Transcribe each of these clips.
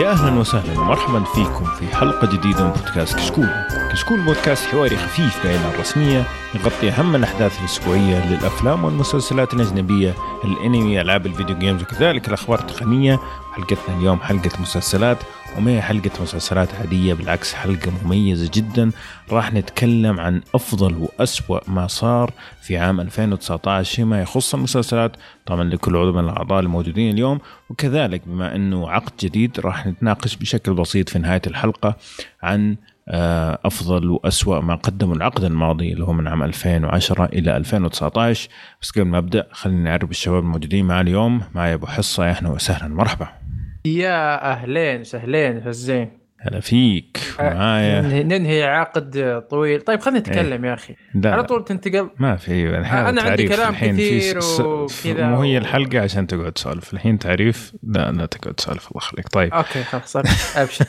يا أهلا وسهلا ومرحبا فيكم في حلقة جديدة من بودكاست كشكول. كشكول بودكاست حواري خفيف بعين الرسمية يغطي أهم الأحداث الأسبوعية للأفلام والمسلسلات الأجنبية، الأنمي، ألعاب الفيديو جيمز وكذلك الأخبار التقنية. حلقتنا اليوم حلقة مسلسلات وما هي حلقة مسلسلات عادية بالعكس حلقة مميزة جدا. راح نتكلم عن أفضل وأسوأ ما صار في عام 2019 فيما يخص المسلسلات. طبعا لكل عضو من الأعضاء الموجودين اليوم. وكذلك بما أنه عقد جديد راح نتناقش بشكل بسيط في نهاية الحلقة عن آه، أفضل وأسوأ ما قدموا العقد الماضي اللي هو من عام 2010 إلى 2019 بس قبل ما أبدأ خليني نعرف الشباب الموجودين معي اليوم. معي أبو حصة يا أهلا وسهلا. مرحبا. يا أهلين سهلين فزين. هلا فيك معايا ننهي, عقد طويل. طيب خلينا نتكلم يا أخي. لا على طول تنتقل. ما في الحين أنا عندي كلام الحين كثير وكذا مو هي و- الحلقة عشان تقعد تسولف. الحين تعريف؟ لا لا تقعد تسولف الله يخليك. طيب. أوكي خلاص أبشر.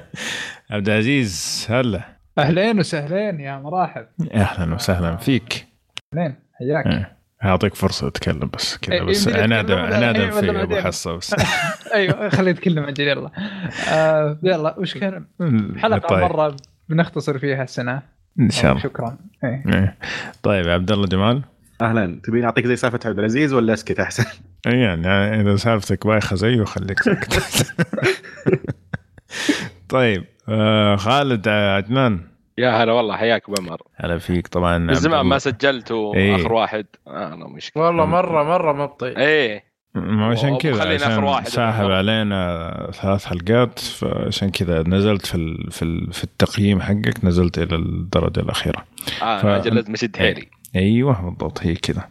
عبد العزيز هلا. أهلين وسهلين يا مراحب. أهلا وسهلا فيك. أهلين حياك. إيه. اعطيك فرصة اتكلم بس. كذا إيه، بس. عنادا عنادا في ابو؟ حصه بس. أيوه خليني اتكلم عن جد يلا. آه يلا وش كان؟ حلقة طيب. مرة بنختصر فيها السنة إن شاء الله. شكرا. إيه. إيه. طيب عبد الله جمال. أهلا. تبيني اعطيك زي سالفة عبد العزيز ولا أسكت أحسن؟ إيه يعني إذا سالفتك بايخة زيه خليك ساكت. طيب آه خالد عدنان. يا هلا والله حياك أبو عمر. هلا فيك طبعا من زمان. ما سجلت إيه. واخر واحد أنا مشكلة. والله مره مرة مبطئ. إيه. ما عشان كذا عشان واحد ساحب. علينا ثلاث حلقات فعشان كذا نزلت في ال في ال في التقييم حقك نزلت إلى الدرجة الأخيرة. آه ف- أجل لازم اشد حيلي. أيوه بالضبط هي كذا.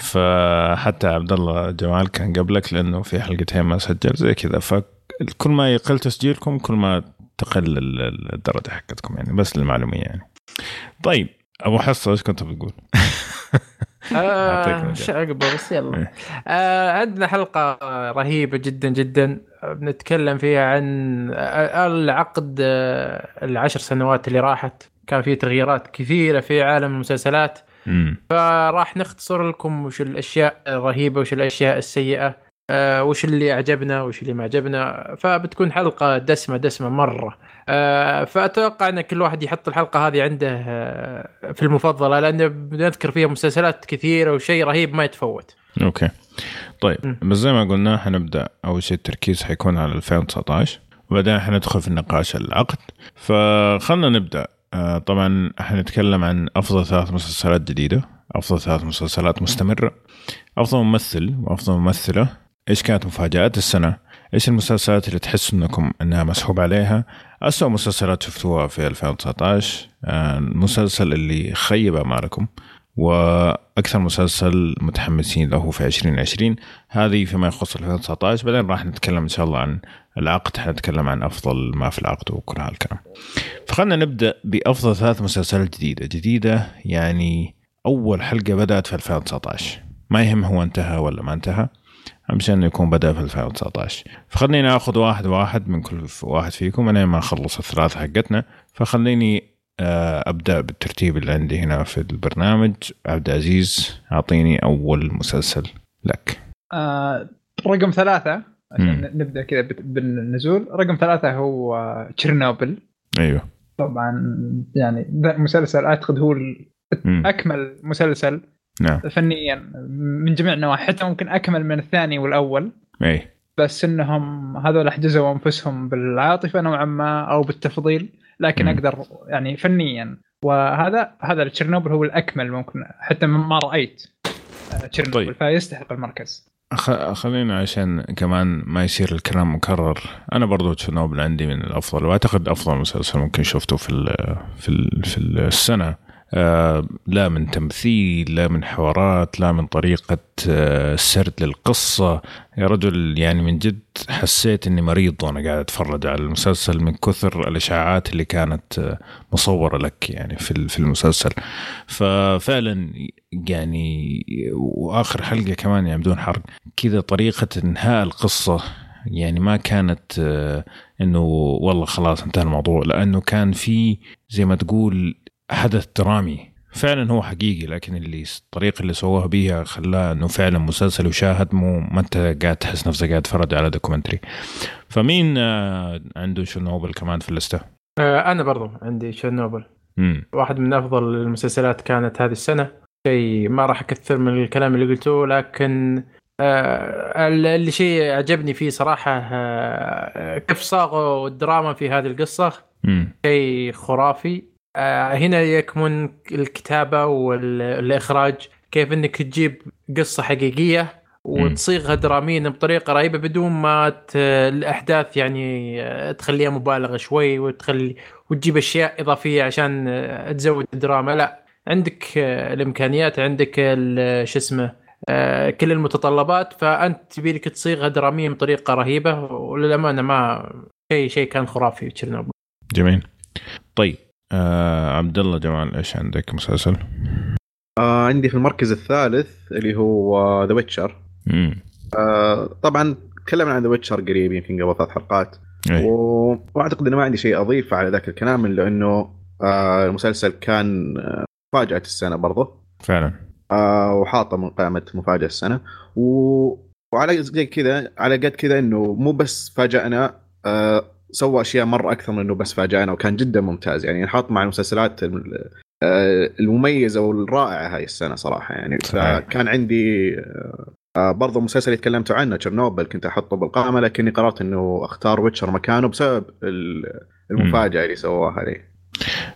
فحتى عبد الله جمال كان قبلك لأنه في حلقتين ما سجل زي كذا. فكل ما يقل تسجيلكم كل ما تقل ال- ال- الدرجة حقتكم يعني بس للمعلومية يعني طيب أبو حصة إيش كنت بتقول؟ أعطيك آه مجال. ش- عقبه بس يلا إيه. آه عندنا حلقة رهيبة جدا جدا بنتكلم فيها عن العقد العشر سنوات اللي راحت كان في تغييرات كثيرة في عالم المسلسلات فراح نختصر لكم وش الأشياء الرهيبة وش الأشياء السيئة آه وش اللي عجبنا وش اللي ما عجبنا فبتكون حلقة دسمة دسمة مرة. آه فأتوقع إن كل واحد يحط الحلقة هذه عنده آه في المفضلة لأن بنذكر فيها مسلسلات كثيرة وشيء رهيب ما يتفوت. أوكي. طيب مم. بس زي ما قلنا حنبدأ. أول شيء التركيز حيكون على 2019 وبعدين حندخل في النقاش العقد. فخلنا نبدأ. آه، طبعا حنتكلم عن أفضل ثلاث مسلسلات جديدة أفضل ثلاث مسلسلات مستمرة أفضل ممثل وأفضل ممثلة. إيش كانت مفاجآت السنة؟ إيش المسلسلات اللي تحس إنكم إنها مسحوب عليها؟ اسوء مسلسلات شفتوها في 2019 آه، المسلسل اللي خيب أمالكم وأكثر مسلسل متحمسين له في 2020 هذه فيما يخص 2019 بعدين راح نتكلم إن شاء الله عن العقد حنتكلم عن أفضل ما في العقد وكل هالكلام. فخلنا نبدأ بأفضل ثلاث مسلسلات جديدة. جديدة يعني أول حلقة بدأت في 2019 ما يهم هو انتهى ولا ما انتهى. انه يكون بدأ في 2019 فخليني ناخذ واحد واحد من كل واحد فيكم. أنا ما نخلص الثلاثة حقتنا. فخليني آه، أبدأ بالترتيب اللي عندي هنا في البرنامج. عبد العزيز أعطيني أول مسلسل لك. آه رقم ثلاثة عشان. نبدأ كذا بالنزول. رقم ثلاثة هو آه، تشيرنوبل. أيوه. طبعا يعني ذا مسلسل أعتقد هو. أكمل مسلسل نعم. فنيا من جميع النواحي. حتى ممكن أكمل من الثاني والأول. إي. بس إنهم هذول احجزوا أنفسهم بالعاطفة نوعا ما أو بالتفضيل لكن مم. أقدر يعني فنيا. وهذا هذا تشيرنوبل هو الأكمل ممكن حتى ما رأيت. آه، تشيرنوبل طيب. فيستحق المركز. خلينا عشان كمان ما يصير الكلام مكرر. أنا برضو تشيرنوبل عندي من الأفضل وأعتقد أفضل مسلسل ممكن شفته في ال في ال في السنة. لا من تمثيل لا من حوارات لا من طريقة آه سرد للقصة. يا رجل يعني من جد حسيت إني مريض وأنا قاعد أتفرج على المسلسل من كثر الإشاعات اللي كانت آه مصورة لك يعني في في المسلسل. ففعلا يعني وآخر حلقة كمان يعني بدون حرق. كذا طريقة إنهاء القصة يعني ما كانت آه، إنه والله خلاص انتهى الموضوع. لأنه كان في زي ما تقول حدث درامي. فعلا هو حقيقي لكن اللي الطريقة اللي سووها بيها خلاها إنه فعلا مسلسل يشاهد مو ما أنت قاعد تحس نفسك قاعد تتفرج على documentary. فمين آه، عنده شنوبل كمان في الليسته؟ آه، أنا برضو عندي شيرنوبل. امم واحد من أفضل المسلسلات كانت هذه السنة. شيء ما راح أكثر من الكلام اللي قلته لكن آه اللي شيء عجبني فيه صراحة آه كيف صاغوا الدراما في هذه القصة. شيء خرافي. هنا يكمن الكتابة والإخراج. كيف إنك تجيب قصة حقيقية وتصيغها دراميا بطريقة رهيبة بدون ما. الأحداث يعني آه، تخليها مبالغة شوي وتخلي وتجيب أشياء إضافية عشان آه، تزود الدراما. لا عندك آه، الإمكانيات عندك شو اسمه آه، كل المتطلبات. فأنت تبي لك تصيغها دراميا بطريقة رهيبة. وللأمانة ما شيء شيء كان خرافي في تشيرنوبل. جميل. طيب آه عبد الله جمال إيش عندك مسلسل؟ آه عندي في المركز الثالث اللي هو The Witcher آه طبعا تكلمنا عن The Witcher قريب يمكن قبل ثلاث حلقات. أي. و- وأعتقد إنه ما عندي شيء أضيف على ذاك الكلام إلا إنه آه المسلسل كان آه، مفاجأة السنة برضه. فعلا. آه وحاطه من قائمة مفاجأة السنة. و... وعلى زي كذا على قد كذا إنه مو بس فاجأنا آه سوى أشياء مرة أكثر من إنه بس فاجأنا وكان جدا ممتاز. يعني حاط مع المسلسلات ال- آه المميزة والرائعة هاي السنة صراحة. يعني. فكان عندي آه آه برضه مسلسل اللي تكلمتوا عنه Chernobyl. كنت احطه بالقائمه لكني قررت إنه أختار Witcher مكانه بسبب ال- المفاجأة اللي سواها لي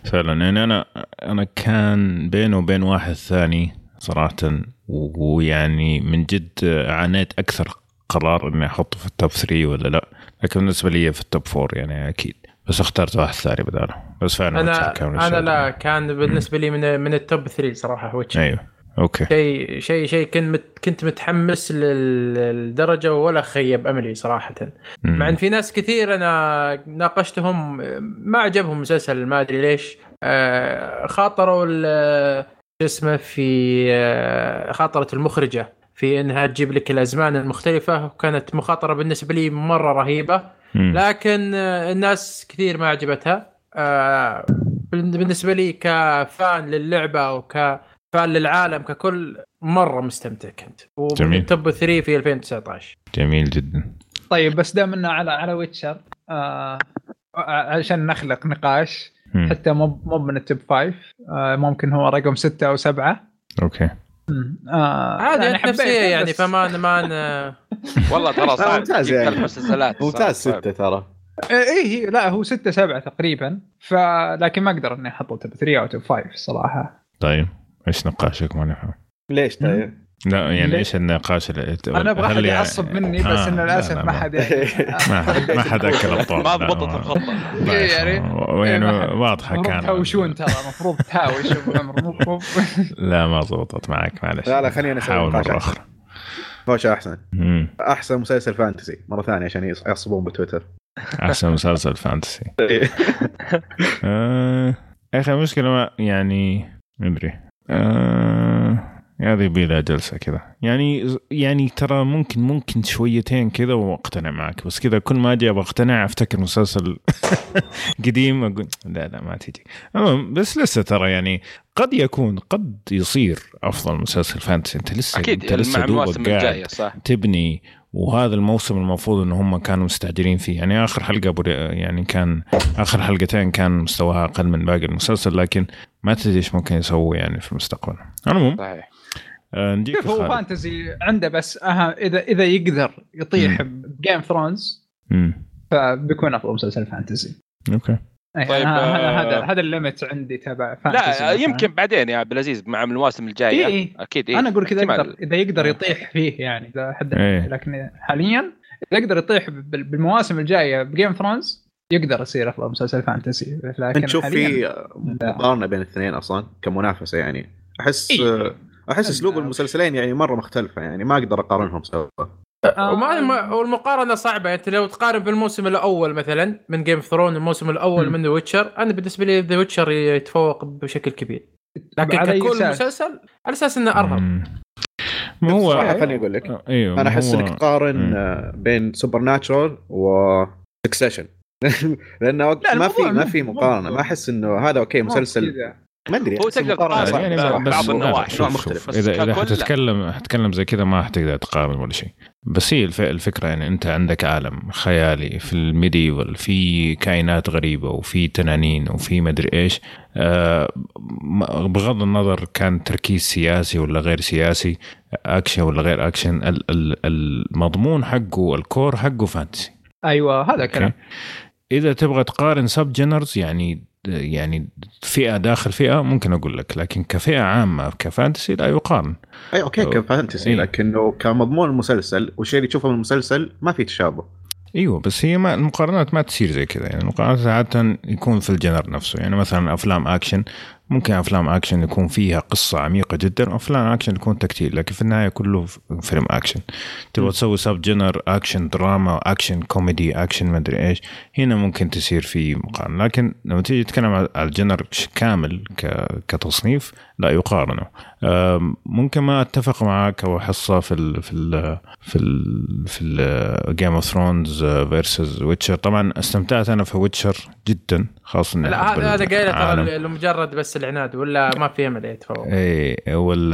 فعلا. يعني أنا أنا كان بينه وبين واحد ثاني صراحة ويعني من جد عانيت أكثر قرار إني أحطه في ال top 3 ولا لأ. لكن بالنسبة لي في ال top 4 يعني أكيد. بس اخترت واحد ثاني بداله. بس فعلا أنا أنا لا كان بالنسبة لي من من ال top 3 صراحة Witcher أيوه. okay. شيء شيء شيء كنت مت كنت متحمس لل- للدرجة ولا خيب أملي صراحة. مم. مع إن في ناس كثير أنا ناقشتهم ما عجبهم المسلسل ما أدري ليش. آه، خاطروا شو اسمه في آه، خاطرت المخرجة. في إنها تجيب لك الأزمان المختلفة وكانت مخاطرة بالنسبة لي مرة رهيبة مم. لكن آه، الناس كثير ما عجبتها آه، بالنسبة لي ك fan للعبة وك fan للعالم ككل مرة مستمتع كنت ومن جميل. ال top 3 في 2019 جميل جدا طيب بس دام إنه على على Witcher آه عشان نخلق نقاش مم. حتى مو مو من ال top five آه ممكن هو رقم ستة أو سبعة okay مم. آه عادي يعني أنت نفسيه يعني بس- فما ما ن- والله ترى صعب. ممتاز يعني. ثلاث مسلسلات ممتاز. ستة ترى. إيه هي لا هو ستة سبعة تقريبا. ف لكن ما أقدر إني أحطه توب 3 أو توب 5 الصراحه طيب إيش نقاشك ما نفهم ليش طيب؟ لا يعني؟ إيش النقاش اللي أنا أبغى أحد يعني- يعصب مني بس آه، إنه لا، للأسف لا، ما حد ما حد أكل الطور ما ضبطت الخطة. لا، إيه يعني- يعني إيه، واضحة المفروض كان. تهاوشون ترى المفروض تهاوش لا ما ضبطت معك معلش. لا، لا، خليني أنا أسوي حاول نقاش مرة أحسن. أخرى. خوش أحسن. أحسن مسلسل فانتسي. مرة ثانية عشان يص- يعصبون بتويتر. أحسن مسلسل فانتسي. آه، يا أخي المشكلة ما يعني ما أدري. آه، هذه يبي لها جلسة كذا يعني يعني ترى ممكن ممكن شويتين كذا وأقتنع معك بس كذا كل ما أجي أبغى أقتنع أفتكر مسلسل قديم أقول لا لا ما تجي. المهم بس لسه ترى يعني قد يكون قد يصير أفضل مسلسل فانتسي. أنت لسه أكيد أنت لسه مع قاعد الجاية صح. تبني وهذا الموسم المفروض إن هم كانوا مستعجلين فيه. يعني آخر حلقة يعني كان آخر حلقتين كان مستواها أقل من باقي المسلسل لكن ما تدري إيش ممكن يسوي يعني في المستقبل المهم صحيح آه نجيك كيف هو. فانتزي عنده بس أها إذا إذا يقدر يطيح بجيم ثرونز. فبيكون أفضل مسلسل fantasy okay طيب، هذا آه، هذا هذا ال limit عندي تبع fantasy لا مثلاً. يمكن بعدين يا عبد العزيز مع المواسم الجاية إيه، إيه. أكيد إيه. أنا أقول كذا. يقدر إذا يقدر يطيح فيه يعني إذا حد إيه. لكن حاليا إذا يقدر يطيح بال- بالمواسم الجاية ب Game of Thrones يقدر يصير أفضل مسلسل fantasy لكن حالياً في. مقارنة بين الاثنين أصلا كمنافسة يعني أحس إيه. أحس أسلوب. المسلسلين يعني مرة مختلفة يعني ما أقدر أقارنهم سوا آه، وما ما- والمقارنة صعبة أنت لو تقارن بالموسم الأول مثلا من Game of Thrones الموسم الأول. من The Witcher أنا بالنسبة لي The Witcher يتفوق بشكل كبير لكن ككل؟ مسلسل على أساس إنه ارهب. ما هو صراحة خليني أقول لك آه، أيوه أنا أحس إنك تقارن. آه، بين Supernatural و Succession لأنه لا، ما في ما في مقارنة ما أحس إنه هذا okay مسلسل. ما أدري هو تقدر تقارن يعني. بعض لا، النواحي. شوف- نوع شوف، مختلف. بس اذا إذا. حتتكلم حتتكلم زي كذا ما حتقدر تقارن ولا شيء بس هي الف- الفكرة يعني أنت عندك عالم خيالي في ال medieval في كائنات غريبة وفي تنانين وفي مدري إيش آه بغض النظر كان تركيز سياسي ولا غير سياسي أكشن ولا غير أكشن ال- ال- المضمون حقه ال core حقه fantasy أيوه هذا كلام. إذا تبغى تقارن sub genres يعني يعني فئة داخل فئة ممكن أقول لك لكن كفئة عامة ك fantasy لا يقارن أي okay ك fantasy إيه. لكنه كمضمون المسلسل والشيء اللي تشوفه من المسلسل ما في تشابه أيوه بس هي ما المقارنات ما تصير زي كذا يعني المقارنات عادة يكون في ال genre نفسه يعني مثلا أفلام أكشن ممكن أفلام أكشن يكون فيها قصة عميقة جدا وأفلام أكشن يكون تقتيل لكن في النهاية كله فيلم أكشن. تبغى تسوي sub genre action drama action comedy action ما أدري إيش. هنا ممكن تصير في مقارنه لكن لما تيجي تتكلم على ال genre كامل كتصنيف لا يقارنوا ممكن ما أتفق معك أو حصة في ال في ال في ال في ال Game of Thrones versus Witcher طبعا استمتعت أنا في Witcher جدا خاصه لا هذا هذا قايله. ترى لمجرد بس العناد ولا ما في أمل يتفوق؟ إيه وال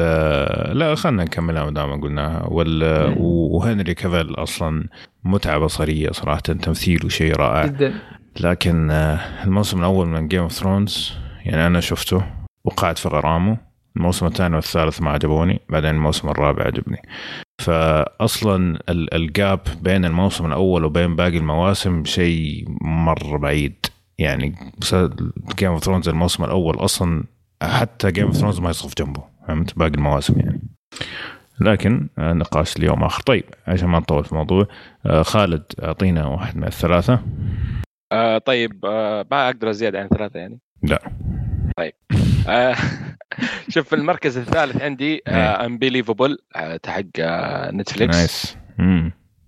لا خلينا نكملها ما دام قلناها وال وهنري كافيل أصلا متعة بصرية صراحة تمثيله شيء رائع. جدا. لكن آه، الموسم الأول من Game of Thrones يعني أنا شفته. وقعت في غرامه الموسم الثاني والثالث ما عجبوني بعدين الموسم الرابع عجبني. فاصلا ال- ال gap بين الموسم الأول وبين باقي المواسم شيء مره بعيد. يعني Game of Thrones الموسم الأول أصلا حتى Game of Thrones ما يصف جنبه فهمت؟ باقي المواسم يعني. لكن نقاش اليوم آخر. طيب عشان ما نطول في الموضوع آه، خالد أعطينا واحد من الثلاثة. آه طيب آه ما أقدر أزيد عن ثلاثة يعني؟ لا. آه شوف في المركز الثالث عندي إيه. آه Unbelievable حق آه نتفليكس nice.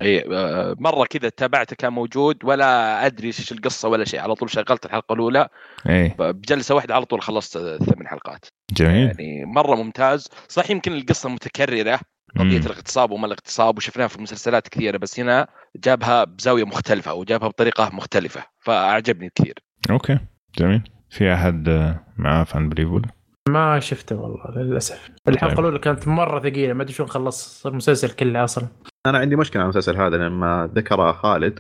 اي آه، مرة كذا تابعته كان موجود ولا أدري إيش القصة ولا شيء على طول شغلت الحلقة الأولى. إيه. بجلسة واحدة على طول خلصت الثمان حلقات. جميل. يعني مرة ممتاز. صح يمكن القصة متكررة قضية مم. الاغتصاب وما الاغتصاب وشفناها في مسلسلات كثيرة بس هنا جابها بزاوية مختلفة وجابها بطريقة مختلفة فأعجبني كثير. أوكي. جميل. في أحد معاه في Unbelievable ما شفته والله للأسف. الحلقة طيب. الاولى كانت مرة ثقيلة ما أدري شلون خلص المسلسل كله أصلا. أنا عندي مشكلة على المسلسل هذا لما ذكر خالد.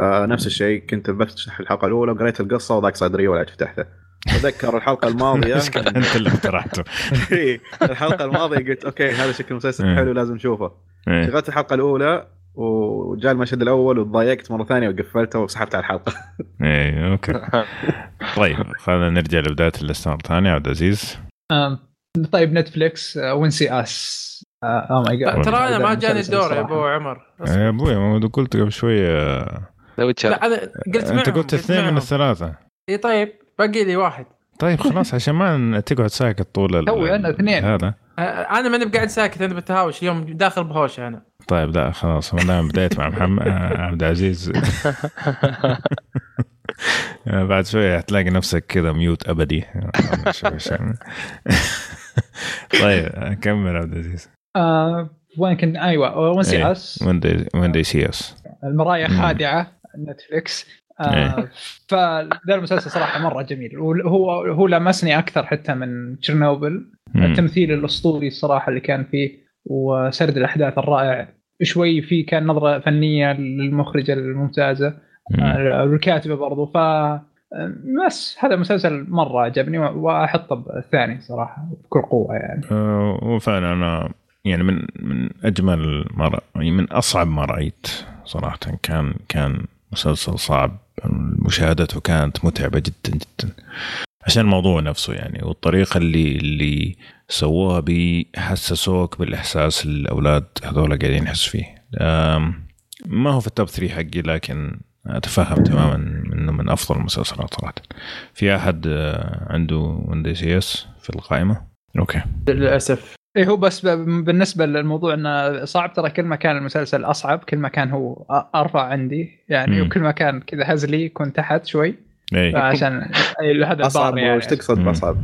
آه نفس الشيء كنت بفتح الحلقة الأولى وقريت القصة وضاق صدري ولا فتحته أتذكر الحلقة الماضية. أنت اللي اقترحته. إيه، الحلقة الماضية قلت أوكي هذا شكل مسلسل. حلو لازم نشوفه. إيه. شغلت الحلقة الأولى وجاء المشهد الأول وتضايقت مرة ثانية وقفلته وسحبت على الحلقة. إيه أوكي. طيب خلينا نرجع لبداية ال list مره ثانية عبد العزيز. طيب نتفليكس آه، When They See Us oh my God ترى أنا ما جاني الدور يا أبو عمر. يا أبوي ما قلت قبل شوية ويتشر لا أنا قلت أنت قلت اثنين من الثلاثة. إي طيب باقي لي واحد. طيب خلاص عشان ما تقعد ساكت طول ال- توي عندنا اثنين. هذا. آه، أنا ماني بقاعد ساكت أنا بتهاوش اليوم داخل بهوشة أنا. طيب لا خلاص ما دام بديت مع محمد آه، عبد العزيز آه، بعد شوية حتلاقي نفسك كذا mute يعني. طيب آه، كمل عبد العزيز آه، وين كنت أيوه When They See إيه. Us When They When They See Us المرايا. خادعة نتفليكس آه إيه. فذا المسلسل صراحة مرة جميل وهو هو لمسني أكثر حتى من تشيرنوبل التمثيل الأسطوري الصراحه اللي كان فيه وسرد الأحداث الرائع شوي في كان نظرة فنية للمخرجة الممتازة آه، والكاتبه برضو. ف آه، بس هذا مسلسل مرة عجبني واحطه الثاني صراحة بكل قوة يعني. آه، وفعلا أنا يعني من من أجمل ما يعني من أصعب ما رأيت صراحة. كان كان مسلسل صعب مشاهدته كانت متعبة جدا جدا. عشان الموضوع نفسه يعني والطريقة اللي اللي سووها بيحسسوك بالإحساس اللي الأولاد هذول قاعدين يحسوا فيه. ما هو في ال top 3 حقي لكن أتفهم تماما إنه من أفضل المسلسلات صراحة. في أحد آه، عنده When They See Us في القائمة؟ أوكي. للأسف. إيه هو بس بالنسبة للموضوع إنه صعب ترى كل ما كان المسلسل أصعب كل ما كان هو ارفع عندي يعني مم. وكل ما كان كذا هزلي يكون تحت شوي. اي فعشان أي هذا أصعب يعني. وش تقصد. بأصعب؟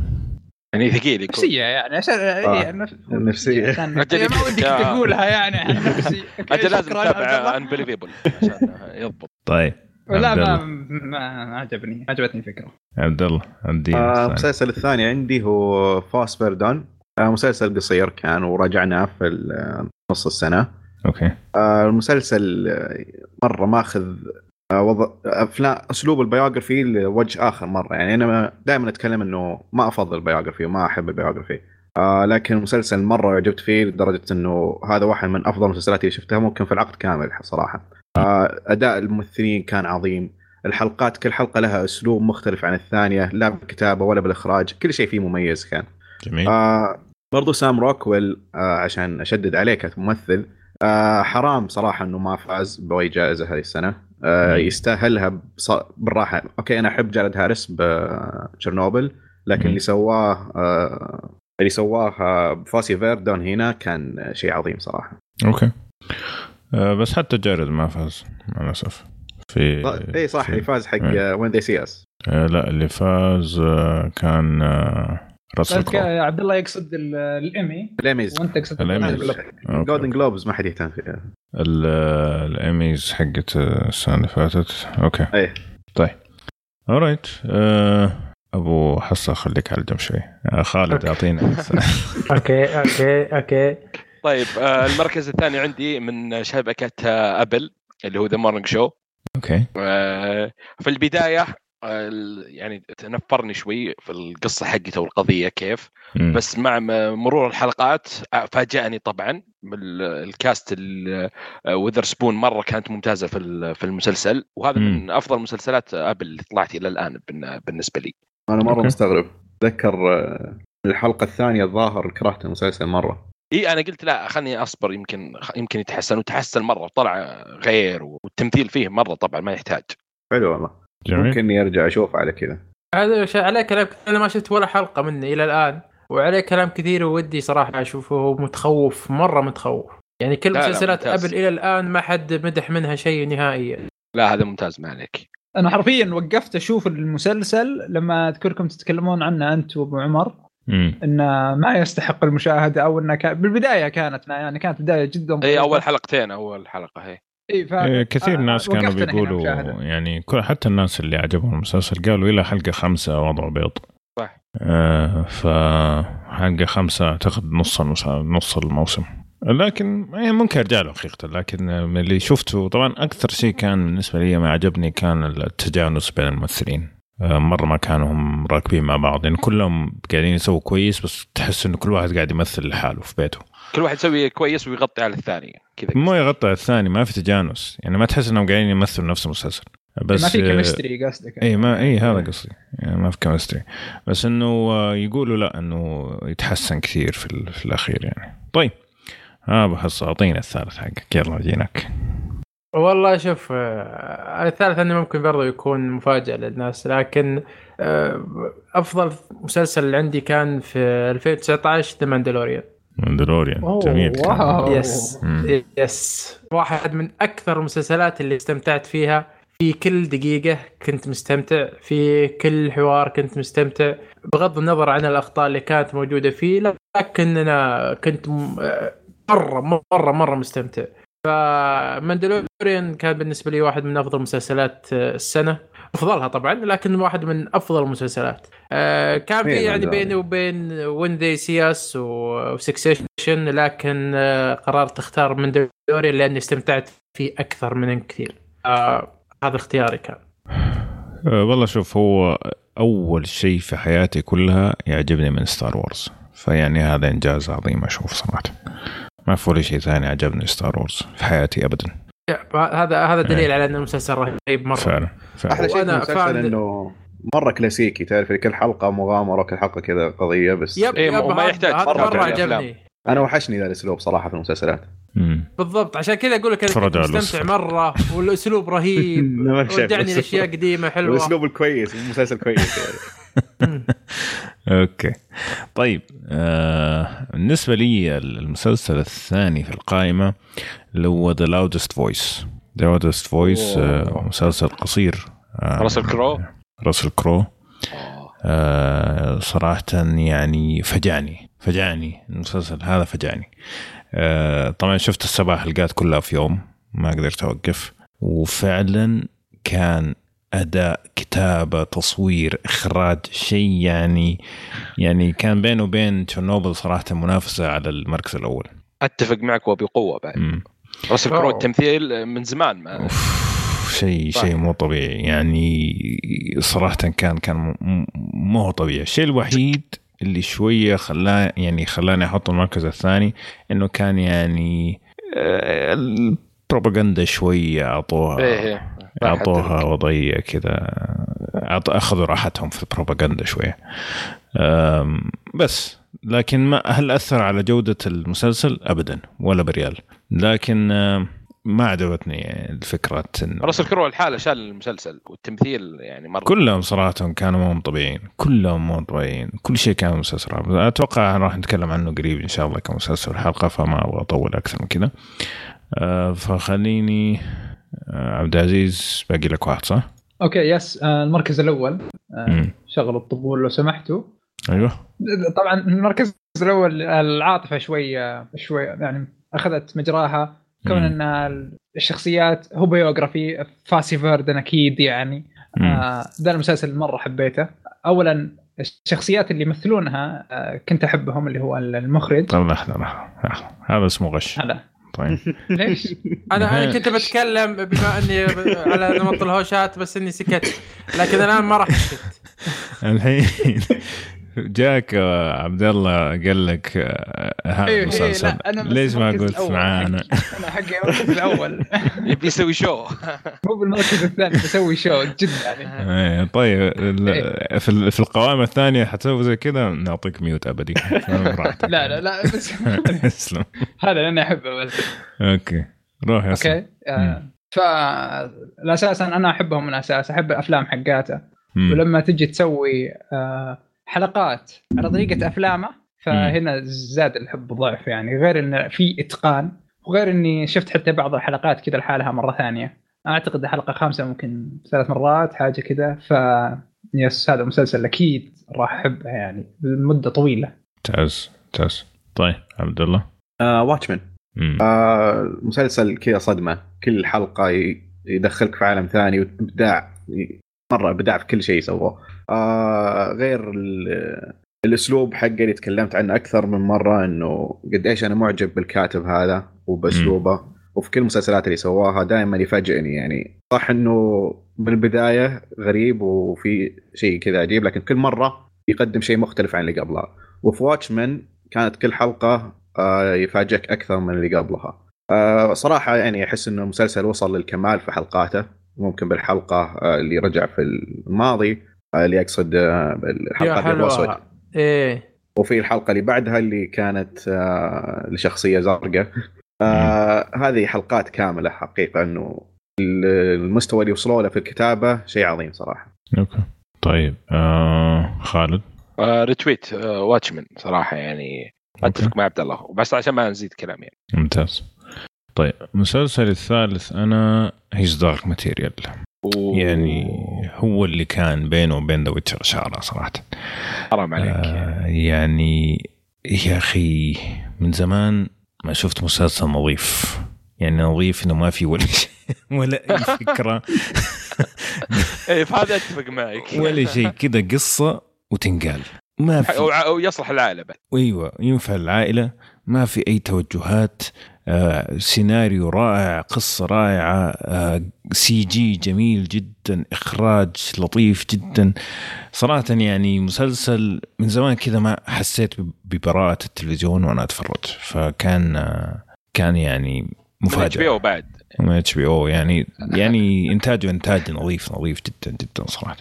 يعني ثقيل يكون. نفسية يعني عشان إيه، نف- النفسية. عشان أجل إيه، ما ودك تقولها يعني. عن نفسي أجل لازم تتابع الله. Unbelievable عشان يضبط. طيب لا ما. ما عجبني. ما عجبتني الفكرة. عبد الله عندي آه، الثاني. المسلسل الثاني عندي هو Fosse/Verdon. آه، مسلسل قصير كان وراجعناه في آه، نص السنة. أوكي. آه، المسلسل آه، مرة ماخذ آه، وضع أفلام أسلوب ال biography لوجه آخر مرة. يعني أنا دائما أتكلم إنه ما أفضل ال biography وما أحب ال biography. آه لكن المسلسل مرة أعجبت فيه لدرجة إنه هذا واحد من أفضل المسلسلات اللي شفتها ممكن في العقد كامل صراحة. آه أداء الممثلين كان عظيم. الحلقات كل حلقة لها أسلوب مختلف عن الثانية لا بالكتابة ولا بالإخراج كل شيء فيه مميز كان. جميل. آه برضو سام روكويل آه عشان أشدد عليه كممثل آه حرام صراحة إنه ما فاز بأي جائزة هذه السنة. يستاهلها بص... بالراحة. أوكي أنا أحب جارد هاريس بتشيرنوبل لكن. اللي سواه آه اللي سواه آه، ب Fosse/Verdon هنا كان شيء عظيم صراحة. أوكي. آه بس حتى جارد ما فاز مع الأسف. في اي صح اللي فاز حق إيه. When They See Us. آه لا اللي فاز آه كان آه راسل بس كرو عبد الله يقصد ال- ال Emmy ال Emmys وأنت تقصد. أوكي. Golden Globes ما حد يهتم فيها. ال- الايميز حقت السنة اللي فاتت. أوكي. إيه. alright آه أبو حصة خليك على جنب شوي. آه خالد أوكي. اعطينا أوكي أوكي أوكي. طيب آه، المركز الثاني عندي من شبكة آه، ابل اللي هو The Morning Show أوكي. آه، في البداية آه، ال- يعني تنفرني شوي في القصة حقته والقضية كيف. مم. بس مع مرور الحلقات آه، فاجأني طبعا بال- ال cast ويذرسبون مرة كانت ممتازة في ال- في المسلسل. وهذا مم. من أفضل مسلسلات ابل اللي طلعت إلى الآن بالن- بالنسبة لي. أنا مرة أوكي. مستغرب. أتذكر آه، الحلقة الثانية الظاهر كرهت المسلسل مرة. إي أنا قلت لا خلني أصبر يمكن يمكن يتحسن. وتحسن مرة وطلع غير والتمثيل فيه مرة طبعا ما يحتاج. حلو والله. جميل. ممكن إني أرجع أشوف على كذا. هذا ش- عليه كلام أنا ما شفت ولا حلقة منه إلى الآن. وعليه كلام كثير ودي صراحة أشوفه. متخوف مرة متخوف. يعني كل لا، لا، مسلسلات. أبل إلى الآن ما حد مدح منها شيء نهائيا. لا هذا ممتاز ما عليك. أنا حرفيا وقفت أشوف المسلسل لما أذكركم تتكلمون عنه أنت وأبو عمر. مم. إنه ما يستحق المشاهدة أو إنه كان بالبداية كانت يعني كانت بداية جدا اي. أول حلقتين أول حلقة هي. إي ف... إيه، كثير آه، ناس كانوا بيقولوا. يعني كل- حتى الناس اللي عجبهم المسلسل قالوا إلى حلقة خمسة وضعوا بيض صح. آه فحلقه خمسة أعتقد نص نص الموسم لكن يعني ممكن أرجع له حقيقه لكن من اللي شفته طبعا أكثر شيء كان بالنسبة لي ما عجبني كان التجانس بين الممثلين آه، مرة ما كانوا هم راكبين مع بعض يعني كلهم قاعدين يسووا كويس بس تحس إنه كل واحد قاعد يمثل لحاله في بيته كل واحد يسوي كويس ويغطي على الثاني. كذا ما يغطي الثاني ما في تجانس. يعني ما تحس إنهم قاعدين يمثلوا نفس المسلسل. بس ما في آه، chemistry قصدك إي ما إي هذا قصدي. يعني ما في chemistry بس إنه آه، يقولوا لا إنه يتحسن كثير في, ال- في الأخير يعني. طيب. ها بحس أعطينا الثالث حقك. يلا جيناك والله شوف آه، الثالث أنه ممكن برضه يكون مفاجأة للناس لكن آه، أفضل مسلسل عندي كان في 2019 ذا ماندلوريان ماندلوريان جميل كان. واو. yes مم. yes واحد من أكثر المسلسلات اللي استمتعت فيها في كل دقيقة كنت مستمتع في كل حوار كنت مستمتع بغض النظر عن الأخطاء اللي كانت موجودة فيه لكن أنا كنت م- مرة مرة مرة مستمتع فماندلوريان كان بالنسبة لي واحد من أفضل مسلسلات السنة أفضلها طبعا لكن واحد من أفضل المسلسلات. آه، كان في يعني. بيني وبين وين ذي سياس و Succession لكن آه، قررت أختار ماندلوريان لأني استمتعت فيه أكثر من كثير. آه، هذا اختياري كان. والله شوف هو أول شيء في حياتي كلها يعجبني من ستار وورز فيعني هذا إنجاز عظيم أشوف صراحة. ما في ولا شيء ثاني عجبني ستار وورز في حياتي ابدا. هذا هذا دليل على أن المسلسل رهيب. مرة. فعلا فعلا. أحلى شيء في المسلسل إنه مرة كلاسيكي تعرف كل حلقة مغامرة كل حلقة كذا قضية بس yep إيه، yep وما هذا- يحتاج مرة مرة في الأفلام. عجبني. أنا وحشني ذا الأسلوب صراحة في المسلسلات. مم. بالضبط. عشان كذا أقول لك مستمتع. مرة والأسلوب رهيب. ما رجعني لأشياء قديمة حلوة. الأسلوب الكويس المسلسل كويس يعني. okay. طيب آه بالنسبة لي المسلسل الثاني في القائمة اللي هو ذا لاودست فويس ذا لاودست فويس مسلسل قصير. آه راسل كرو؟ راسل كرو. آه صراحة يعني فجعني فجعني. المسلسل هذا فجعني. آه طبعا شفت السبع حلقات كلها في يوم ما قدرت أوقف. وفعلا كان أداء كتابه تصوير إخراج شيء يعني يعني كان بينه وبين تشيرنوبل صراحة منافسة على المركز الأول أتفق معك وبقوة بعد مم. راسل كرو. التمثيل من زمان ما أوف، شيء. شيء مو طبيعي يعني صراحة كان كان م- م- مو هو طبيعي الشيء الوحيد اللي شوية خلاه يعني خلاني أحط المركز الثاني إنه كان يعني آه، البروباغندا شوية اعطوها إيه إيه أعطوها وضعية كذا. أخذوا راحتهم في البروباغندا شوية. بس. لكن ما هل أثر على جودة المسلسل؟ ابدا. ولا بريال. لكن ما عجبتني الفكرة انه راسل كرو الحالة شال المسلسل والتمثيل يعني مرة. كلهم صراحة كانوا مو طبيعيين. كلهم مو طبيعيين. كل شيء كان مسلسل. أتوقع راح نتكلم عنه قريب إن شاء الله كمسلسل حلقه فما أبغى أطول أكثر من كذا. أه، فخليني عبد العزيز باقي لك واحد صح؟ okay yes آه، المركز الأول آه،. شغل الطبول لو سمحتوا أيوه طبعا المركز الأول العاطفة شوي آه، شوي يعني أخذت مجراها كون. إن الشخصيات هو biography فوسي فيردون أكيد يعني. آه، ذا المسلسل مرة حبيته اولا الشخصيات اللي يمثلونها آه، كنت أحبهم اللي هو المخرج لحظه لحظه. هذا اسمه غش هذا طيب. ليش؟ أنا أنا كنت بتكلم بما إني على نمط الهوشات بس إني سكت. لكن الآن ما راح اسكت الحين جاك آه، عبد الله قال لك آه، هذا إيه، إيه، المسلسل لا، أنا بس ليش ما قلت معانا؟ حقي. أنا حقي المركز الأول يبي يسوي شو مو بالمركز الثاني بسوي شو جد يعني إيه طيب إيه. في ال- في القوائم الثانية حتسوي زي كذا نعطيك ميوت أبدي. لا لا لا بس اسلم هذا اللي أنا أحبه بس okay روح يا okay آه، فالاساسا أنا أحبهم من أساس أحب الأفلام حقاته. ولما تجي تسوي آه، حلقات على طريقة أفلامه فهنا زاد الحب ضعف يعني. غير انه في إتقان وغير إني شفت حتى بعض الحلقات كذا لحالها مرة ثانية. أعتقد الحلقة خامسة ممكن ثلاث مرات حاجة كذا. ف يس هذا مسلسل أكيد راح أحبه يعني لمدة طويلة. ممتاز ممتاز طيب عبد الله. واتشمان مم. آه مسلسل كذا صدمة. كل حلقة يدخلك في عالم ثاني وابداع مرة ابداع في كل شيء سووه آه غير ال- الأسلوب حقه اللي تكلمت عنه أكثر من مرة إنه قد إيش أنا معجب بالكاتب هذا وبأسلوبه وفي كل المسلسلات اللي سواها دائما يفاجئني. يعني صح إنه من البداية غريب وفي شيء كذا عجيب لكن كل مرة يقدم شيء مختلف عن اللي قبلها وفي واتشمان كانت كل حلقة آه، يفاجئك أكثر من اللي قبلها. آه، صراحة يعني أحس إنه المسلسل وصل للكمال في حلقاته. ممكن بالحلقة اللي رجع في الماضي اللي اقصد آه، الحلقة الاسود إيه. وفي الحلقة اللي بعدها اللي كانت آه، لشخصية زرقاء. آه هذه حلقات كاملة حقيقة إنه المستوى اللي وصلوا له في الكتابة شيء عظيم صراحة. okay. طيب آه خالد؟ آه retweet آه واتشمان صراحة يعني. أتفق مع عبد الله. بس عشان ما نزيد كلام يعني ممتاز. طيب المسلسل الثالث أنا His Dark Materials يعني هو اللي كان بينه وبين ذا ويتشر اشاره صراحة. حرام عليك. آه يعني يا أخي من زمان ما شفت مسلسل نظيف. يعني نظيف إنه ما في ولا شيء ولا أي فكرة. إيه في هذا أتفق معك. ولا شيء كذا قصة وتنقال. ما في. أو أو يصلح العائلة بعد. أيوه ينفع العائلة ما في أي توجهات. سيناريو رائع قصة رائعة آه، CG جميل جدا إخراج لطيف جدا. صراحة يعني مسلسل من زمان كذا ما حسيت ببراءة التلفزيون وأنا أتفرج. فكان آه، كان يعني HBO بعد. HBO يعني يعني انتاجه انتاج نظيف نظيف جدا جدا صراحة.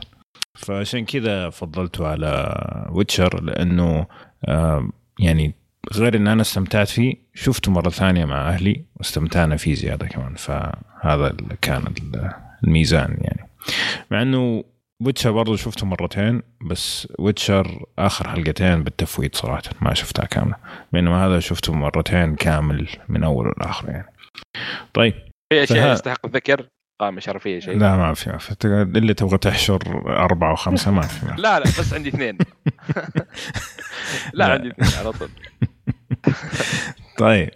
فعشان كذا فضلته على ويتشر لأنه آه، يعني غير إن أنا استمتعت فيه شفته مرة ثانية مع أهلي واستمتعنا فيه زيادة كمان. فهذا اللي كان ال- الميزان يعني. مع إنه ويتشر برضه شفته مرتين بس ويتشر آخر حلقتين بالتفويت صراحة ما شفتها كاملة. بينما هذا شفته مرتين كامل من أول لآخر يعني. طيب في أشياء يستحق الذكر؟ قامه شرفيه شيء. لا ما في ما في. اللي تبغى تحشر ما في ما في. لا لا بس عندي اثنين. لا لا. عندي اثنين على طول. طيب.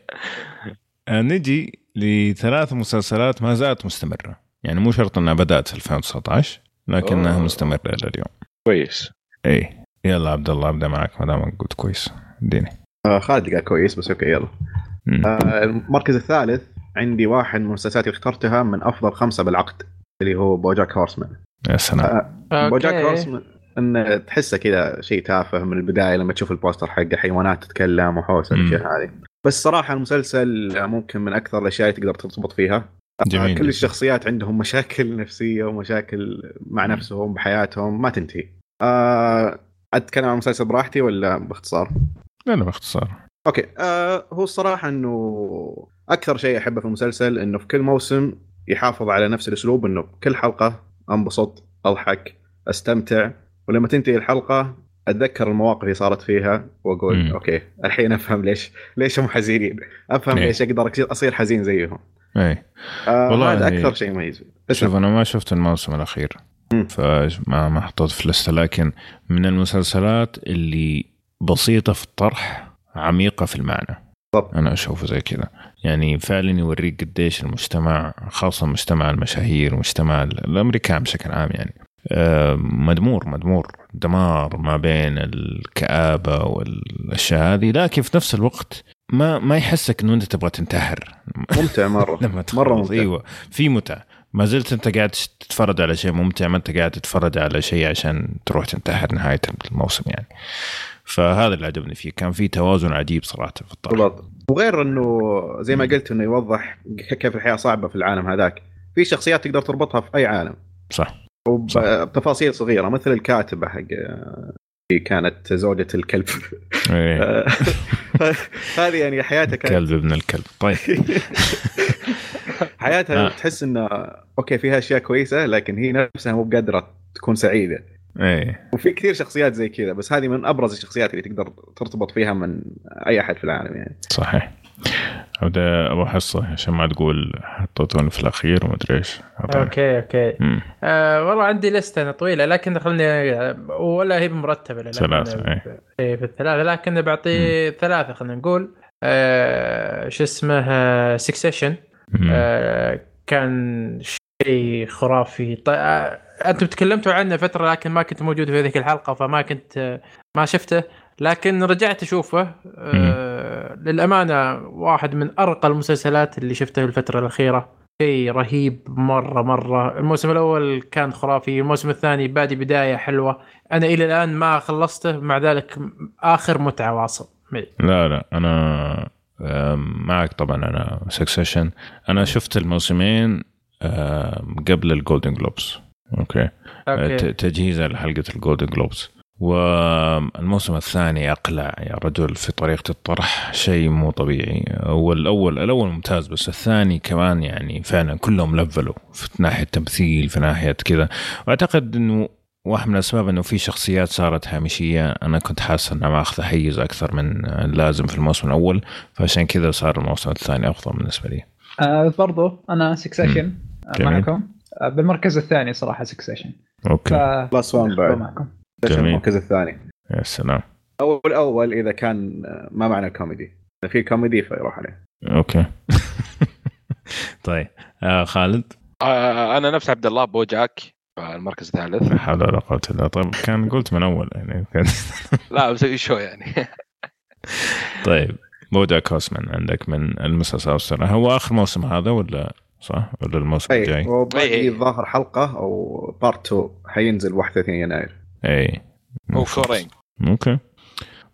آه، نجي لثلاث مسلسلات ما زالت مستمرة. يعني مو شرط إنها بدأت 2019 لكنها أوه. مستمرة إلى اليوم. كويس. اي يلا عبد الله أبدأ معك ما دام قلت كويس. اديني. آه خالد قال كويس بس okay يلا. آه المركز الثالث عندي واحد من المسلسلات اللي اخترتها من أفضل خمسة بالعقد اللي هو بوجاك هورسمان. يا سلام. بوجاك okay. هورسمان إن تحسه كذا شيء تافه من البداية لما تشوف ال poster حقه حيوانات تتكلم وحوسة. الأشياء هذه. بس صراحة المسلسل ممكن من أكثر الأشياء اللي تقدر ترتبط فيها. جميل. كل. الشخصيات عندهم مشاكل نفسية ومشاكل مع نفسهم بحياتهم ما تنتهي. آه أتكلم عن المسلسل براحتي ولا باختصار؟ لا لا باختصار. أوكي. آه هو الصراحة إنه أكثر شيء أحبه في المسلسل إنه في كل موسم يحافظ على نفس الأسلوب إنه كل حلقة أنبسط أضحك أستمتع. ولما تنتهي الحلقة أتذكر المواقف اللي صارت فيها وأقول مم. أوكي الحين أفهم ليش ليش هم حزينين أفهم إيه. ليش أقدر اصير حزين زيهم اي آه والله هذا هي- أكثر شيء فيه. شوف أنا ما شفت الموسم الأخير مم. فما ما حطيت في اللسته لكن من المسلسلات اللي بسيطة في الطرح عميقة في المعنى بالضبط. أنا أشوفه زي كذا يعني فعلا يوريك قديش المجتمع خاصة مجتمع المشاهير ومجتمع الأمريكان بشكل عام يعني مدمور مدمور دمار ما بين الكآبة والأشياء هذه لكن في نفس الوقت ما ما يحسك إنه أنت تبغى تنتحر. ممتع مرة. لما تخلص. ممتع. أيوه. في متعة. ما زلت أنت قاعد تتفرج على شيء ممتع ما أنت قاعد تتفرج على شيء عشان تروح تنتحر نهاية الموسم يعني. فهذا اللي عجبني فيه. كان في توازن عجيب صراحة في الطرح بالضبط. وغير إنه زي ما قلت إنه يوضح كيف الحياة صعبة في العالم هذاك. في شخصيات تقدر تربطها في أي عالم. صح. وبتفاصيل صغيرة مثل الكاتبة حق اللي كانت زوجة الكلب. إيه. هذه يعني حياتها كانت كلب ابن الكلب. طيب. حياتها آه. تحس إنه أوكي فيها أشياء كويسة لكن هي نفسها مو بقادرة تكون سعيدة. إيه. وفي كثير شخصيات زي كذا بس هذه من أبرز الشخصيات اللي تقدر ترتبط فيها من أي أحد في العالم يعني. صحيح. ابدا أبغى حصة عشان ما تقول حطيتوني في الأخير وما أدري إيش. okay okay مم. آه والله عندي لستة أنا طويلة لكن خلني ولا هي مرتبة للأمانة. ثلاثة، إيه. في الثلاثة لكن بعطي ثلاثة خلينا نقول آه شو اسمه Succession مم. آه كان شيء خرافي طيب آه أنتم تكلمتوا عنه فترة لكن ما كنت موجود في ذيك الحلقة فما كنت آه ما شفته لكن رجعت أشوفه آه للأمانة واحد من أرقى المسلسلات اللي شفتها الفترة الأخيرة. شيء رهيب مرة مرة. الموسم الأول كان خرافي الموسم الثاني بادي بداية حلوة. أنا إلى الآن ما خلصته مع ذلك آخر متعة واصل. معي. لا لا. أنا معك طبعا. أنا Succession أنا شفت الموسمين قبل ال Golden Globes okay. okay. تجهيزا لحلقة ال Golden Globes والموسم الثاني أقلع يا رجل في طريقة الطرح شيء مو طبيعي. والاول الأول ممتاز بس الثاني كمان يعني فعلا كلهم لفلوا في ناحية تمثيل في ناحية كذا. واعتقد إنه واحد من الأسباب إنه في شخصيات صارت هامشية. أنا كنت حاسس انها ماخذه حيز أكثر من اللازم في الموسم الأول فعشان كذا صار الموسم الثاني أفضل بالنسبة لي. آه برضو أنا Succession جميل. معكم. آه بالمركز الثاني صراحة Succession ف okay. plus 1 بعد. معكم. جميل. المركز الثاني. يا سلام. أو الأول إذا كان ما معنا كوميدي. إذا في كوميدي فيروح عليه. okay. طيب. آه خالد؟ آه أنا نفس عبد الله BoJack المركز الثالث. لا حول ولا قوة إلا بالله طيب كان قلت من أول يعني. كان- لا مسوي شو يعني. طيب. BoJack Horseman عندك من المسلسل السنة. هو آخر موسم هذا ولا صح؟ ولا الموسم اي الجاي؟ وباقي أي. الظاهر حلقة أو part 2 حينزل 31 يناير. اي هو كورين okay.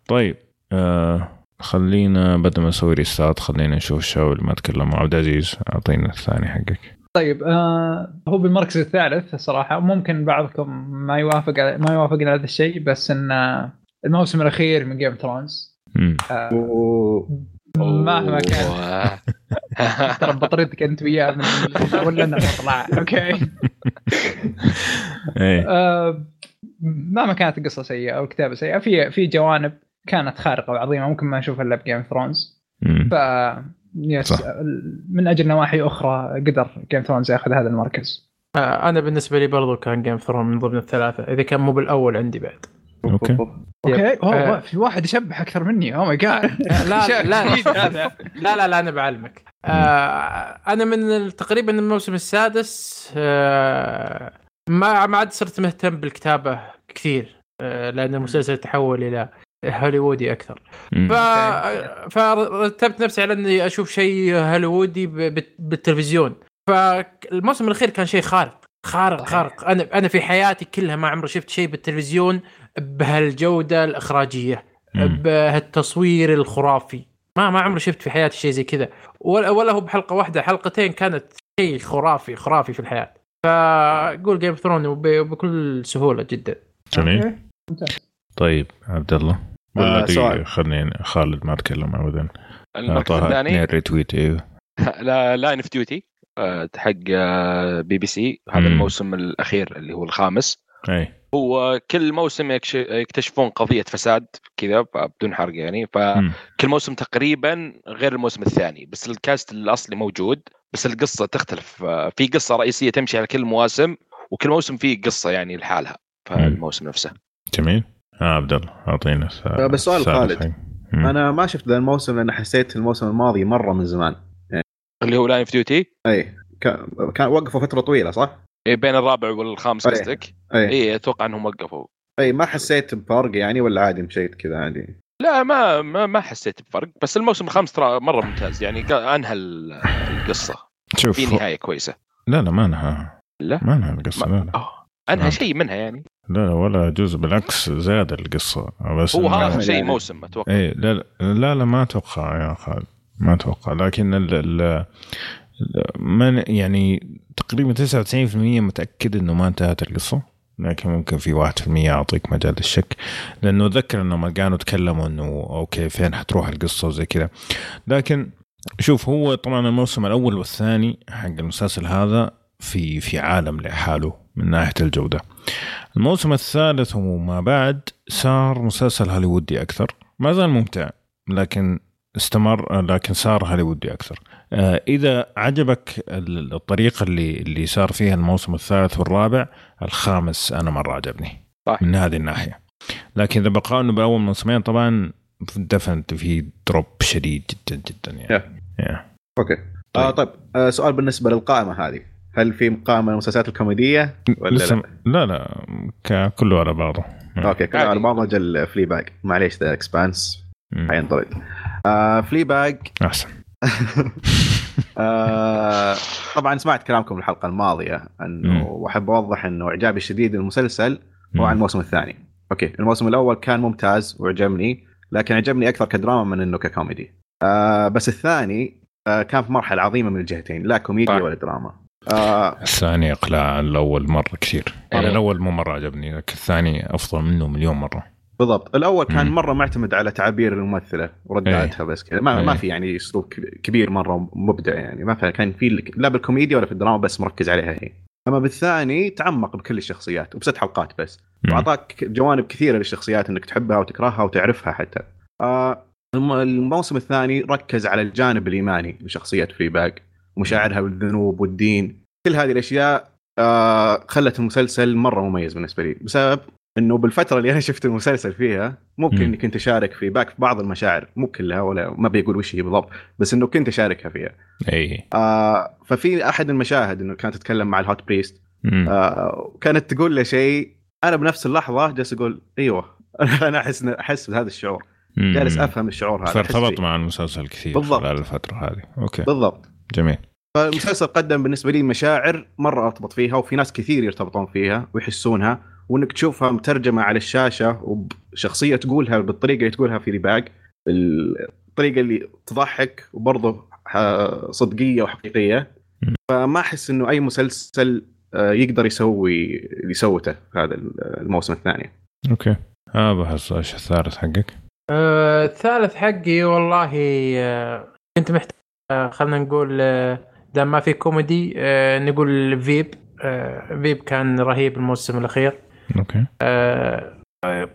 طيب آه خلينا بدل ما نسوي restart خلينا نشوف ال show اللي ما تكلموا عبد العزيز أعطينا الثاني حقك. طيب آه هو بالمركز الثالث صراحة. ممكن بعضكم ما يوافق على ما يوافق على هذا الشيء بس إن آه، الموسم الأخير من Game of Thrones. آه. مهما كان. ترى بطريقتك أنت وياه من ولا أنا بطلع. okay. إيه. آه، مهما كانت القصة سيئة أو الكتابة سيئة في في جوانب كانت خارقة وعظيمة ممكن ما نشوفها إلا ب Game of Thrones مم. ف yes صح. من أجل نواحي أخرى قدر Game of Thrones ياخذ هذا المركز. آه أنا بالنسبة لي برضو كان Game of Thrones من ضمن الثلاثة إذا كان مو بالأول عندي بعد. okay. آه. اوه في واحد يشطح أكثر مني. Oh oh my God لا لا لا لا لا أنا بعلمك. آه أنا من تقريبا الموسم السادس آه ما ما عاد صرت مهتم بالكتابة كثير آه لأن المسلسل تحول إلى هوليوودي أكثر. ف... فرتبت نفسي على إني أشوف شيء هوليوودي بالتلفزيون. فالموسم الأخير كان شيء خارق خارق صحيح. خارق. أنا أنا في حياتي كلها ما عمري شفت شيء بالتلفزيون بهالجودة الإخراجية. بهالتصوير الخرافي. ما ما عمري شفت في حياتي شيء زي كذا. ولا, ولا هو بحلقة واحدة حلقتين كانت شيء خرافي خرافي في الحياة. فقول Game of Thrones وبكل سهولة جدا. جميل. طيب عبد الله. ولا آه، سؤال. خليني خالد ما تكلم ابدا. المركز اعطاها الثاني؟ اثنين retweet أيوه لا Line of Duty حق بي بي سي هذا مم. الموسم الأخير اللي هو الخامس. أي. هو كل موسم يكتشفون قضية فساد كذا بدون حرق يعني. فكل موسم تقريبا غير الموسم الثاني بس ال cast الأصلي موجود. بس القصة تختلف. آه، في قصة رئيسية تمشي على كل المواسم وكل موسم فيه قصة يعني لحالها فالموسم نفسه. جميل. آه عبد الله أعطينا آه، بس سؤال خالد. أنا ما شفت ذا الموسم لأن حسيت الموسم الماضي مرة من زمان. اللي هو Line of Duty اي كان كان وقفوا فترة طويلة صح؟ بين الرابع والخامس أي. قصدك؟ اي اي أتوقع إنهم وقفوا. اي ما حسيت بفرق يعني ولا عادي مشيت كذا عادي؟ لا ما ما, ما حسيت بفرق بس الموسم الخامس ترى مرة ممتاز يعني أنهى ال- القصة. شوف في نهاية كويسة. لا لا ما أنهى. لا؟ ما أنهى القصة لا لا. أوه. أنهى تمام. شيء منها يعني. لا لا ولا جزء بالعكس زاد القصة. بس هو هذا شيء يعني. موسم أتوقع. إيه لا لا لا, لا ما أتوقع يا خالد ما أتوقع. لكن ال ال من يعني تقريبا 99% متأكد إنه ما انتهت القصة. لكن ممكن في 1% أعطيك مجال للشك. لأنه اتذكر انهم كانوا تكلموا إنه أوكي فين حتروح القصة وزي كذا. لكن شوف هو طبعا الموسم الأول والثاني حق المسلسل هذا في في عالم لحاله من ناحية الجودة. الموسم الثالث وما بعد صار مسلسل هوليوودي أكثر. ما زال ممتع لكن استمر لكن صار هوليوودي أكثر. آه، إذا عجبك ال- الطريقة اللي اللي صار فيها الموسم الثالث والرابع الخامس أنا مرة عجبني. صح. من هذه الناحية. لكن إذا بقارنه بأول موسمين طبعا definitely في drop شديد جدا جدا يعني. yeah. okay. آه طيب. آه سؤال بالنسبة للقائمة هذه. هل في قائمه المسلسلات الكوميدية ولا لسه لا؟ لا. لا كله على بعضه. okay عادي. على بعض أجل Fleabag معليش The Expanse. حينطرد. آه Fleabag أحسن آه طبعا سمعت كلامكم الحلقة الماضية إنه. وأحب أوضح إنه إعجابي الشديد بالمسلسل هو. عن الموسم الثاني okay الموسم الأول كان ممتاز وعجبني لكن عجبني أكثر كدراما من إنه ككوميدي آه بس الثاني آه كان في مرحلة عظيمة من الجهتين لا كوميديا. ولا دراما آه الثاني إقلاع عن الأول مرة كثير يعني أيوة. الأول مو مرة عجبني لكن الثاني أفضل منه مليون مرة بالضبط الأول كان. مرة معتمد على تعابير الممثلة ورداتها بس كذا ما, ما إيه. في يعني أسلوب كب- كبير مرة مبدع يعني ما كان في لا بالكوميديا ولا في الدراما بس مركز عليها هي أما بالثاني تعمق بكل الشخصيات وبست حلقات بس. وأعطاك جوانب كثيرة للشخصيات إنك تحبها وتكرهها وتعرفها حتى. آه الم- الموسم الثاني ركز على الجانب الإيماني لشخصية Fleabag ومشاعرها بالذنوب والدين كل هذه الأشياء آه خلت المسلسل مرة مميز بالنسبة لي بسبب إنه بالفترة اللي أنا شفت المسلسل فيها ممكن مم. إني كنت أشارك Fleabag في بعض المشاعر مو كلها ولا ما بيقول وش هي بالضبط بس إنه كنت أشاركها فيها إي آه ففي أحد المشاهد إنه كانت تتكلم مع ال hot priest. آه كانت تقول له شيء أنا بنفس اللحظة جالس أقول أيوه أنا أحس أحس بهذا الشعور. جالس أفهم الشعور هذا فارتبط. مع المسلسل كثير بالضبط. خلال الفترة هذه أوكي بالضبط جميل فالمسلسل قدم بالنسبة لي مشاعر مرة أرتبط فيها وفي ناس كثير يرتبطون فيها ويحسونها وإنك تشوفها مترجمة على الشاشة وشخصيه تقولها بالطريقة اللي تقولها Fleabag الطريقة اللي تضحك وبرضه صدقية وحقيقية. فما أحس إنه أي مسلسل آه، يقدر يسوي اللي سوته في هذا الموسم الثاني. أوكي. آه بحس إيش الثالث حقك؟ آه الثالث حقي والله آه كنت محتاج آه خلينا نقول آه دام ما في كوميدي آه نقول Veep. آه Veep كان رهيب الموسم الأخير. أوكي. آه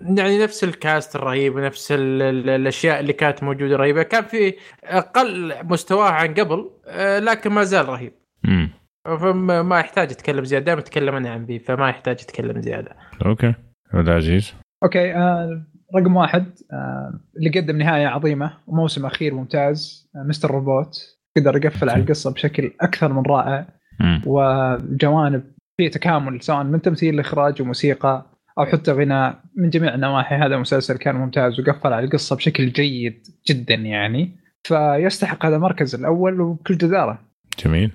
يعني نفس ال cast الرهيب ونفس ال- ال- الأشياء اللي كانت موجودة رهيبة. كان في أقل مستواه عن قبل آه لكن ما زال رهيب. امم فما ما يحتاج يتكلم زيادة دائما أتكلم أنا عن Veep فما يحتاج يتكلم زيادة. أوكي. هذا عزيز. أوكي آه رقم واحد آه اللي قدم نهاية عظيمة وموسم أخير ممتاز آه Mr. Robot. قدر يقفل على القصة بشكل أكثر من رائع. مم. وجوانب في تكامل سواء من تمثيل اخراج وموسيقى أو حتى غناء. من جميع النواحي هذا المسلسل كان ممتاز وقفل على القصة بشكل جيد جدا يعني. فيستحق هذا المركز الأول وبكل جدارة. جميل.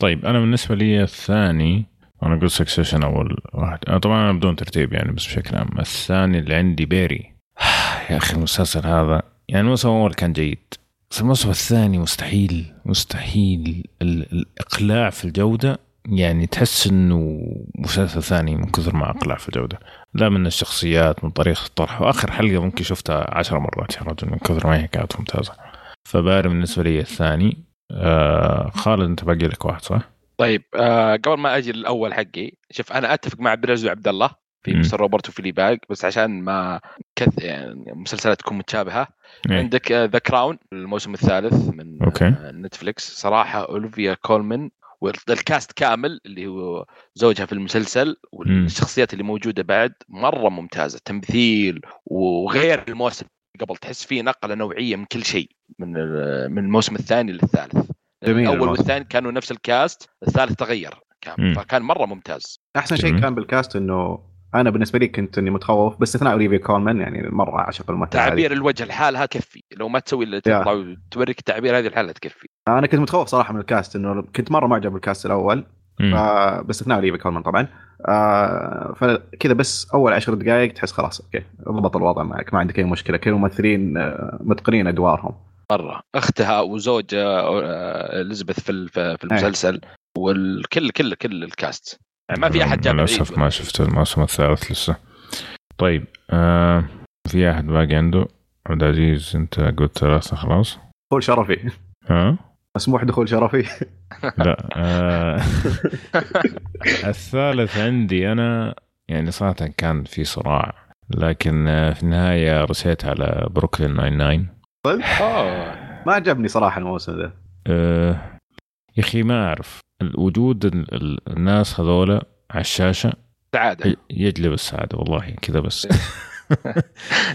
طيب أنا بالنسبة لي الثاني أنا قلت Succession أول واحد. آه، طبعا أنا بدون ترتيب يعني بس بشكل عام. الثاني اللي عندي Barry يا أخي المسلسل هذا يعني الموسم الأول كان جيد بس الموسم الثاني مستحيل مستحيل ال- الإقلاع في الجودة. يعني تحس إنه مسلسل ثاني من كثر ما أقلع في الجوده لا من الشخصيات من طريقة الطرح وآخر حلقة ممكن شفتها عشر مرات يا رجل من كثر ما هي كانت ممتازة ف Barry بالنسبة لي الثاني آه خالد أنت باقي لك واحد صح؟ طيب آه قبل ما أجي الأول حقي شوف أنا أتفق مع برز وعبد الله في. Mr. Robot و Fleabag بس عشان ما كث يعني مسلسلات تكون متشابهة إيه. عندك The Crown الموسم الثالث من أوكي. آه، Netflix صراحة Olivia Colman وال cast كامل اللي هو زوجها في المسلسل والشخصيات اللي موجودة بعد مرة ممتازة تمثيل وغير الموسم قبل تحس فيه نقلة نوعية من كل شيء من ال- من الموسم الثاني للثالث جميل الأول الموسم. والثاني كانوا نفس ال cast الثالث تغير مم. كان فكان مرة ممتاز أحسن شيء. كان بال cast إنه أنا بالنسبة لي كنت إني متخوف باستثناء Olivia Colman يعني مرة أعشق الممثله هذه. تعبير الوجه لحالها تكفي. لو ما تسوي الا. تطلع وتوريك التعبير هذه لحالها تكفي. أنا كنت متخوف صراحة من ال cast إنه كنت مرة معجب بال cast الأول. آه باستثناء Olivia Colman طبعا. آه فكذا بس أول عشر دقائق تحس خلاص أوكي ضبط الوضع معك ما عندك أي مشكلة. كل الممثلين آه متقنين أدوارهم. مرة. أختها وزوج آه، إليزابيث في في المسلسل والكل كل كل الكاست. يعني ما في أحد جاب للاسف. ما شفت الموسم الثالث لسه. طيب آه في أحد باقي عنده؟ عبد العزيز أنت قلت ثلاثة خلاص؟ دخول شرفي. ها؟ مسموح دخول شرفي. لا آه الثالث عندي أنا يعني صراحة كان في صراع لكن آه، في النهاية رسيت على بروكلين 99 أوه. ما عجبني صراحة الموسم ذا. آه يا أخي ما أعرف. وجود ال- ال- الناس هذولا على الشاشة سعادة. يجلب السعادة والله كذا بس.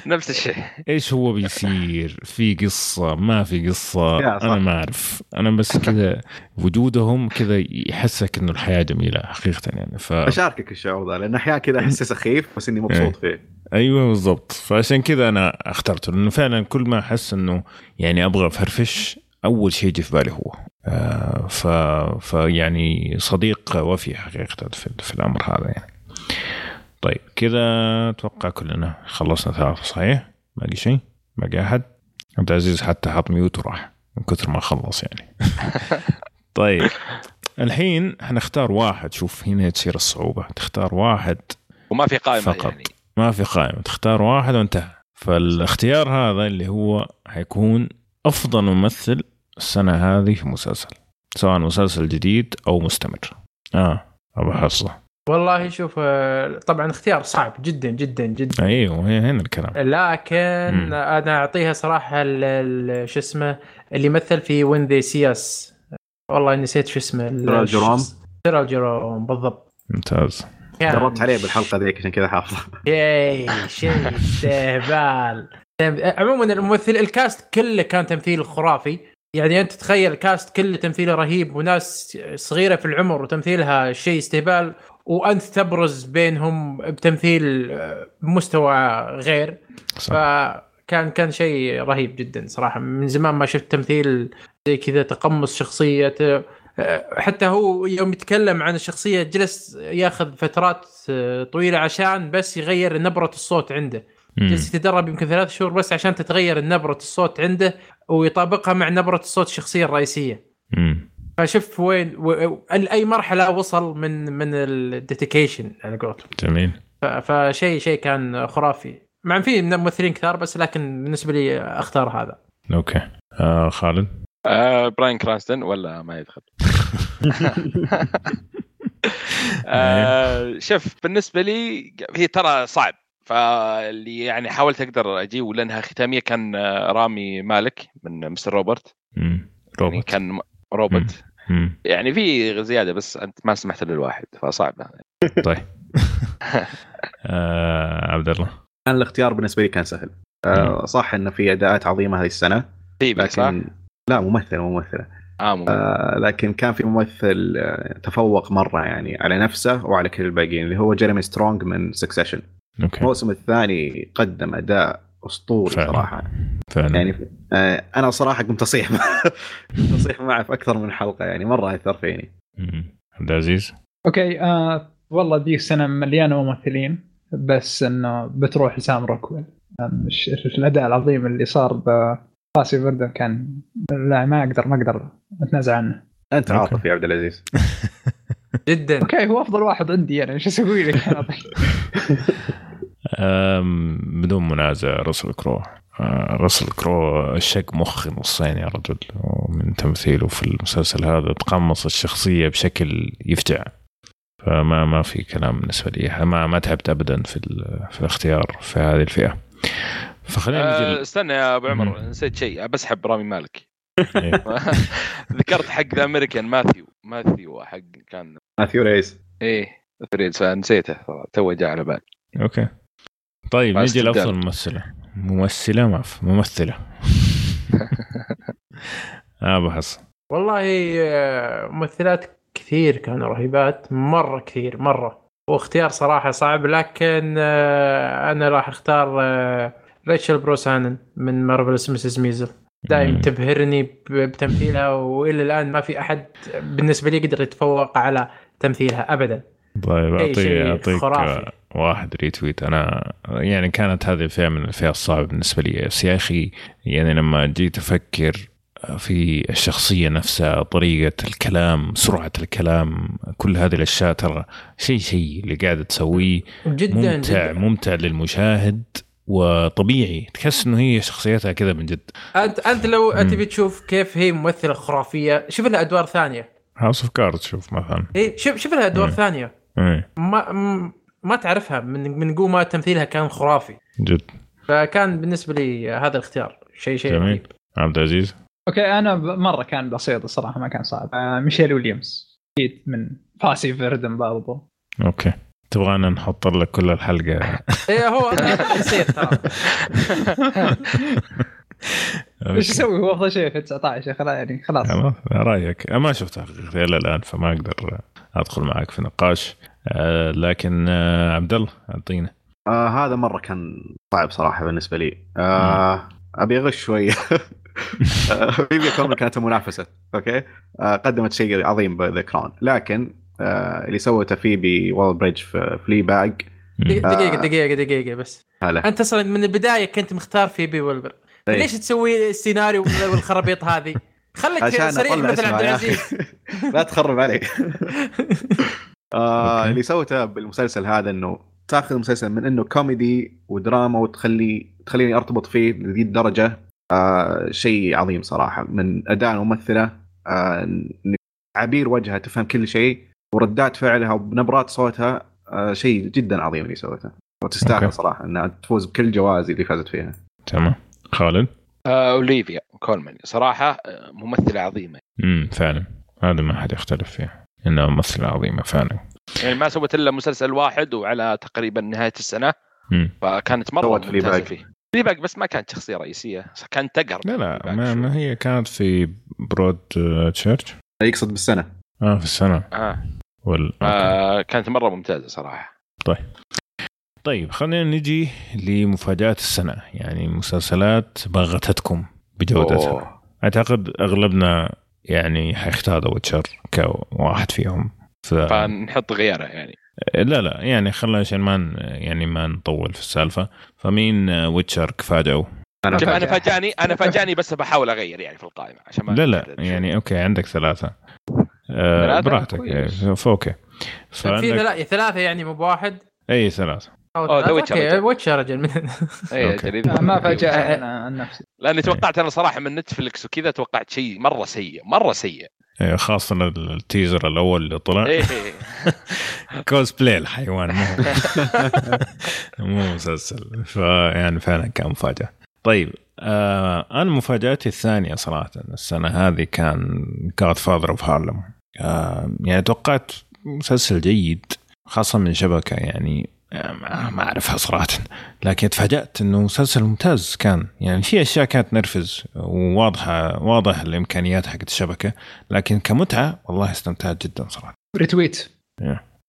نفس الشيء. إيش هو بيصير؟ في قصة؟ ما في صح. أنا ما أعرف. أنا بس كذا وجودهم كذا يحسك إنه الحياة جميلة حقيقة يعني. ف أشاركك الشعور ذا لأن أحيانا كذا احسه سخيف بس إني مبسوط فيه. أيوه بالضبط. فعشان كذا أنا اخترته لأنه فعلا كل ما أحس إنه يعني أبغى أفرفش أول شيء يجي في بالي هو. ف فيعني صديق وفي حقيقة في, في الأمر هذا يعني طيب كذا أتوقع كلنا خلصنا ثلاثة صحيح؟ باقي شيء؟ باقي أحد؟ عبد العزيز حتى حط ميوت وراح من كثر ما خلص يعني طيب الحين حنختار واحد شوف هنا تصير الصعوبة تختار واحد وما في قائمة فقط. يعني ما في قائمة تختار واحد وانتهى فالاختيار هذا اللي هو حيكون أفضل ممثل السنة هذه في مسلسل سواء مسلسل جديد أو مستمر. آه أبو حصة والله شوف آه، طبعا اختيار صعب جدا جدا جدا. هي هنا الكلام. لكن مم. أنا أعطيها صراحة شو اسمه اللي مثل في وين ذي سياس والله نسيت شو اسمه ترى جيروم؟ ترى جيروم بالضبط. ممتاز. جربت عليه بالحلقة ذيك عشان كذا حافظه شيء شيء استهبال. عموما الممثل الكاست كله كان تمثيل خرافي. يعني أنت تخيل الكاست كله تمثيله رهيب وناس صغيرة في العمر وتمثيلها شيء استهبال وأنت تبرز بينهم بتمثيل آه، بمستوى غير. صح. فكان كان شيء رهيب جدا صراحة. من زمان ما شفت تمثيل زي كذا تقمص شخصيه آه، حتى هو يوم يتكلم عن الشخصية جلس ياخذ فترات آه، طويلة عشان بس يغير نبرة الصوت عنده. جلس يتدرب يمكن ثلاث شهور بس عشان تتغير نبرة الصوت عنده ويطابقها مع نبرة الصوت الشخصية الرئيسية. مم. فشوف وين و... أي مرحلة وصل من من ال dedication على قولتهم. جميل. ف- فشيء شيء كان خرافي. مع في ممثلين كثار بس لكن بالنسبة لي أختار هذا. أوكي. آه خالد؟ آه Bryan Cranston ولا ما يدخل. آه شوف بالنسبة لي هي ترى صعب. فاللي يعني حاولت أقدر أجيب لأنها ختامية كان آه، رامي مالك من Mr. Robot. مم. يعني كان مم. يعني في زيادة بس أنت ما سمحت للواحد فصعب طيب. آه عبد الله. كان الاختيار بالنسبة لي كان سهل. آه صح انه في أداءات عظيمة هذه السنة صح؟ لكن لا ممثل مو ممثلة. آه مم. آه لكن كان في ممثل آه تفوق مرة يعني على نفسه وعلى كل الباقيين اللي هو Jeremy Strong من Succession. أوكي. الموسم الثاني قدم أداء أسطوري فعلا. صراحة. فعلا. يعني آه أنا صراحة قمت أصيح قمت أصيح معه في أكثر من حلقة يعني مرة أثر فيني. عبد العزيز؟ أوكي آه والله دي السنة مليانة ممثلين بس إنه بتروح ل Sam Rockwell. الأداء العظيم اللي صار ب Fosse/Verdon كان لا ما أقدر ما أقدر اتنازل عنه. أنت أوكي. عاطف يا عبد العزيز. جدا. أوكي هو أفضل واحد عندي يعني إيش أسوي لك؟ طيب؟ بدون منازع راسل كرو. آه، راسل كرو شق مخي نصين يا رجل ومن تمثيله في المسلسل هذا تقمص الشخصية بشكل يفجع. فما ما في كلام بالنسبة لي. ما ما تعبت ابدا في ال- في الاختيار في هذه الفئة. فخلينا آه نجي استنى يا أبو عمر. نسيت شيء. بسحب رامي مالك. إيه. ذكرت حق The Americans ماثيو. ماثيو حق كان ماثيو ريس. إيه فريد فنسيته تو جاء على بالي okay. طيب نجي لأفضل. ممثلة ممثلة ما في ممثلة آه أبو حسن والله آه، ممثلات كثير كانوا رهيبات مرة كثير مرة واختيار صراحة صعب لكن آه، أنا راح أختار آه، ريتشل بروسانن من Marvelous Mrs. Maisel دائما. تبهرني بتمثيلها وإلى الآن ما في أحد بالنسبة لي يقدر يتفوق على تمثيلها ابدا طيب شيء أعطيك خرافي. واحد ريتويت أنا يعني كانت هذه الفئة من الفئة الصعبة بالنسبة لي. بس يا أخي يعني لما جيت أفكر في الشخصية نفسها طريقة الكلام سرعة الكلام كل هذه الأشياء ترى شيء شيء اللي قاعدة تسويه جدا ممتع جدا. ممتع للمشاهد وطبيعي. تحس إنه هي شخصيتها كذا من جد. أنت أنت لو. تبي تشوف كيف هي ممثلة خرافية شوف لها أدوار ثانية. House of Cards شوف مثلا. اي شوف شوف لها أدوار مم. ثانية. إيه. ما ما تعرفها من من قوة تمثيلها كان خرافي. جد. فكان بالنسبة لي هذا الاختيار شيء شيء جميل. رهيب عبد العزيز؟ okay أنا مرة كان بسيط الصراحة ما كان صعب. آه ميشيل ويليامز. أكيد من Fosse Verdon برضو. okay. تبغانا نحط لك كل الحلقة. إيه هو نسيت ترى. إيش أسوي هو أفضل شيء في 19 خلاص يعني خلاص. رأيك. أنا ما شفت حقيقة. إلى الان فما أقدر أدخل معك في نقاش. لكن آه، عبد الله أعطينا. آه هذا مرة كان صعب صراحة بالنسبة لي. آه أبي أغش شوية آه، أوليفيا كولمان كانت منافسة okay؟ آه قدمت شيء عظيم ب The Crown. لكن آه اللي سوته فيبي والر بريدج في Fleabag. دقيقة دقيقة دقيقة بس. هلا. أنت أصلا من البداية كنت مختار فيبي وولبر إيه. ليش تسوي السيناريو والخرابيط هذه؟ خليك صريح أطلع مثل عبد العزيز. لا تخرب علي. آه. اللي سوته بالمسلسل هذا إنه تاخذ المسلسل من إنه كوميدي ودراما وتخلي تخليني أرتبط فيه لذي الدرجة. آه شيء عظيم صراحة. من اداء الممثله آه عبير وجهها تفهم كل شيء وردات فعلها وبنبرات صوتها آه شيء جدا عظيم اللي سوته وتستاهل okay. صراحة إنها تفوز بكل الجوائز اللي فازت فيها. تمام. خالد؟ آه، أوليفيا كولمان. صراحة آه، ممثلة عظيمة. امم فعلا. هذا ما حد يختلف فيه. انها ممثله عظيمه فعلا. يعني ما سوت إلا مسلسل واحد وعلى تقريبا نهاية السنة. امم فكانت مرة ممتازة. فيه. Fleabag بس ما كانت شخصية رئيسية. كانت تقهر لا لا ما. ما هي كانت في Broad آه، Church؟ يقصد بالسنة. آه في السنة. آه. وال... آه كانت مرة ممتازة صراحة. طيب خلينا نجي لمفاجآت السنة. يعني مسلسلات بغتتكم بجودتها. أوه. أعتقد أغلبنا يعني حيختار Witcher كواحد فيهم ف... فنحط غيره يعني لا لا يعني خلينا عشان ما ن- يعني ما نطول في السالفة فمين Witcher كفاجئوا أنا شوف أنا. فاجأني أنا فاجأني بس بحاول أغير يعني في القائمة عشان ما لا لا. يعني okay عندك ثلاثة آه ثلاثة؟ براحتك كويس. إيه، ف okay في فعندك ثلاثة يعني مو بواحد إي ثلاثة ثلاثة؟ The Witcher okay. Witcher رجل من. آه، ما أنا عن نفسي لأني توقعت أنا صراحة من Netflix وكذا توقعت شيء مرة سيء مرة سيء. إيه، خاصة ال teaser الأول اللي طلع. إيه. كوسبلاي الحيوان مو. مو مسلسل. فيعني فعلا كان مفاجأة. طيب آه أنا مفاجأتي الثانية صراحة السنة هذه كان Godfather of Harlem يعني توقعت مسلسل جيد خاصة من شبكة يعني ما ما أعرفها صراحة. لكن تفاجأت إنه مسلسل ممتاز كان. يعني في أشياء كانت نرفز وواضحة واضح الإمكانيات حقت الشبكة. لكن كمتعة والله استمتعت جدا صراحة. retweet.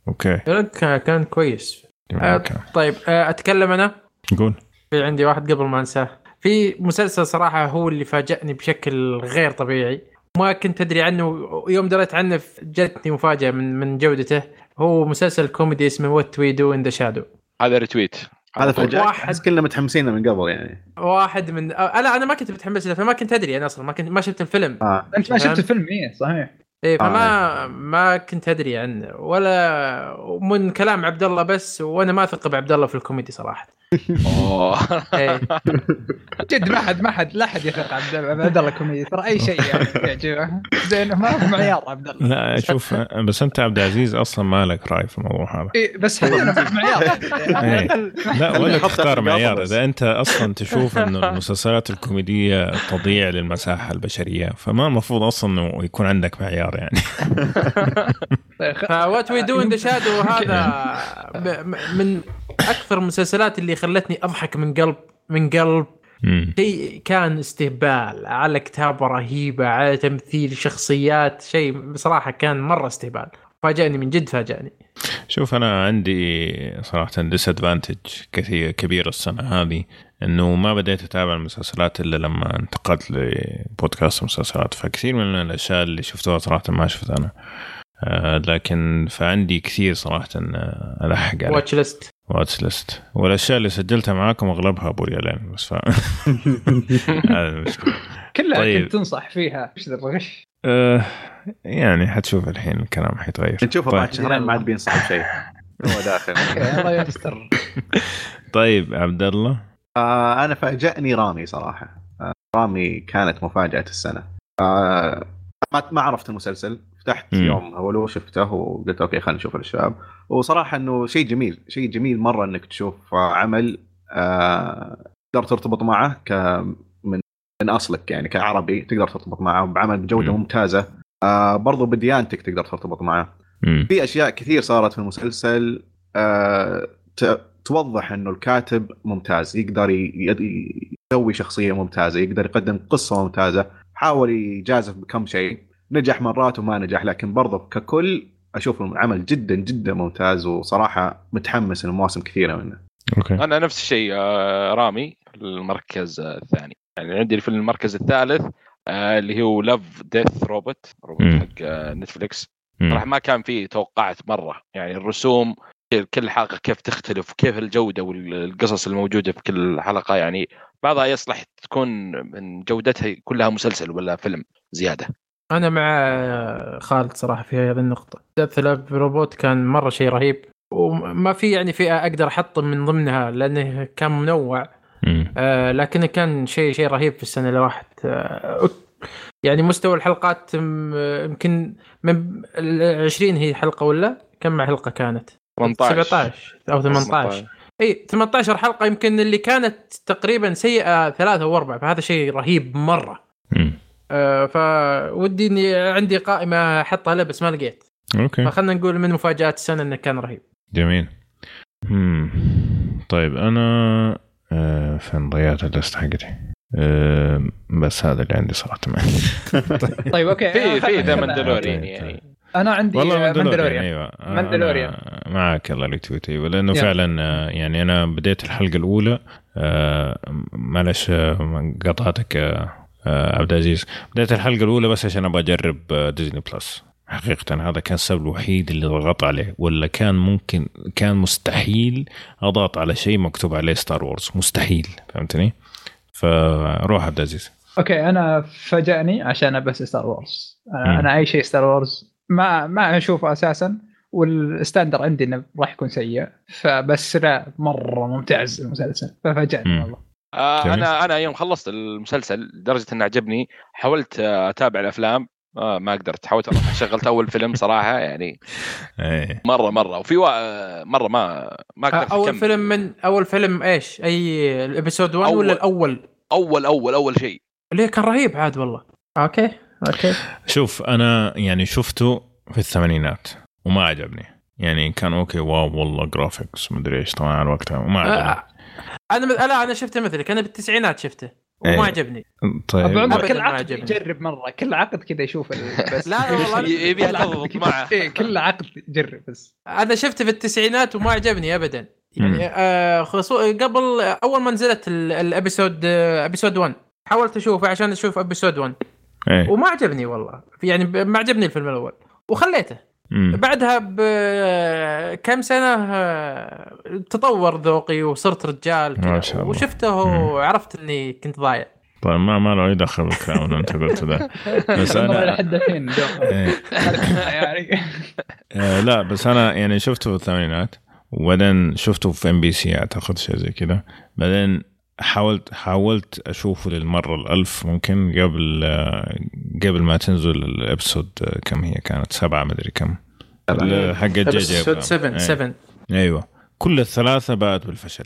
okay كان كان كويس. آه،. طيب آه، أتكلم أنا؟ قول. في عندي واحد قبل ما أنساه. في مسلسل صراحة هو اللي فاجأني بشكل غير طبيعي. ما كنت أدري عنه. يوم دريت عنه جتني مفاجأة من من جودته. هو مسلسل كوميدي اسمه وات وي دو ان ذا شادو هذا retweet هذا فجأة. واحد- كلنا متحمسين من قبل يعني. واحد من آه لا أنا ما كنت متحمس له فما كنت أدري أنا أصلا ما كنت ما شفت الفيلم. آه. أنت ما. شفت الفيلم إيه صحيح. إيه فما آه. ما كنت أدري عنه ولا من كلام عبد الله بس وأنا ما أثق بعبد الله في الكوميدي صراحة. أوه. إيه. جد ما حد ما حد لا حد يثق عبد عبد الله كوميدي ترى أي شيء يعني يعجبه. زين ما هو معيار عبد الله. لا شوف بس أنت عبد العزيز أصلا ما لك رأي في الموضوع هذا. إيه بس أنا معيار. إيه. لا ولا تختار معيار. إذا أنت أصلا تشوف إنه المسلسلات الكوميدية تضيع للمساحة البشرية فما المفروض أصلا إنه يكون عندك معيار. يعني. ف What We Do in the Shadows هذا من أكثر المسلسلات اللي خلتني أضحك من قلب من قلب. شيء كان استهبال. على كتابه رهيبة على تمثيل شخصيات شيء بصراحة كان مرة استهبال. فاجأني من جد فاجأني. شوف أنا عندي صراحة disadvantage كثير كبير السنة هذه إنه ما بديت أتابع المسلسلات إلا لما انتقلت لبودكاست المسلسلات فكثير من الأشياء اللي شفتوها صراحة ما شفت أنا. آه لكن فعندي كثير صراحة آه، ألحق عليه. watch list watch list والأشياء اللي سجلتها معاكم أغلبها أبو ريالين بس ف هذا المشكلة. كلها طيب. كنت تنصح فيها إيش ذا آه يعني حتشوف الحين الكلام حيتغير. نشوفه طيب. بعد شهرين ما عاد بينصح بشيء هو داخل. الله يستر. طيب عبد الله. آه أنا فاجأني رامي صراحة. آه رامي كانت مفاجأة السنة. آه ما ما عرفت المسلسل. فتحت مم. يوم اولو شفته وقلت أوكي خلينا نشوف الشباب. وصراحة إنه شيء جميل شيء جميل مرة إنك تشوف عمل آه تقدر ترتبط معه ك من أصلك يعني كعربي تقدر ترتبط معه بعمل بجودة مم. ممتازة. آه برضو بديانتك تقدر ترتبط معه. مم. في أشياء كثير صارت في المسلسل آه توضح إنه الكاتب ممتاز يقدر ي- ي- يسوي شخصية ممتازة يقدر يقدم قصة ممتازة حاول يجازف بكم شيء. نجح مرات وما نجح لكن برضه ككل أشوف العمل جدا جدا ممتاز وصراحة متحمس لمواسم كثيرة منه. okay. أنا نفس الشيء آه، رامي المركز الثاني. يعني عندي في المركز الثالث آه، اللي هو Love Death Robot Robot. حق آه، Netflix مم. صراحة ما كان فيه توقعت مرة يعني الرسوم كل حلقة كيف تختلف وكيف الجودة والقصص الموجودة في كل حلقة يعني بعضها يصلح تكون من جودتها كلها مسلسل ولا فيلم زيادة أنا مع خالد صراحة في هذه النقطة ديث روبوت كان مرة شيء رهيب وما في يعني فئة أقدر احطه من ضمنها لأنه كان منوع. آه لكنه كان شيء شيء رهيب في السنة اللي راحت. آه يعني مستوى الحلقات يمكن من ال 20 هي حلقة ولا كم حلقة كانت؟ 18 17 أو 18 إي 18 حلقة يمكن اللي كانت تقريبا سيئة ثلاثة أو أربعة فهذا شيء رهيب مرة. آه فودي إني عندي قائمة أحطها له بس ما لقيت. أوكي. فخلنا نقول من مفاجآت السنة إنه كان رهيب. جميل. مم. طيب أنا آه فين ضيعت ال list حقتي. آه بس هذا اللي عندي صراحة. طيب أوكي. في في ذا أنا- ماندلوريان طيب، يعني. أنا عندي والله ماندلوريان أيوه. أنا ماندلوريان. معك الله retweet أيوه لأنه. فعلا آه، يعني أنا بديت الحلقة الأولى آه، معلش آه، قطعتك آه، آه، عبد العزيز. بديت الحلقة الأولى بس عشان أبغى أجرب آه، ديزني بلس. حقيقة هذا كان السبب الوحيد اللي ضغط عليه ولا كان ممكن كان مستحيل أضغط على شيء مكتوب عليه ستار وورز مستحيل فهمتني؟ فروح عبد العزيز أوكي أنا فاجأني عشان بس ستار وورز. أنا, أنا أي شيء ستار وورز ما ما أشوفه أساسا وال standard عندي إنه راح يكون سيء فبس لا مرة ممتاز المسلسل ففاجأني. والله آه. أنا أنا يوم خلصت المسلسل لدرجة إنه عجبني حاولت أتابع الأفلام آه ما قدرت حاولت شغلت أول فيلم صراحة يعني إيه مرة مرة وفي وا... آه، مرة ما ما قدرت أول أكمل. فيلم من أول فيلم إيش؟ أي ال episode 1 أول. ولا الأول؟ أول أول أول شيء ليه كان رهيب عاد والله أوكي أوكي شوف أنا يعني شفته في الثمانينات وما عجبني يعني كان أوكي wow والله graphics مدري إيش طبعا على وقتها وما عجبني آه، أنا لا أنا شفته مثلك أنا بالتسعينات شفته إيه. وما عجبني. طيب. أبو عمر كل عقد. يجرب مرة. كل عقد كذا يشوف بس لا، لا والله. تضبط كذا- معه. إيه، كل عقد يجرب بس. أنا شفته في التسعينات وما عجبني ابدا. يعني آه خصو قبل أول ما نزلت ال- الأبيسود آه، أبيسود 1 حاولت أشوفه عشان أشوف أبيسود 1 إيه. وما عجبني والله. يعني ما عجبني الفيلم الأول. وخليته. مم. بعدها بكم سنة آه، تطور ذوقي وصرت رجال ما شاء الله. وشفته. وعرفت إني كنت ضايع طيب ما ما له أي دخل بالكلام اللي أنت قلته ذا بس أنا لحد الحين. إيه. يعني آه لا بس أنا يعني شفته في الثمانينات وبعدين شفته في ام بي سي أعتقد شيء زي كذا بعدين حاولت حاولت أشوفه للمرة الألف ممكن قبل قبل ما تنزل ال episode كم هي كانت؟ سبعة مدري كم. حق جي جي episode 7 إيه. 7 أيوه. كل الثلاثة بات بالفشل.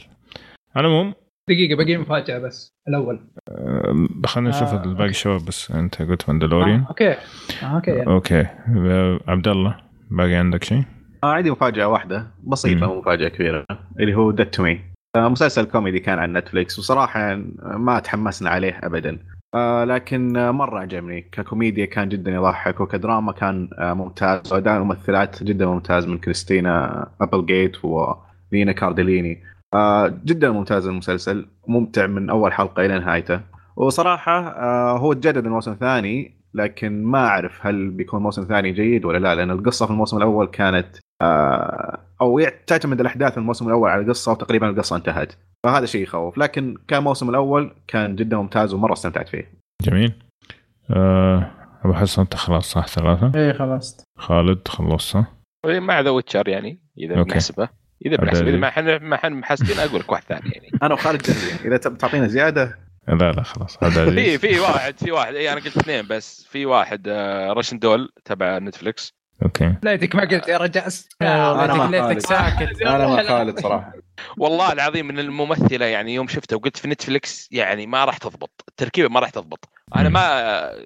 على العموم. دقيقة باقي مفاجأة بس الأول. آه، خلينا نشوف آه، الباقي الشباب بس. أنت قلت ماندلوريان. آه، أوكي. آه، أوكي. يعني. أوكي. عبد الله باقي عندك شيء؟ آه عندي مفاجأة واحدة بسيطة مفاجأة كبيرة اللي هو Dead to Me مسلسل كوميدي كان على نتفليكس وصراحة ما تحمسنا عليه ابدا. آه لكن آه، مرة عجبني. ككوميديا كان جدا يضحك وكدراما كان آه ممتاز. وأداء الممثلات جدا ممتاز من كريستينا ابلجيت ولينا كاردليني. جدا ممتاز المسلسل. ممتع من أول حلقة إلى نهايته. وصراحة هو تجدد الموسم الثاني لكن ما أعرف هل بيكون موسم ثاني جيد ولا لا لأن القصة في الموسم الأول كانت أو تعتمد الأحداث في الموسم الأول على القصة وتقريبا القصة انتهت. فهذا شيء يخوف. لكن كان الموسم الأول كان جدا ممتاز ومرة استمتعت فيه. جميل. آه، أبو حسن أنت خلاص صح؟ ثلاثة؟ إيه خلاص. خالد خلصت صح؟ مع The Witcher يعني إذا. بنحسبه. إذا بنحسب إذا ما حن ما حن محسبين أقول لك واحد ثاني يعني. أنا وخالد جاهزين إذا تعطينا زيادة. لا لا خلاص. هذا في في واحد في واحد. اي أنا قلت اثنين بس. في واحد آه، Russian Doll تبع نتفلكس أوكي. ليتك ما قلت يا رجاس أنا مع ليتك. ساكت. أنا مع خالد صراحة. والله العظيم من الممثلة يعني يوم شفتها وقلت في نتفلكس يعني ما راح تضبط. التركيبه ما راح تضبط. أنا. ما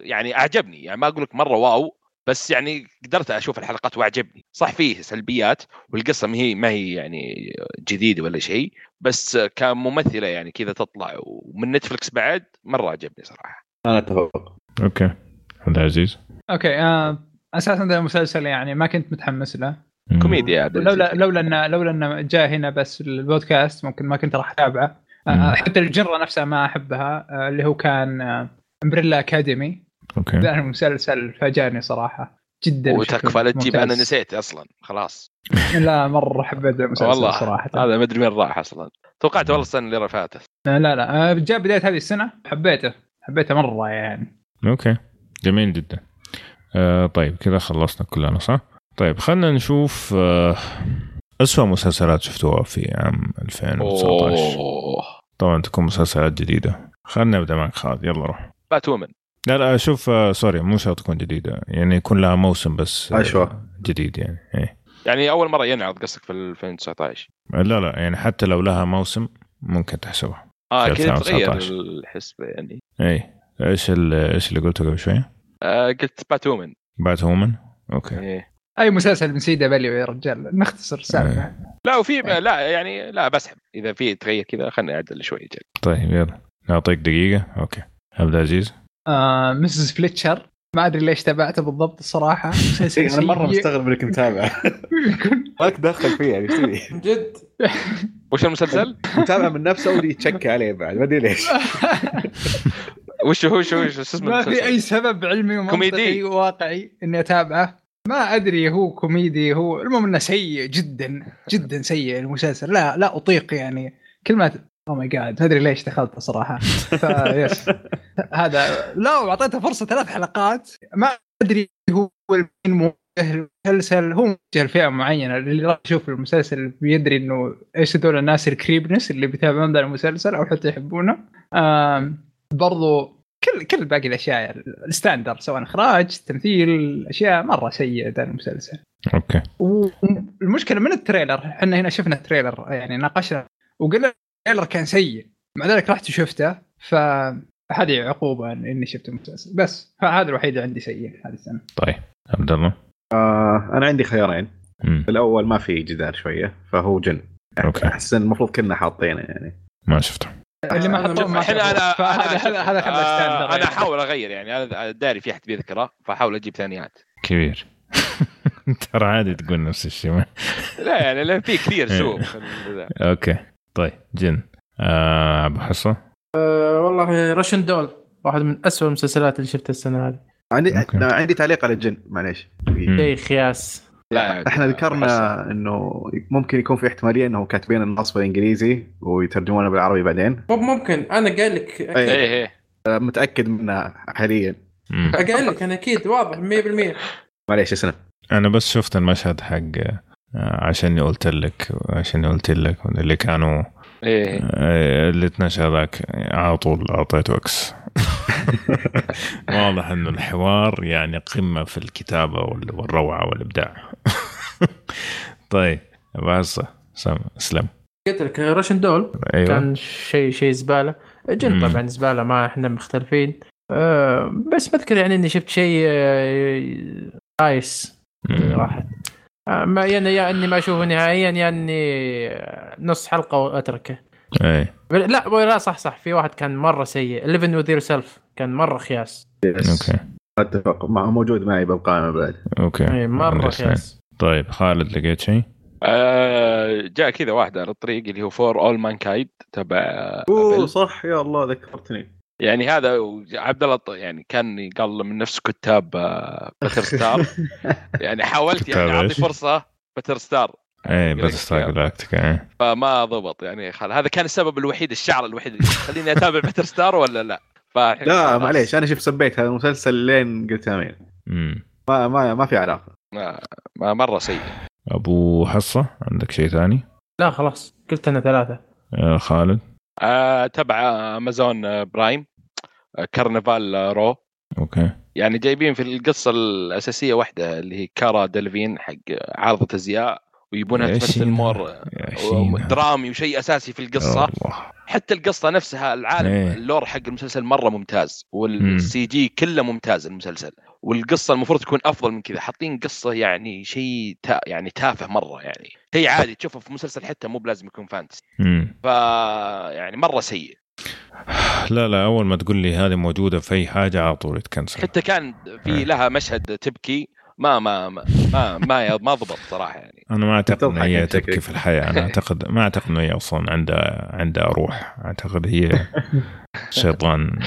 يعني أعجبني. يعني ما أقول لك مرة wow بس يعني قدرت أشوف الحلقات وأعجبني. صح فيه سلبيات والقصة ما هي ما هي يعني جديدة ولا شيء بس كممثلة يعني كذا تطلع. ومن نتفلكس بعد مرة عجبني صراحة. أنا أتفق. أوكي. هذا عزيز أوكي آه أساسا ذا المسلسل يعني ما كنت متحمس له. كوميديا لولا لولا انه لولا إنه جاء هنا بس البودكاست ممكن ما كنت راح أتابعه. آه حتى الجنرا نفسها ما أحبها آه اللي هو كان Umbrella Academy أوكي. ذا المسلسل فاجأني صراحة. جدا وتكفى لا تجيب. أنا نسيت أصلا. خلاص. لا مرة حبيت المسلسل والله صراحة. هذا ما أدري وين راح أصلا. توقعت والله السنة اللي فاتت. لا لا. آه، جاء بداية هذه السنة. حبيته. حبيته مرة يعني. أوكي. جميل جدا. آه طيب كذا خلصنا كلنا صح؟ طيب خلينا نشوف آه أسوأ مسلسلات شفتوها في عام 2019 أوه. طبعا تكون مسلسلات جديدة. خلينا نبدأ معك خالد. يلا روح. بات وومن لا لا شوف آه sorry مو شرط تكون جديدة. يعني يكون لها موسم بس آه. جديد يعني. إيه. يعني أول مرة ينعرض قصدك في 2019 لا لا يعني حتى لو لها موسم ممكن تحسبها. آه كذا تغير 2019. الحسبة يعني. إيه. إيش ال- إيش اللي قلته قبل شوية؟ آه قلت Batwoman Batwoman أوكي. إيه. أي مسلسل من CW يا رجال. نختصر السالفه لا وفي لا يعني لا بسحب. إذا في تغير كذا خليني أعدل شوي جل. طيب يلا. نعطيك دقيقة. أوكي. ابدا عزيز آه Mrs. Fletcher ما أدري ليش تابعته بالضبط الصراحة. إيه، أنا مرة. مستغرب إنك متابع. ما تدخل فيه يعني إيش؟ جد. وش المسلسل؟ متابع من نفسه ودي يتشكى عليه بعد ما أدري ليش. وش هو وش هو وش اسمه؟ ما في؟ أي سبب علمي ومنطقي. وواقعي إني أتابعه. ما أدري هو كوميدي هو المهم إنه سيء جدا جدا سيء المسلسل. لا لا أطيق يعني. كلمه oh my God ما أدري ليش دخلت صراحة. فيس هذا لا واعطيته فرصة ثلاث حلقات. ما أدري هو مين موجه المسلسل. هو موجه لفئة معينة. اللي راح يشوف المسلسل بيدري إنه إيش هذول الناس ال creepiness اللي بيتابعون ذا المسلسل أو حتى يحبونه. برضو كل كل باقي الأشياء ال standard سواء إخراج تمثيل أشياء مرة سيئة ذا المسلسل. أوكي. والمشكلة من ال trailer إحنا هنا شفنا ال trailer يعني ناقشنا وقلنا ال trailer كان سيء. مع ذلك رحت شفته فهذه عقوبة اني شفت المسلسل. بس فهذا الوحيد عندي سيء هذه السنة. طيب عبد الله؟ آه أنا عندي خيارين. مم. الأول ما في جدال شوية فهو جن. okay. أحس المفروض كنا حاطينه يعني. ما شفته. اللي ما أنا حطوه ما أنا هذا آه، أنا أحاول أغير يعني أنا داري في احد بيذكره فأحاول أجيب ثانيات. كبير. ترى عادي تقول نفس الشيء. ما. لا يعني لأن في كثير سوء okay. طيب جن. آه أبو حصة. والله Russian Doll واحد من أسوأ المسلسلات اللي شفتها السنة هذه. عندي. عندي تعليق على الجن معليش. مم. شيء خياس لا إحنا ذكرنا إنه ممكن يكون في احتمالية إنه كاتبين النص بالإنجليزي ويترجمونه بالعربي بعدين. ممكن. أنا قايل لك. إيه إيه أه، متأكد منها حاليا. قايل لك أنا أكيد واضح 100% معليش اسنى أنا بس شفت المشهد حق آه، عشان قلت لك عشان قلت لك اللي كانوا إيه. آه، اللي اتنشى ذاك على طول أعطيته X واضح إنه الحوار يعني قمة في الكتابة وال- والروعة والإبداع. طيب بس اسلم قلت لك Russian Doll أيوه. كان شيء شيء زبالة. جن. طبعا زبالة ما إحنا مختلفين. أه بس بذكر يعني إني شفت شيء آه، خايس مم. راحت. آه، ما يعني يا اني ما أشوفه نهائيا يا اني آه، نص حلقة وأتركه. اي لا لا صح صح. في واحد كان مرة سيء. Living with Yourself كان مرة خياس. okay. أتفق. مع- موجود معي بالقائمه بعد. okay. اي مرة. خياس. طيب خالد لقيت شيء؟ آه، جاء كذا واحد على الطريق اللي هو For All Mankind تبع أوه. صح. يا الله ذكرتني. يعني هذا عبد الله يعني كان قال من نفس كتاب بتر ستار يعني حاولت يعني أعطي؟ فرصة بتر ستار إيه قريت بس ستار كتاب. جلاكتيك إيه. فما ضبط يعني خل... هذا كان السبب الوحيد الشعر الوحيد اللي خليني أتابع بتر ستار ولا لا؟ لا. معليش أنا شوف سبيت هذا المسلسل لين قلت امين امم ما ما ما في علاقة. ما, ما مرة سيء. أبو حصة عندك شيء ثاني؟ لا خلاص قلت أنا ثلاثة. آه خالد. آه تبع Amazon Prime Carnival Row okay. يعني جايبين في القصة الأساسية واحدة اللي هي كارا ديلفين حق عارضة أزياء. ويبونها تمثل. more. درامي وشيء أساسي في القصة الله حتى القصة نفسها العالم إيه. ال lore حق المسلسل مرة ممتاز مم. وال CG كله ممتاز المسلسل والقصة المفروض تكون أفضل من كذا حاطين قصة يعني شيء تا يعني تافه مرة يعني شيء عادي تشوفه في مسلسل حتى مو بلازم يكون fantasy ف يعني مرة سيء لا لا أول ما تقول لي هذه موجودة في أي حاجة على طول يتكنسل حتى كان في إيه. لها مشهد تبكي ما ما ما ما ما, ما ضبط صراحة يعني. أنا ما أعتقد ان هي أنت تبكي. في الحياة. أنا اعتقد ما أعتقد إنه هي أصلا عندها عندها روح. أعتقد هي شيطان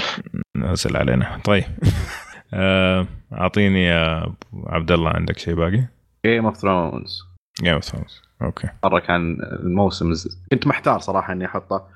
نازل علينا. طيب. آه، أعطيني يا عبد الله عندك شيء باقي؟ Game of Thrones Game of Thrones okay. مرة كان الموسم كنت محتار صراحة إني أحطه.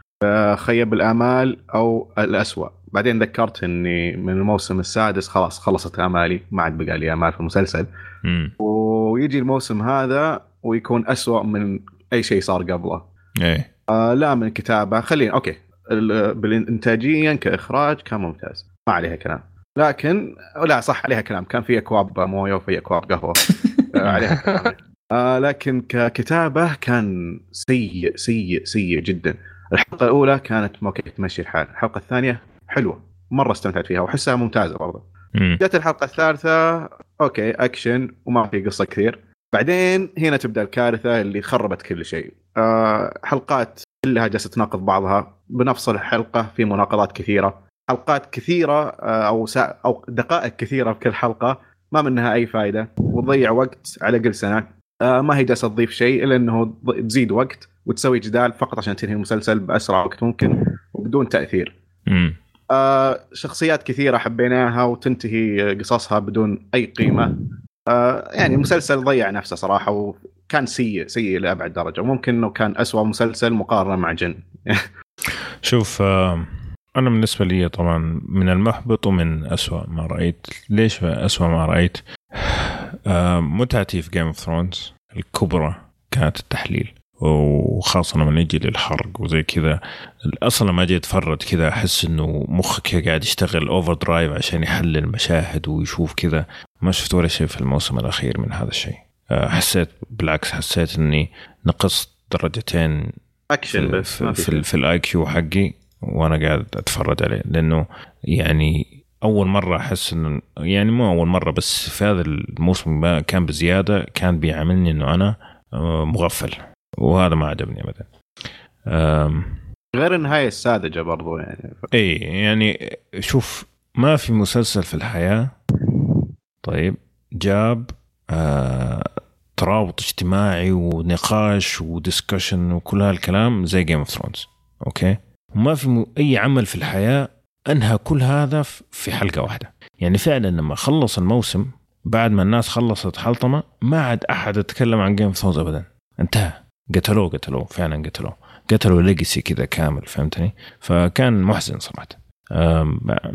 خيب الامال أو الاسوء بعدين ذكرت إني من الموسم السادس خلاص خلصت امالي ما عاد بقى لي امال في المسلسل. امم ويجي الموسم هذا ويكون أسوأ من أي شيء صار قبله. إيه. آه لا من كتابة. خلينا okay. ال- بالانتاجيا كإخراج كان ممتاز. ما عليها كلام. لكن لا صح عليها كلام. كان في أكواب موية وفي أكواب قهوة. آه عليها كلام. آه لكن ككتابة كان سيء سيء سيء جدا. الحلقة الأولى كانت okay تمشي الحال. الحلقة الثانية حلوة. مرة استمتعت فيها وأحسها ممتازة برضه جت الحلقة الثالثة okay أكشن وما في قصة كثير. بعدين هنا تبدأ الكارثة اللي خربت كل شيء. آه حلقات كلها جالسة تناقض بعضها. بنفس الحلقة في مناقضات كثيرة. حلقات كثيرة آه أو سا أو دقائق كثيرة بكل حلقة. ما منها أي فائده وتضيع وقت على كل سنة. آه ما هي جالسة تضيف شيء إلا إنه تزيد وقت. وتسوي جدال فقط عشان تنهي المسلسل بأسرع وقت ممكن وبدون تأثير. امم آه شخصيات كثيرة حبيناها وتنتهي قصصها بدون أي قيمة. آه يعني المسلسل ضيع نفسه صراحة وكان سيء سيء لأبعد درجة. وممكن إنه كان أسوأ مسلسل مقارنة مع جن. شوف آه، أنا بالنسبة لي طبعا من المحبط ومن أسوأ ما رأيت. ليش أسوأ ما رأيت؟ آه، متعتي في Game of Thrones الكبرى كانت التحليل. وخاصة لما نجي للحرق وزي كذا أصلا لما أجي اتفرج كذا أحس إنه مخك قاعد يشتغل overdrive عشان يحلل مشاهد ويشوف كذا. ما شفت ولا شيء في الموسم الأخير من هذا الشيء. آه، حسيت بالعكس حسيت إني نقصت درجتين اكشن في بس ما في, في ال IQ حقي وأنا قاعد أتفرج عليه. لأنه يعني أول مرة أحس إنه يعني مو أول مرة بس في هذا الموسم ما كان بزيادة كان بيعاملني إنه أنا آه، مغفل. وهذا ما عجبني ابدا. غير النهايه الساذجة برضو يعني. إي يعني شوف ما في مسلسل في الحياة طيب جاب آه ترابط اجتماعي ونقاش و discussion وكل هالكلام زي Game of Thrones okay؟ وما في م- أي عمل في الحياة أنهى كل هذا في حلقة واحدة. يعني فعلا لما خلص الموسم بعد ما الناس خلصت حلطمة ما عاد أحد يتكلم عن Game of Thrones ابدا. انتهى. قتلوه قتلوه فعلا قتلوه. قتلوا legacy كذا كامل فهمتني؟ فكان محزن صراحة.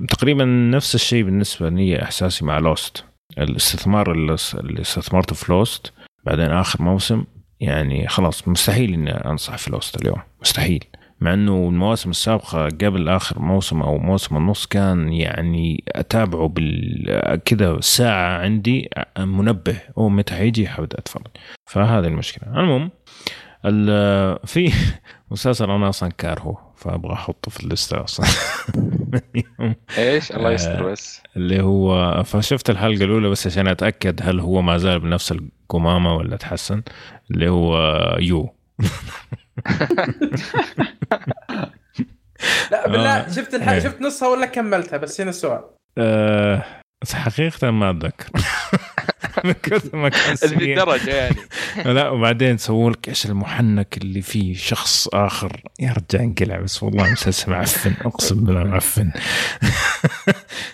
تقريبا نفس الشيء بالنسبة لي إحساسي مع Lost. الاستثمار اللي استثمرته في Lost بعدين آخر موسم يعني خلاص مستحيل إني أنصح في Lost اليوم. مستحيل. مع إنه المواسم السابقة قبل آخر موسم أو موسم النص كان يعني أتابعه بال كذا ساعة عندي منبه أو متى حيجي حبدا أتفرج. فهذه المشكلة. المهم ال- في مسلسل أنا أصلا كارهه فأبغى أحطه في الليستة أصلا. إيش؟ الله آه. يستر بس. اللي هو فشفت الحلقة الأولى بس عشان أتأكد هل هو ما زال بنفس القمامة ولا تحسن اللي هو يو. لا بالله آه. شفت الحلقة إيه. شفت نصها ولا كملتها؟ بس هنا السؤال. أه بس حقيقة ما أتذكر. من كثر ما كان الدرجه يعني. لا وبعدين سووا لك إيش المحنك اللي فيه شخص آخر. يا رجال انقلع بس والله مسلسل معفن. أقسم بالله معفن.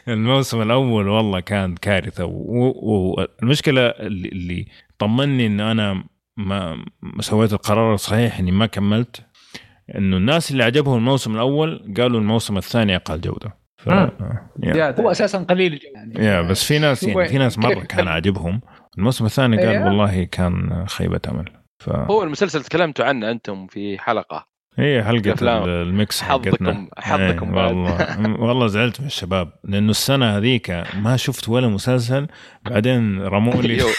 الموسم الأول والله كان كارثة. والمشكلة اللي, اللي طمني إن أنا ما ما سويت القرار الصحيح إني ما كملت إنه الناس اللي عجبهم الموسم الأول قالوا الموسم الثاني أقل جودة. ف... زيادة. هو أساسا قليل الجو يعني. يا بس في ناس يعني في ناس مرة كان عاجبهم الموسم الثاني قال إيه. والله كان خيبة أمل. ف هو المسلسل تكلمتوا عنه أنتم في حلقة. هي حلقة الأفلام. الميكس حظكم- حظكم إيه، بعد. والله والله زعلت من الشباب لأنه السنة هذيك ما شفت ولا مسلسل بعدين رموا لي.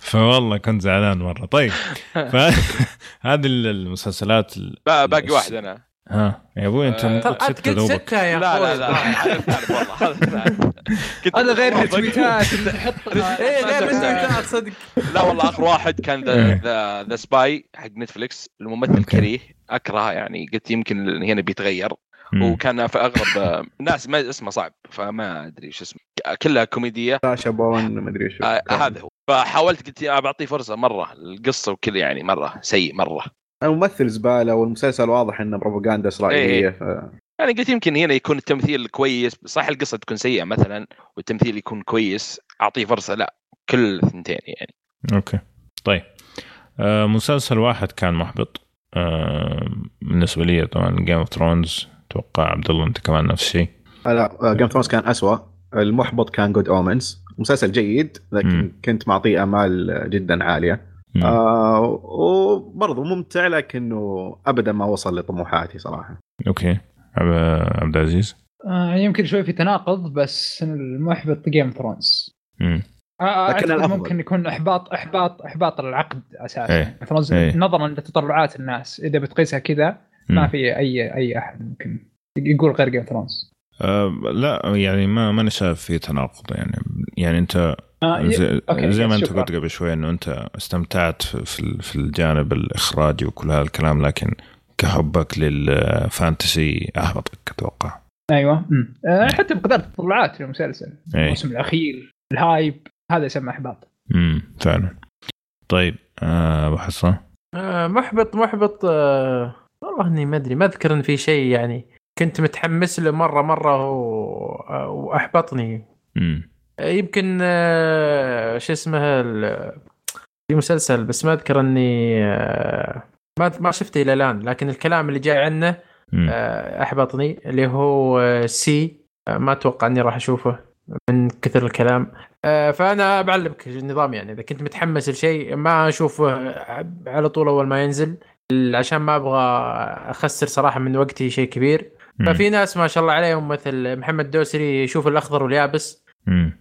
فوالله كنت زعلان مرة طيب فهذه المسلسلات ال- با- باقي واحد أنا ها يا أبوي أنت مو ترى قلت انت ستة قلت ستة يا لا لا. لا هذا ثالث والله هذا ثالث. كنت هذا غير. التويتات اللي حطها إيه غير لا، لا. انت تصدق لا والله آخر واحد كان إيه. the the The Spy حق Netflix الممثل. كريه اكرهه يعني قلت يمكن هنا بيتغير. وكان في اغلب آه، ناس ما اسمه صعب فما أدري شو اسمه كلها كوميدية ساشا بارون مدري شو آه هذا هو فحاولت قلت يا بعطيه فرصة مرة القصة وكذا يعني مرة سيء مرة الممثل زبالة والمسلسل واضح إنه بروباغندا إسرائيلية ف... يعني قلت يمكن هنا يكون التمثيل كويس صح القصة تكون سيئة مثلا والتمثيل يكون كويس أعطيه فرصة لا كل الثنتين يعني. okay. طيب. آه مسلسل واحد كان محبط. آه بالنسبة لي طبعا Game of Thrones أتوقع عبد الله أنت كمان نفس الشيء. لا Game Thrones كان أسوأ. المحبط كان Good Omens مسلسل جيد لكن مم. كنت معطيه آمال جدا عالية. آه وبرضه ممتع لكنه ابدا ما وصل لطموحاتي صراحة. okay. عب- عبد العزيز؟ آه يمكن شوي في تناقض بس المحبط Game Thrones الأفضل. ممكن يكون إحباط إحباط إحباط العقد أساسا. إيه. Thrones إيه. نظرا لتطلعات الناس. إذا بتقيسها كذا ما. في أي أي أحد ممكن يقول غير جيم ثرونز آه لا يعني ما ماني شايف في تناقض يعني. يعني أنت آه ي- زي, okay، زي ما أنت. قلت قبل شوي إنه أنت استمتعت في في- في الجانب الإخراجي وكل هذا الكلام لكن كحبك لل fantasy احبطك أتوقع. أيوه. مم. آه حتى بقدر التطلعات للمسلسل إيه. الموسم الأخير ال hype هذا يسمى إحباط. امم فعلا. طيب آه، أبو حصة. آه، محبط محبط آه، والله إني ما أدري ما أذكر إن في شيء يعني كنت متحمس له مرة مرة و- آه، وأحبطني. امم آه، يمكن آه، شو اسمه في مسلسل بس ما أذكر إني آه، ما ما شفته إلى الآن لكن الكلام اللي جاي عنه. آه، أحبطني اللي هو سي. ما أتوقع إني راح أشوفه من كثر الكلام. فأنا بعلمك النظام يعني. إذا كنت متحمس لشيء ما أشوفه على طول أول ما ينزل عشان ما أبغى أخسر صراحة من وقتي شيء كبير. ففي ناس ما شاء الله عليهم مثل محمد دوسري يشوف الأخضر واليابس.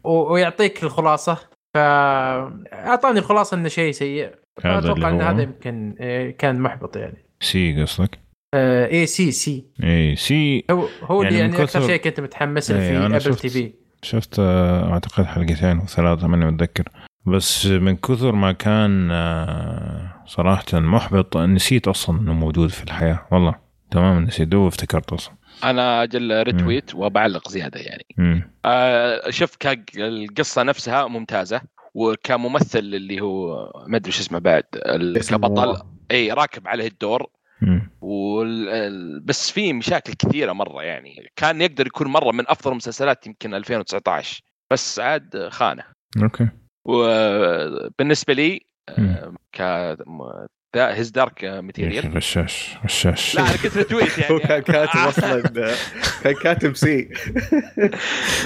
ويعطيك الخلاصة. فاعطاني الخلاصة إنه شيء سيء. أتوقع إن؟ هذا يمكن آه، كان محبط يعني. See قصدك؟ اي See See اي See هو هو يعني يعني أكثر كثر- شيء كنت متحمس له إيه، في Apple TV شفت آه، أعتقد حلقتين وثلاثه ماني متذكر. بس من كثر ما كان آه، صراحة محبط نسيت أصلا إنه موجود في الحياة. والله تماما نسيت دو افتكرت أصلا. أنا أجل retweet وبعلق زيادة يعني. آه شوف القصة نفسها ممتازة وكممثل اللي هو ما أدري شو اسمه بعد كبطل. إي راكب عليه الدور. وال... ال- بس في مشاكل كثيرة مرة يعني. كان يقدر يكون مرة من أفضل المسلسلات يمكن 2019 بس عاد خانه. okay. وبالنسبه لي مم. آه، ك هيز دارك ماتيريال. غشاش غشاش. لا أنا كنت retweet يعني. هو كان كاتب أصلا كان كاتب See.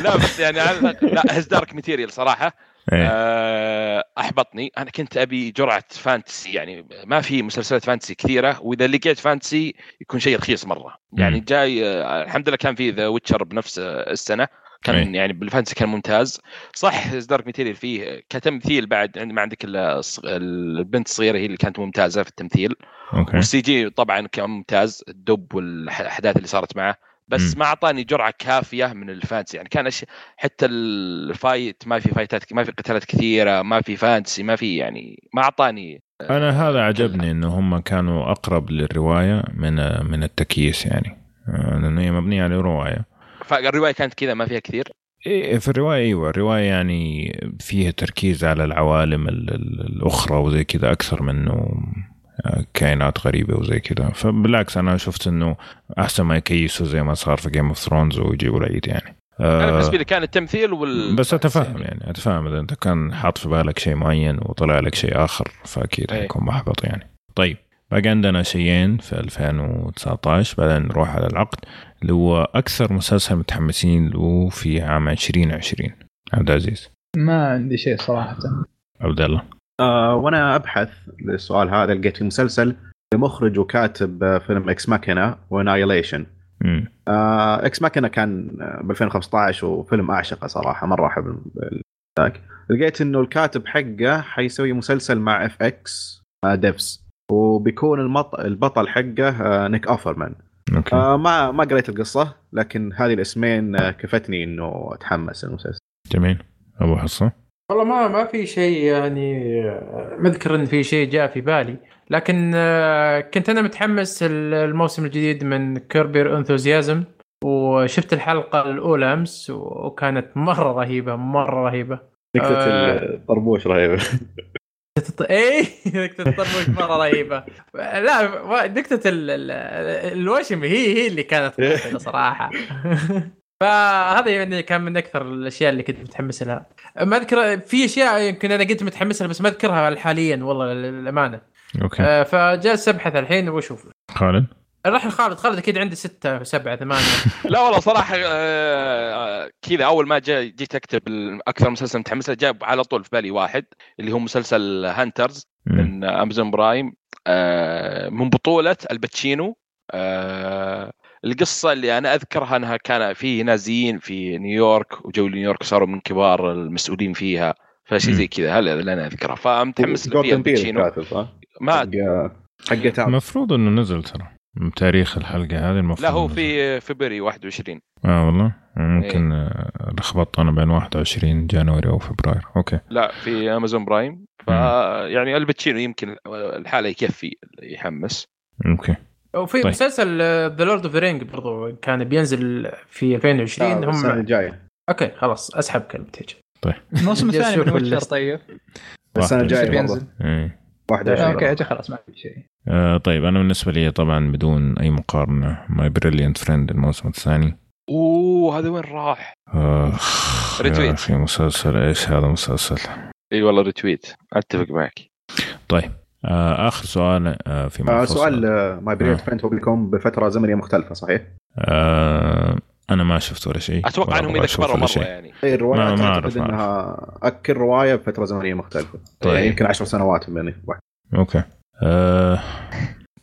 لا بس يعني على- لا His Dark Materials صراحة. إيه. آه، أحبطني. أنا كنت أبي جرعة fantasy يعني ما في مسلسلات fantasy كثيرة وإذا لقيت fantasy يكون شيء رخيص مرة. يعني. جاي آه، الحمد لله كان في The Witcher بنفس آه، السنة. كان أي. يعني بال fantasy كان ممتاز. صح Dark Materials فيه كتمثيل بعد عند- ما عندك البنت الصغيرة هي اللي كانت ممتازة في التمثيل. okay. وال CG طبعا كان ممتاز الدب والأحداث اللي صارت معه. بس مم. ما أعطاني جرعة كافية من ال fantasy. يعني كان أش... حتى ال fight ما في فايتات ما في قتالات كثيرة ما في fantasy ما في يعني ما أعطاني أنا هذا عجبني انه هم كانوا أقرب للرواية من من التكييس يعني. آه، لأنه هي مبنية على رواية. فالرواية كانت كذا ما فيها كثير؟ إيه في الرواية أيوه. الرواية يعني فيها تركيز على العوالم ال- ال- الأخرى وزي كذا أكثر منه آه، كائنات غريبة وزي كذا. فبالعكس أنا شفت إنه أحسن ما يكيسوا زي ما صار في Game of Thrones ويجيبوا العيد يعني. أنا بالنسبة لي كان التمثيل وال بس اتفهم يعني اتفهم إذا أنت كان حاط في بالك شيء معين وطلع لك شيء آخر فأكيد أي. حيكون محبط يعني. طيب. باقي عندنا شيئين في 2019 بعدين نروح على العقد اللي هو أكثر مسلسل متحمسين له في عام 2020 عبد العزيز. ما عندي شيء صراحة. عبد الله. آه وأنا أبحث للسؤال هذا لقيت في مسلسل لمخرج وكاتب فيلم Ex Machina و Annihilation. آه Ex Machina كان ب 2015 وفيلم اعشقه صراحة مرة أحب ال- ذاك. لقيت إنه الكاتب حقه حيسوي مسلسل مع FX Devs وبيكون المط... البطل حقه آه نيك أوفرمان. okay. آه ما ما قريت القصة لكن هذه الأسمين آه كفتني إنه أتحمس المسلسل. جميل. أبو حصة. والله ما ما في شيء يعني آه، مذكر إن في شيء جاء في بالي. لكن كنت أنا متحمس ال- الموسم الجديد من كيربير انثوزيازم وشفت الحلقة الأولى أمس وكانت مرة رهيبة مرة رهيبة. نكتة آه. الطربوش رهيبة. إيه؟ نكتة الطربوش مرة رهيبة. لا نكتة ال- ال- الوشم هي هي اللي كانت صراحة. فهذا يعني كان من أكثر الأشياء اللي كنت متحمس لها ما أذكر في أشياء يمكن أنا كنت متحمس لها بس ما أذكرها حاليا والله للأمانة. okay. آه، فجالس ابحث الحين وأشوف. خالد؟ راح خالد خالد أكيد عنده ستة سبعة ثمانية. لا والله صراحة آه، كذا أول ما جاء جيت أكتب أكثر مسلسل متحمس له جاب على طول في بالي واحد اللي هو مسلسل Hunters. من Amazon Prime آه، من بطولة آل باتشينو. آه، القصة اللي أنا أذكرها أنها كان في نازيين في نيويورك وجو نيويورك صاروا من كبار المسؤولين فيها فشيء زي كذا هذا اللي أنا اذكرها فمتحمس له فيها جوردن بيل آل باتشينو. كاتب صح؟ ما حق حق تاون المفروض إنه نزل ترى. تاريخ الحلقة هذه المفروض لا هو. في فبراير 21 آه والله؟ ممكن إيه. آه، لخبطت أنا بين 21 January أو فبراير. okay. لا في Amazon Prime. ف يعني آل باتشينو يمكن لحاله يكفي يحمس. okay. وفي طيب. طيب. مسلسل The Lord of the Ring برضو كان بينزل في 2020 آه، السنة هم الجايه okay خلاص أسحب كلمتي. الموسم جالس الثاني من Witcher. طيب. السنة الجاية بينزل. برضه إيه. 21 okay خلاص ما في شيء. آه طيب أنا بالنسبة لي طبعا بدون أي مقارنة My Brilliant Friend الموسم الثاني أوه هذا وين راح؟ آخ يا retweet. أخي مسلسل إيش هذا مسلسل إي والله retweet أتفق معك طيب آه آخر سؤال آه في آه. سؤال My Brilliant Friend هو بيكون بفترة زمنية مختلفة صحيح؟ آه أنا ما شفت ولا شيء أتوقع أنهم إذا كبروا مرة شيء. يعني اي الروايات ما- ما ما إنها كل رواية بفترة زمنية مختلفة طيب. يعني يمكن 10 سنوات من واحد. okay آه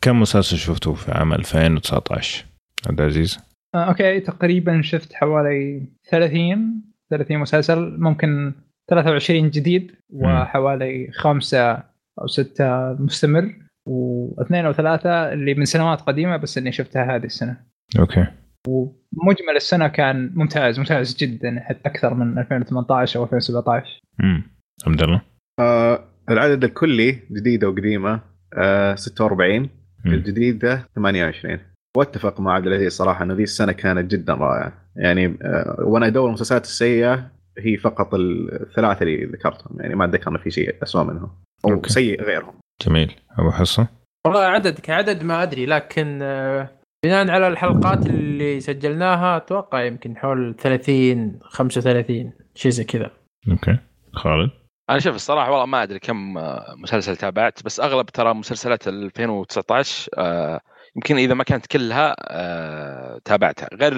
كم مسلسل شفتوه في عام 2019 عبد العزيز؟ آه، okay تقريبا شفت حوالي 30 30 مسلسل ممكن 23 جديد وحوالي خمسة أو ستة مستمر واثنين أو ثلاثة اللي من سنوات قديمة بس إني شفتها هذه السنة. okay. ومجمل السنة كان ممتاز ممتاز جدا حتى أكثر من 2018 أو 2017 امم عبد الله؟ آه العدد الكلي جديده وقديمه آه 46 مم. الجديده 28 واتفق مع عبد العزيز صراحة انه ذي السنة كانت جدا رائعة. يعني آه وأنا أدور المسلسلات السيئة هي فقط الثلاثة اللي ذكرتهم. يعني ما أتذكر انه في شيء اسوء منهم أو okay. سيء غيرهم. جميل. أبو حصة؟ والله عدد كعدد ما أدري لكن آه، بناء على الحلقات اللي سجلناها أتوقع يمكن حول 30 35 شيء زي كذا. okay. خالد؟ أنا شوف الصراحة والله ما أدري كم آه، مسلسل تابعت بس أغلب ترى مسلسلات 2019 آه، يمكن إذا ما كانت كلها آه، تابعتها غير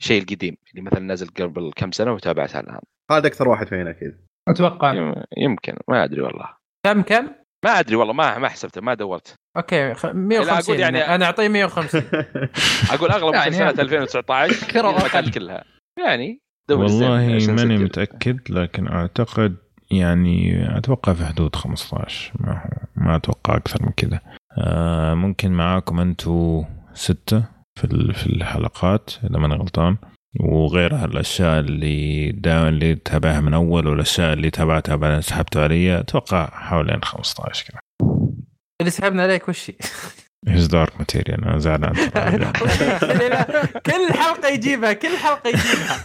الشيء القديم اللي مثلا نزل قبل كم سنة وتابعتها الآن. هذا أكثر واحد فينا أكيد. أتوقع. يم- يمكن ما أدري والله. كم كم؟ ما أدري والله ما ما حسبته ما دورت. أوكي خ- لا، 150 أقول يعني- أنا أعطيه 150 أقول أغلب يعني مسلسلات 2019 كثير إذا ما. كانت كلها. يعني والله ماني. متأكد لكن أعتقد يعني أتوقع في حدود 15 ما هو ما أتوقع أكثر من كذا. آه ممكن معاكم أنتم ستة في في الحلقات إذا ماني غلطان. وغيرها الأشياء اللي دائما اللي تابعها من أول والأشياء اللي تابعتها بعدين سحبتوا علي أتوقع حوالين 15 كذا. اللي سحبنا عليك وش؟ هي؟ هيز دارك ماتيريال أنا زعلان. كل حلقة يجيبها كل حلقة يجيبها.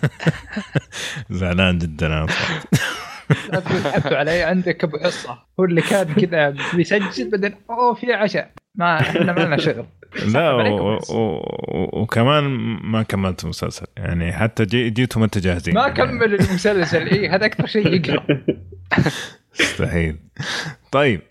زعلان جدا أنا تحبوا علي عندك أبو حصه هو اللي كان كذا بيسجل بعدين اوه في عشاء ما إحنا ما لنا شغل. لا و... و... وكمان ما كملت المسلسل. يعني حتى جي... جيتوا ما أنتوا جاهزين ما يعني. كمل المسلسل. إي هذا أكثر شيء يقرا مستحيل. طيب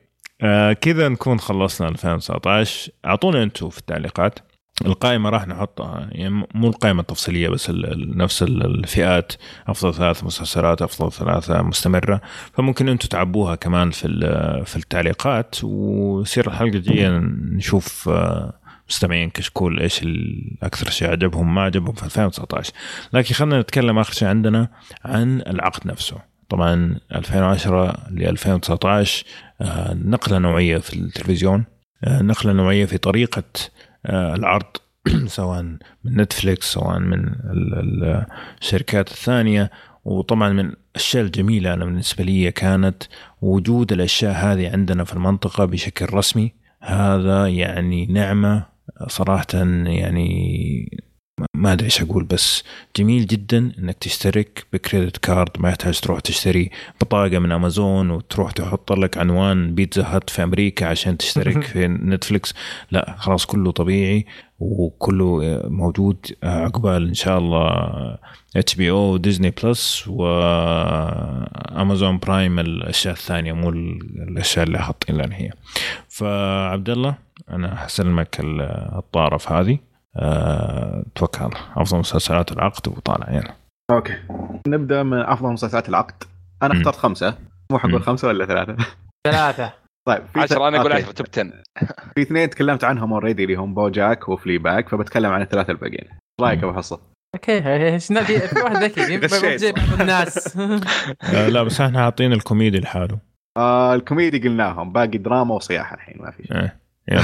آه كذا نكون خلصنا 2019 أعطونا أنتم في التعليقات. القائمة راح نحطها يعني مو القائمة التفصيلية بس ال- ال- نفس ال- الفئات أفضل ثلاث مسلسلات أفضل ثلاثة مستمرة. فممكن أنتم تعبوها كمان في في التعليقات ويصير الحلقة الجاية نشوف آه، مستمعين كشكول إيش الاكثر شيء عجبهم ما عجبهم في 2019 لكن خلينا نتكلم آخر شيء عندنا عن العقد نفسه. طبعا 2010 ل 2019 آه، نقلة نوعية في التلفزيون آه، نقلة نوعية في طريقة العرض سواء من Netflix سواء من ال- ال- الشركات الثانية. وطبعا من الأشياء الجميلة أنا بالنسبة لي كانت وجود الأشياء هذه عندنا في المنطقة بشكل رسمي. هذا يعني نعمة صراحة يعني ما أدري إيش أقول بس جميل جدا إنك تشترك ب credit card ما يحتاج تروح تشتري بطاقة من امازون وتروح تحط لك عنوان Pizza Hut في أمريكا عشان تشترك في Netflix لا خلاص كله طبيعي وكله موجود عقبال إن شاء الله HBO Disney Plus و Amazon Prime الأشياء الثانية مو الأشياء اللي حاطين لنا هي فعبد الله أنا حسلمك الطارف هذه. أه توكل أفضل مسلسلات العقد وطالع يعني okay. نبدأ من أفضل مسلسلات العقد. أنا. اخترت خمسة. مو حقول. خمسة ولا ثلاثة؟ ثلاثة. طيب في 10 أنا أقول okay. 10 top 10 في اثنين تكلمت عنهم already اللي هم BoJack و Fleabag فبتكلم عن الثلاثة الباقيين. رأيك. أبو حصة؟ okay إيش نبي؟ في واحد ذكي؟ الناس. أه لا بس إحنا حاطين الكوميدي لحاله. آه الكوميدي قلناهم. باقي دراما وصياحة الحين ما في شيء. إيه.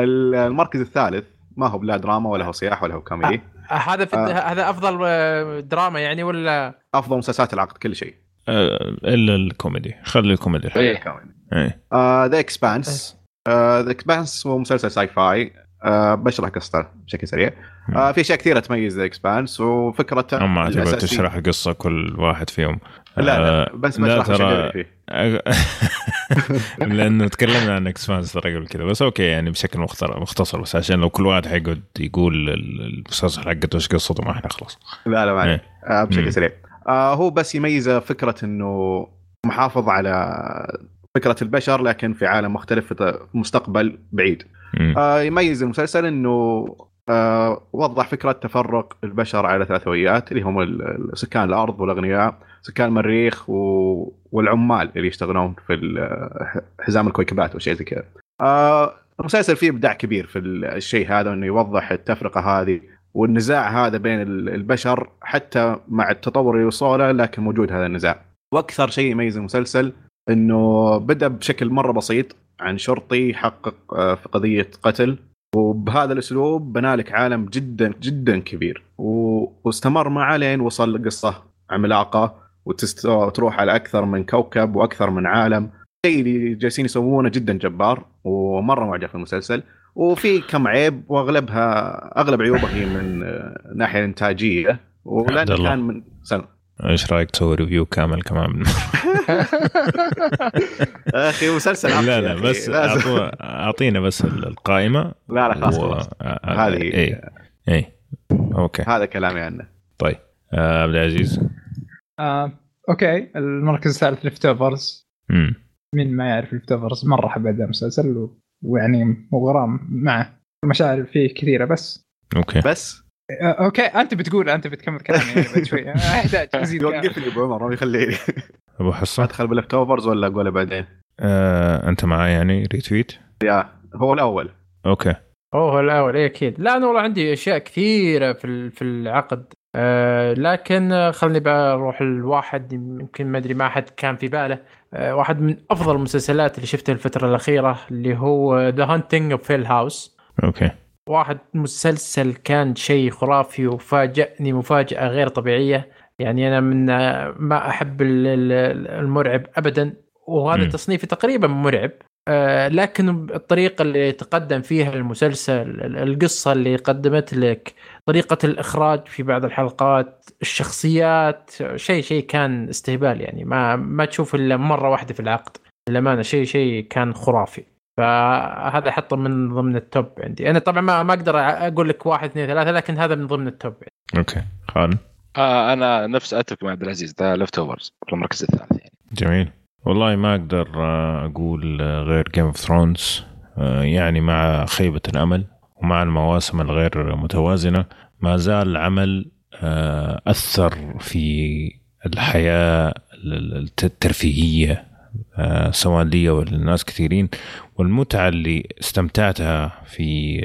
المركز الثالث. ما هو لا دراما ولا هو صياح ولا هو كوميدي. هذا في آه. هذا أفضل آه، دراما يعني ولا؟ أفضل مسلسلات العقد كل شيء. أه إلا الكوميدي. خلي الكوميدي. لحاله. كوميدي إيه. The Expanse The Expanse هو مسلسل sci-fi. آه بشرح قصته بشكل سريع آه في أشياء كثيرة تميز The Expanse وفكرته اما تبغى تشرح قصة كل واحد فيهم لا لا آه، بس لا بشرح وش ترى فيه لأنه تكلمنا عن Expanse ترى قبل كذا بس okay يعني بشكل مختصر مختصر بس عشان لو كل واحد حيقعد يقول ال- المسلسل حقته إيش قصته ما حنخلص لا لا ما عليك. إيه. آه مم. بشكل سريع آه هو بس يميزه فكرة إنه محافظ على فكرة البشر لكن في عالم مختلف في مستقبل بعيد. آه يميز المسلسل إنه آه وضح فكرة تفرق البشر على ثلاث هويات اللي هم سكان الأرض والأغنياء سكان المريخ و... والعمال اللي يشتغلون في حزام الكويكبات وشيء زي كذا. آه المسلسل فيه إبداع كبير في ال- الشيء هذا إنه يوضح التفرقة هذه والنزاع هذا بين ال- البشر حتى مع التطور اللي وصوله لكن موجود هذا النزاع. وأكثر شيء يميز المسلسل إنه بدأ بشكل مرة بسيط عن شرطي يحقق آه، في قضية قتل وبهذا الأسلوب بنالك عالم جدا جدا كبير. واستمر معه لين وصل لقصة عملاقة. وتروح على أكثر من كوكب وأكثر من عالم شيء اللي جالسين يسوونه جدا جبار ومرة معجب في المسلسل وفي كم عيب وأغلبها أغلب عيوبه هي من آه، ناحية إنتاجية ولان. كان من سنة. إيش رايك تسوي review كامل كمان أخي مسلسل لا لا. بس اعطينا بس القائمة لا لا خلاص و- هذه اي اي okay. هذا كلامي عنه. طيب. آه، عبد العزيز. آه، okay. المركز الثالث Leftovers مين ما يعرف Leftovers مرة حب هذا المسلسل و... ويعني وغرام معه. المشاعر فيه كثيرة بس. okay. بس. okay أنت بتقول أنت بتكمل كلامي يعني بعد شوي. ما يحتاج ازيد. يوقفني ابو عمر ما يخليني أبو حصة. أدخل بال Leftovers ولا اقولها بعدين؟ آه، أنت معي يعني retweet يا هو الأول. okay. أوه الأول. إيه أكيد. لا أنا والله عندي أشياء كثيرة في ال- في العقد. آه لكن آه، خلني بقى أروح الواحد يمكن ما أدري ما حد كان في باله. آه واحد من أفضل المسلسلات اللي شفتها الفترة الأخيرة اللي هو The Haunting of Hill House أوكي. واحد مسلسل كان شيء خرافي وفاجأني مفاجأة غير طبيعية. يعني أنا من ما أحب ال- ال- المرعب أبدا. وهذا. تصنيفي تقريبا مرعب. آه، لكن الطريقة اللي تقدم فيها المسلسل ال- القصة اللي قدمت لك طريقة الإخراج في بعض الحلقات الشخصيات شيء شيء كان استهبال يعني. ما ما تشوف إلا مرة واحدة في العقد. للأمانة شيء شيء كان خرافي. فهذا أحطه من ضمن ال top عندي. أنا طبعا ما ما أقدر أقول لك واحد اثنين ثلاثة لكن هذا من ضمن التوب أوكي. خالد؟ آه أنا نفس أتفق مع عبد العزيز The Leftovers في المركز الثالث يعني. جميل. والله ما أقدر آه، أقول آه، غير Game of Thrones يعني مع خيبة الأمل ومع المواسم الغير متوازنة ما زال عمل آه، أثر في الحياة الت- الترفيهية سواء لي وللناس كثيرين. والمتعة اللي استمتعتها في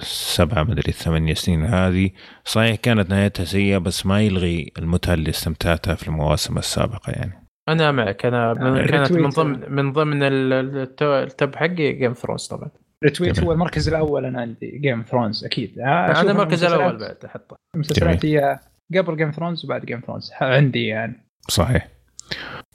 السبعه مدري الثمانية سنين هذه صحيح كانت نهايتها سيئة بس ما يلغي المتعة اللي استمتعتها في المواسم السابقة يعني. أنا معك. أنا من آه، كانت من. ضمن من ضمن ال- ال to- ال top حقي Game Thrones طبعا. retweet. هو المركز الأول أنا عندي Game Thrones أكيد. آه، أنا المركز الأول بعد احطه المسلسلات هي قبل Game Thrones وبعد Game Thrones عندي يعني. صحيح.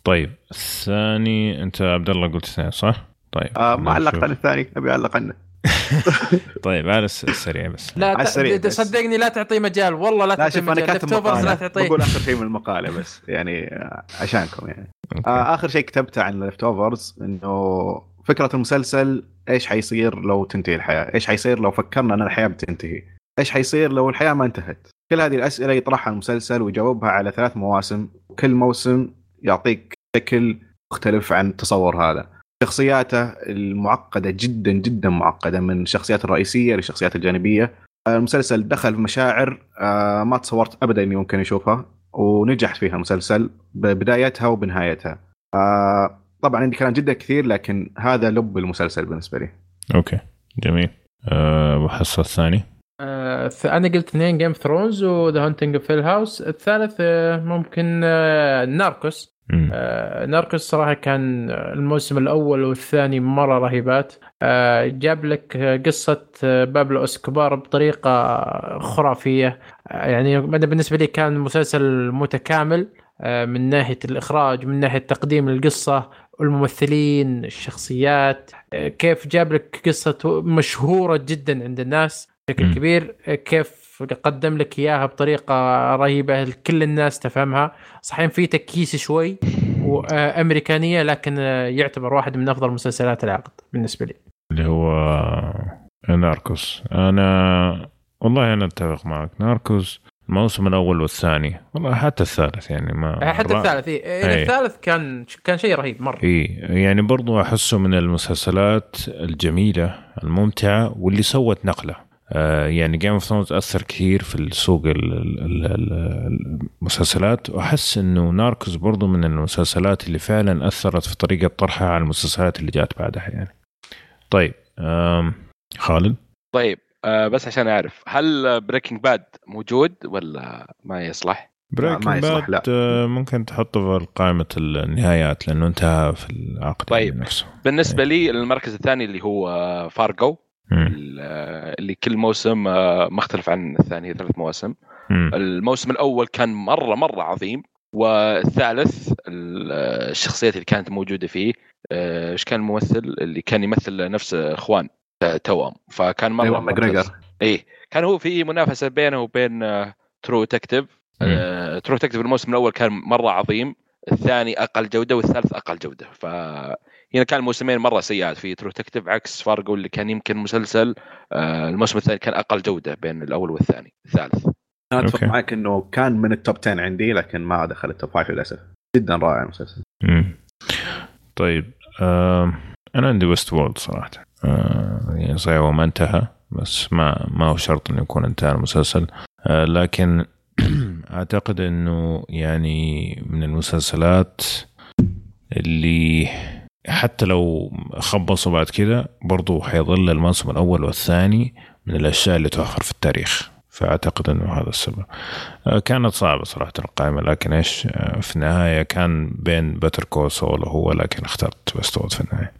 طيب الثاني أنت عبد الله قلت اثنين صح؟ طيب آه ما علقت. عن الثاني أبي أعلق عنه طيب على الس- السريع بس لا على السريع بس. صدقني لا تعطيه مجال والله لا لا تعطيه شوف أنا مجال كاتب لا تعطيه بقول آخر شيء من المقالة بس يعني آه، عشانكم يعني. آه آخر شيء كتبته عن Leftovers إنه فكرة المسلسل إيش حيصير لو تنتهي الحياة؟ إيش حيصير لو فكرنا إن الحياة بتنتهي؟ إيش حيصير لو الحياة ما انتهت؟ كل هذه الأسئلة يطرحها المسلسل ويجاوبها على ثلاث مواسم وكل موسم يعطيك شكل مختلف عن التصور هذا. شخصياته المعقدة جدا جدا معقدة من الشخصيات الرئيسية للشخصيات الجانبية. المسلسل دخل في مشاعر آه، ما تصورت ابدا إني ممكن أشوفها ونجح فيها المسلسل ببدايتها وبنهايتها. آه، طبعا عندي كلام جدا كثير لكن هذا لب المسلسل بالنسبة لي. أوكي جميل أه الثاني آه أنا قلت اثنين Game Thrones و The Haunting of Hill House الثالث آه ممكن آه Narcos. آه، Narcos صراحة كان الموسم الأول والثاني مرة رهيبات. آه، جاب لك آه، قصة آه، بابلو إسكوبار بطريقة خرافية. آه، يعني أنا بالنسبة لي كان مسلسل متكامل آه، من ناحية الإخراج من ناحية تقديم القصة الممثلين الشخصيات. آه، كيف جاب لك قصة مشهورة جدا عند الناس. بشكل. كبير آه، كيف قدم لك إياها بطريقة رهيبة كل الناس تفهمها صحيح في تكييس شوي وأمريكانية لكن آه، يعتبر واحد من أفضل مسلسلات العقد بالنسبة لي اللي هو ناركوس أنا والله أنا أتفق معك ناركوس الموسم الأول والثاني والله حتى الثالث يعني ما حتى الرا- الثالث إيه. إيه. الثالث كان كان شيء رهيب مرة اي يعني برضو أحسه من المسلسلات الجميلة الممتعة واللي سوت نقلة آه يعني Game of Thrones أثر كثير في السوق ال- ال- ال- المسلسلات وأحس إنه Narcos برضو من المسلسلات اللي فعلا أثرت في طريقة طرحها على المسلسلات اللي جات بعدها يعني طيب خالد طيب آه بس عشان أعرف هل Breaking Bad موجود ولا ما يصلح؟ Breaking ما يصلح، لا. Bad آه، ممكن تحطه في قائمة النهايات لأنه انتهى في العقد طيب. يعني نفسه بالنسبة لي المركز الثاني اللي هو فارجو. اللي كل موسم آه، مختلف عن الثاني ثلاث مواسم. الموسم الأول كان مرة مرة عظيم. والثالث ال- الشخصيات اللي كانت موجودة فيه آه، إيش كان الممثل؟ اللي كان يمثل نفس إخوان آه، توأم. فكان مرة أيوه. McGregor. إيه كان هو في منافسة بينه وبين True Detective True Detective الموسم الأول كان مرة عظيم. الثاني أقل جودة والثالث أقل جودة. ف هنا كان الموسمين مرة سيئات. في True Detective عكس فارجو اللي كان يمكن مسلسل آه، الموسم الثاني كان أقل جودة بين الأول والثاني الثالث. أنا أتفق. معك إنه كان من ال top 10 عندي لكن ما دخل ال top 5 للأسف. جدا رائع المسلسل. طيب آه أنا عندي ويست وورد صراحة. آه يعني صحيح هو ما انتهى بس ما ما هو شرط إنه يكون انتهى المسلسل. آه لكن أعتقد إنه يعني من المسلسلات اللي حتى لو خبصوا بعد كده برضو حيظل الموسم الأول والثاني من الأشياء اللي تؤخر في التاريخ. فأعتقد إنه هذا السبب. آه، كانت صعبة صراحة القائمة لكن إيش آه، في النهاية كان بين Better Call Saul وهو لكن اخترت West في النهاية.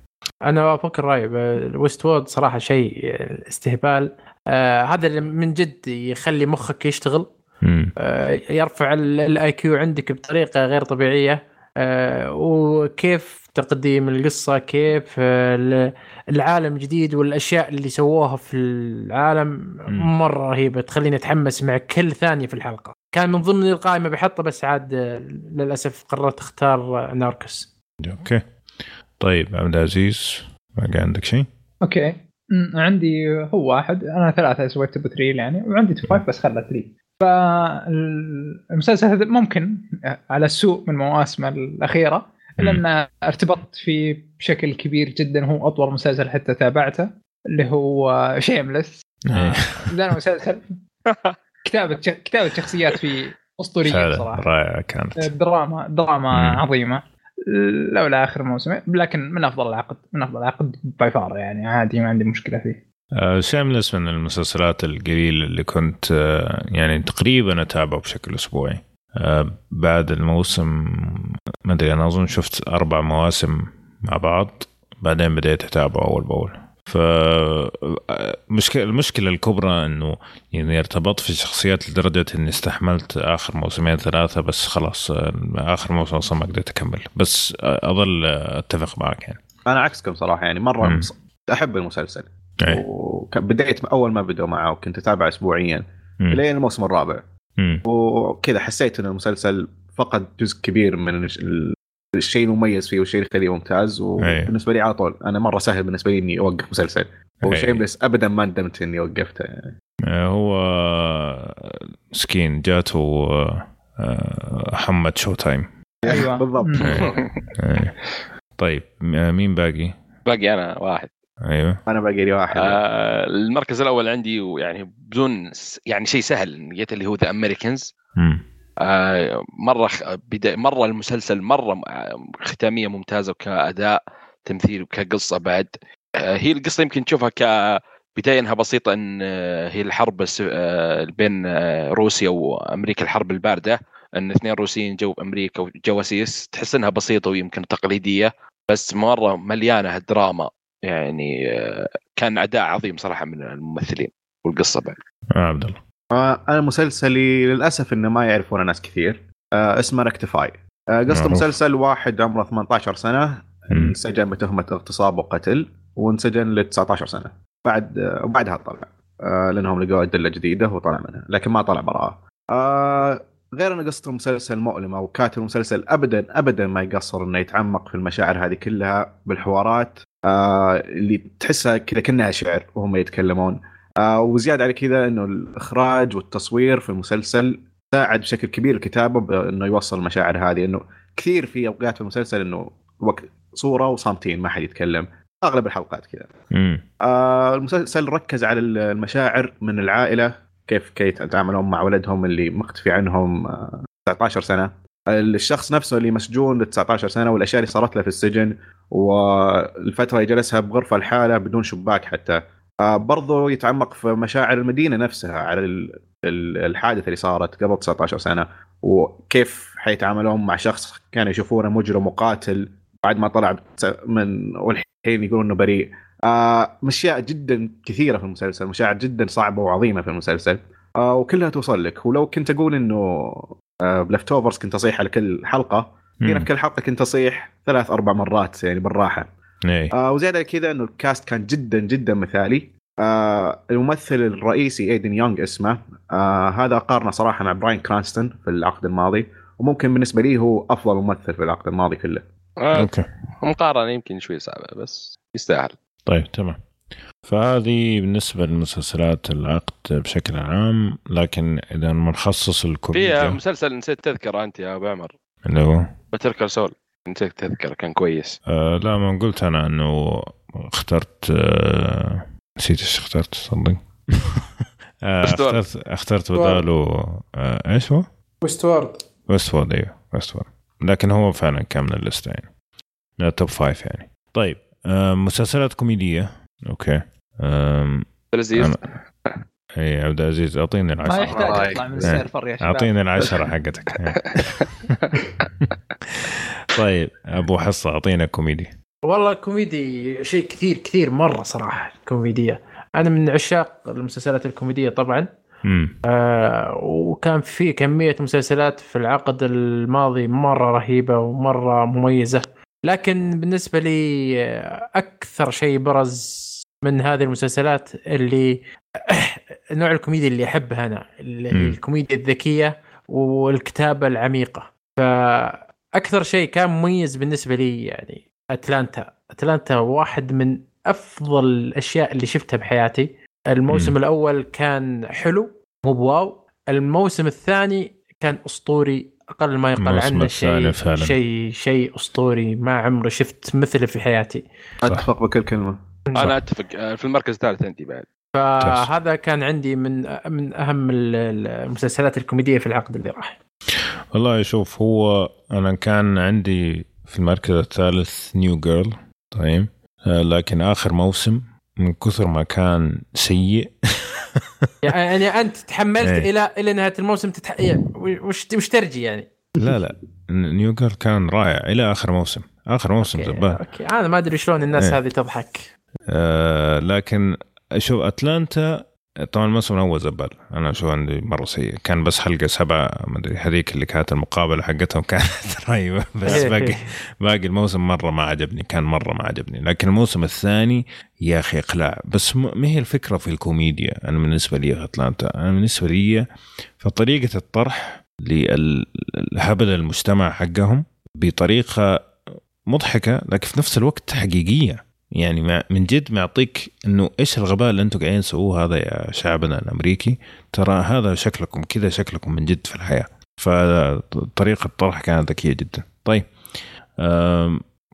أنا اوافقك الراي ال Westworld صراحة شيء آه، استهبال. آه هذا اللي من جد يخلي مخك يشتغل. آه يرفع ال IQ عندك بطريقة غير طبيعية. آه وكيف تقديم القصة كيف آه ال- العالم الجديد والأشياء اللي سووها في العالم. مرة رهيبة تخليني أتحمس مع كل ثانية في الحلقة. كان من ضمن القائمة بحطه بس عاد آه، للأسف قررت أختار آه، Narcos. أوكي. طيب عبد العزيز باقي عندك شيء؟ أوكي. عندي هو واحد. أنا ثلاثة سويت top 3 يعني وعندي top 5 بس خلى 3 فالمسلسل هذا ممكن على السوء من مواسمه الأخيرة الا مم. ان ارتبطت فيه بشكل كبير جدا هو أطول مسلسل حتى تابعته اللي هو Shameless إيه. ذا المسلسل كتابة كتابة شخصيات فيه أسطورية صراحة رائعة كانت. دراما دراما مم. عظيمة. لولا آخر موسم لكن من أفضل العقد من أفضل العقد by far يعني عادي ما عندي مشكلة فيه. آه Shameless من المسلسلات القليلة اللي كنت آه يعني تقريبا أتابعه بشكل أسبوعي. آه بعد الموسم ما أدري أنا أظن شفت أربع مواسم مع بعض بعدين بديت أتابعه أول بأول ف مشكلة المشكلة الكبرى إنه يعني ارتبطت في الشخصيات لدرجة إني استحملت آخر موسمين ثلاثة بس خلاص آخر موسم أصلا ما قدرت أكمل بس أظل أتفق معك يعني أنا عكسكم صراحة يعني مرة. مص- أحب المسلسل أي. وبديت أول ما بدوا معه وكنت اتابع اسبوعيا. لين الموسم الرابع. وكذا حسيت إن المسلسل فقد جزء كبير من الش- ال- الشيء المميز فيه والشيء اللي يخليه ممتاز. وبالنسبة لي على طول أنا مرة سهل بالنسبة لي إني أوقف مسلسل أي. وشيمليس ابدا ما ندمت إني وقفته يعني. آه، هو مسكين جاته آه، حمد شو تايم أيوه بالضبط. آه. طيب مين باقي؟ باقي أنا واحد أيوه. أنا باقي لي واحد. آه المركز الأول عندي ويعني بدون يعني شيء سهل لقيت اللي هو The Americans. آه مرة بدا مرة المسلسل مرة ختامية ممتازة وكأداء تمثيل وكقصة بعد. آه هي القصة يمكن تشوفها كبداية إنها بسيطة إن آه، هي الحرب الس- آه، بين آه، روسيا وأمريكا الحرب الباردة. إن اثنين روسيين جو أمريكا وجواسيس تحس إنها بسيطة ويمكن تقليدية بس مرة مليانة دراما يعني آه، كان أداء عظيم صراحة من الممثلين والقصة بعد. آه عبد الله. آه، أنا مسلسلي للأسف إنه ما يعرفونه ناس كثير. آه، اسمه ركتفاي آه، قصة معروف. مسلسل واحد عمره 18 سنة. انسجن بتهمة اغتصاب وقتل وانسجن ل 19 سنة. بعد آه، وبعدها طلع. آه، لأنهم لقوا أدلة جديدة وطلع منها لكن ما طلع براءه آه، غير أن قصة المسلسل مؤلمة وكاتب المسلسل ابدا ابدا ما يقصر إنه يتعمق في المشاعر هذه كلها بالحوارات آه، اللي تحسها كذا كأنها شعر وهم يتكلمون. آه، وزيادة على كذا إنه الإخراج والتصوير في المسلسل ساعد بشكل كبير الكتابة بانه يوصل المشاعر هذه. إنه كثير في أوقات في المسلسل إنه وقت صورة وصامتين ما حد يتكلم. أغلب الحلقات كذا. آه المسلسل ركز على المشاعر من العائلة كيف كيف يتعاملون مع ولدهم اللي مختفي عنهم آه 19 سنة. الشخص نفسه اللي مسجون ل 19 سنة والأشياء اللي صارت له في السجن والفترة اللي جلسها بغرفة لحاله بدون شباك حتى. آه برضو يتعمق في مشاعر المدينة نفسها على ال- الحادثة اللي صارت قبل 19 سنة وكيف حيتعاملون مع شخص كانوا يشوفونه مجرم وقاتل بعد ما طلع من والحين يقولون إنه بريء. آه مشاعر جدا كثيرة في المسلسل مشاعر جدا صعبة وعظيمة في المسلسل. آه وكلها توصل لك. ولو كنت أقول إنه آه بلفت اوفرز كنت أصيح على كل حلقة. هنا في كل حلقة كنت أصيح ثلاث أربع مرات يعني بالراحة. إيه. آه وزياده كذا إنه ال cast كان جدا جدا مثالي. آه الممثل الرئيسي Aden Young اسمه. آه هذا قارنه صراحة مع Bryan Cranston في العقد الماضي. وممكن بالنسبة لي هو أفضل ممثل في العقد الماضي كله. آه، okay. مقارنة يمكن شوي صعبة بس يستاهل. طيب تمام. فهذه بالنسبة لمسلسلات العقد بشكل عام لكن إذا بنخصص في الكوميديا مسلسل نسيت تذكرة أنت يا أبو عمر. اللي هو؟ Better Call Saul نسيت تذكرة كان كويس. آه لا ما قلت أنا إنه اخترت آه نسيت إيش اخترت صدق. آه. اخترت اخترت بداله آه إيش هو؟ Westworld Westworld أيوه Westworld لكن هو فعلا كان من الليسته يعني. من ال top five يعني. طيب آه مسلسلات كوميدية. okay. آم، لذيذ إي عبد العزيز أعطيني ما العشرة يحتاج رايك. يطلع من. ال server يا شباب. أعطيني العشرة حقتك. طيب أبو حصة أعطينا كوميدي. والله كوميدي شيء كثير كثير مرة صراحة كوميدية. أنا من عشاق المسلسلات الكوميدية طبعا. امم آه وكان في كمية مسلسلات في العقد الماضي مرة رهيبة ومرة مميزة. لكن بالنسبة لي آه، أكثر شيء برز من هذه المسلسلات اللي نوع الكوميديا اللي أحبها أنا. الكوميديا الذكية والكتابة العميقة فأكثر شيء كان مميز بالنسبة لي يعني أتلانتا أتلانتا واحد من أفضل الأشياء اللي شفتها بحياتي الموسم مم. الأول كان حلو مو بواو الموسم الثاني كان أسطوري أقل ما يقال عنه شيء. شيء شيء أسطوري ما عمري شفت مثله في حياتي أتفق بكل كلمة أنا أتفق آه، في المركز الثالث عندي بعد. فهذا كان عندي من من أهم ال- ال- المسلسلات الكوميدية في العقد اللي راح. والله شوف هو أنا كان عندي في المركز الثالث نيو جيرل طيب. آه، لكن آخر موسم من كثر ما كان سيء. يعني أنت تحملت إيه. إلى إلى نهاية الموسم تتح... يعني وش وش ترجي يعني؟ لا لا. نيو جيرل كان رائع إلى آخر موسم. آخر موسم زبال okay. أنا ما أدري شلون الناس إيه. هذه تضحك. آه لكن شوف Atlanta طبعا الموسم الأول زبال. أنا شو عندي مرة سيء. كان بس حلقة سبعة ما أدري هذيك اللي كانت المقابلة حقتهم كانت رهيبة. بس إيه. باقي باقي الموسم مرة ما عجبني كان مرة ما عجبني. لكن الموسم الثاني يا أخي إقلاع. بس ما هي الفكرة في الكوميديا؟ أنا بالنسبة لي في Atlanta. أنا بالنسبة لي في طريقة الطرح للهبل المجتمع حقهم بطريقة مضحكة لكن في نفس الوقت حقيقيه يعني مع من جد معطيك إنه إيش الغباء اللي أنتم قاعدين تسووه هذا يا شعبنا الأمريكي؟ ترى هذا شكلكم كذا شكلكم من جد في الحياة. فطريقة الطرح كانت ذكية جدا. طيب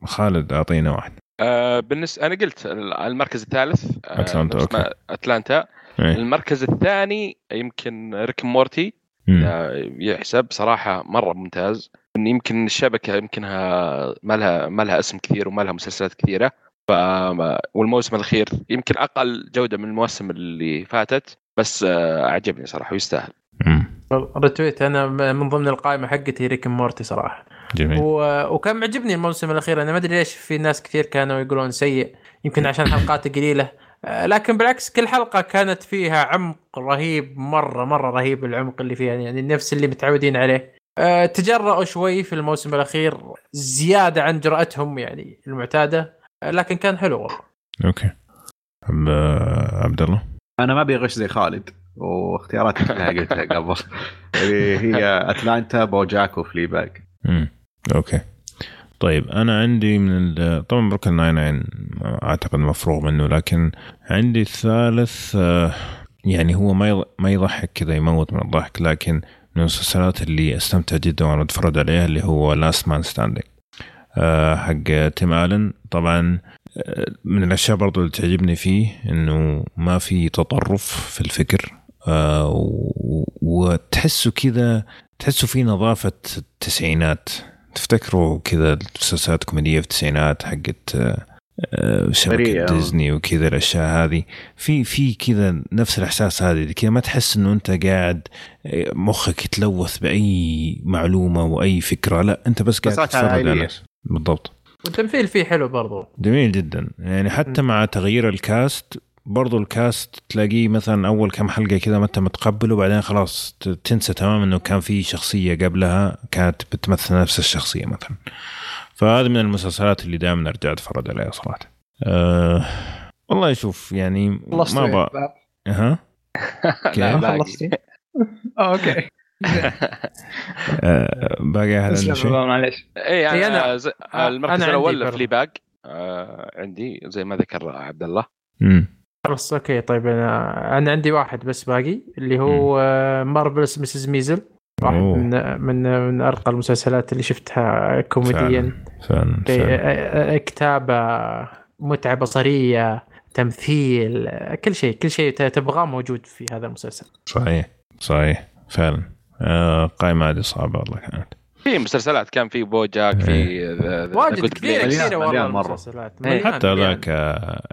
خالد أعطينا واحد. آه بالنسبة أنا قلت المركز الثالث آه Atlanta، اسمه okay. Atlanta. إيه. المركز الثاني يمكن Rick Morty. يحسب. صراحة مرة ممتاز. يمكن الشبكة يمكنها ما لها ما لها اسم كثير وما لها مسلسلات كثيرة. ف والموسم الأخير يمكن أقل جودة من المواسم اللي فاتت بس آه، عجبني صراحة ويستاهل. رتويت أنا من ضمن القائمة حقتي ريك مورتي صراحة. جميل. و... وكان معجبني الموسم الأخير أنا ما أدري ليش في ناس كثير كانوا يقولون سيء يمكن عشان حلقاته قليلة. آه، لكن بالعكس كل حلقة كانت فيها عمق رهيب مرة مرة رهيب العمق اللي فيها يعني نفس اللي متعودين عليه. آه، تجرأوا شوي في الموسم الأخير زيادة عن جرأتهم يعني المعتادة. لكن كان حلو والله. okay. عب- عبد الله أنا ما أبي أغش زي خالد واختياراتي كلها. قلتها قبل. اللي هي Atlanta BoJack و Fleabag مم. okay. طيب أنا عندي من ال- طبعا Brooklyn Nine-Nine أعتقد مفروغ منه لكن عندي الثالث آه، يعني هو ما ما يضحك كذا يموت من الضحك لكن من المسلسلات اللي أستمتع جدا وأنا أتفرج عليها اللي هو Last Man Standing حق Tim Allen. طبعا آه، من الأشياء برضو اللي تعجبني فيه إنه ما في تطرف في الفكر. آه، وتحسه كذا تحسوا في نظافة التسعينات. تفتكروا كذا المسلسلات كوميدية في التسعينات حقت آه، شبكة. ديزني وكذا الأشياء هذه؟ في في كذا نفس الإحساس هذه كذا ما تحس إنه أنت قاعد آه، مخك يتلوث بأي معلومة وأي فكرة. لا أنت بس قاعد تتفرج على بالضبط. والتمثيل فيه حلو برضو. جميل جدا. يعني حتى مع تغيير الكاست برضو الكاست تلاقيه مثلا أول كم حلقة كذا ما أنت متقبله وبعدين خلاص تنسى تماما إنه كان في شخصية قبلها كانت بتمثل نفس الشخصية مثلا. فهذه من المسلسلات اللي دائما أرجع أتفرج عليها صراحة. أه والله شوف يعني خلصت ما أبغى ها كيف؟ لا، آه، okay. باقي احد عنده تسلم شيء معليش. اي إي أنا أنا- ز- أنا المركز الأول. Fleabag آه عندي زي ما ذكر عبد الله. خلاص okay طيب أنا أنا عندي واحد بس باقي اللي هو Marvelous Mrs. Maisel واحد أوه. من من من أرقى المسلسلات اللي شفتها كوميديا. فعلا فعلا. كتابة متعة بصرية تمثيل كل شيء كل شيء ت- تبغاه موجود في هذا المسلسل. صحيح صحيح فعلا. آه قائمة هذه صعبة والله كانت في مسلسلات كان في BoJack في The واجد. مليان- كثيرة والله. المسلسلات. إيه. حتى. ذاك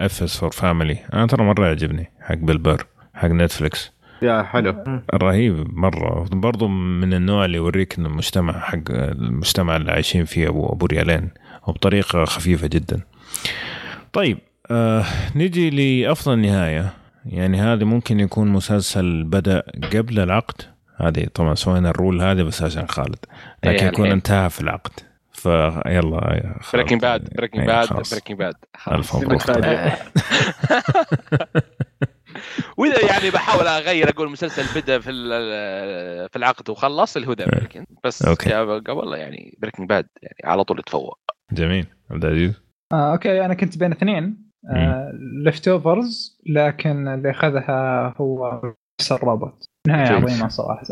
F Is for Family أنا ترى مرة يعجبني حق Bill Burr حق Netflix يا حلو. رهيب مرة. برضو من النوع اللي يوريك إنه المجتمع حق المجتمع اللي عايشين فيه أبو أبو ريالين وبطريقة خفيفة جدا. طيب آه نجي لأفضل نهاية. يعني هذا ممكن يكون مسلسل بدأ قبل العقد. هذه طبعا سوينا ال rule هذه بس عشان خالد. لكن إيه، يكون الحين. انتهى في العقد. فيلا Breaking Bad Breaking إيه، Bad. Breaking Bad ألف مبروك. آه، وإذا يعني بحاول أغير أقول مسلسل بدأ في ال- في العقد وخلص اللي هو ذا Breaking بس قبل يعني Breaking Bad يعني على طول يتفوق. جميل. عبد العزيز؟ آه، okay. أنا كنت بين اثنين. Leftovers لكن اللي أخذها هو Mr. Robot نهاية. عظيمة صراحة.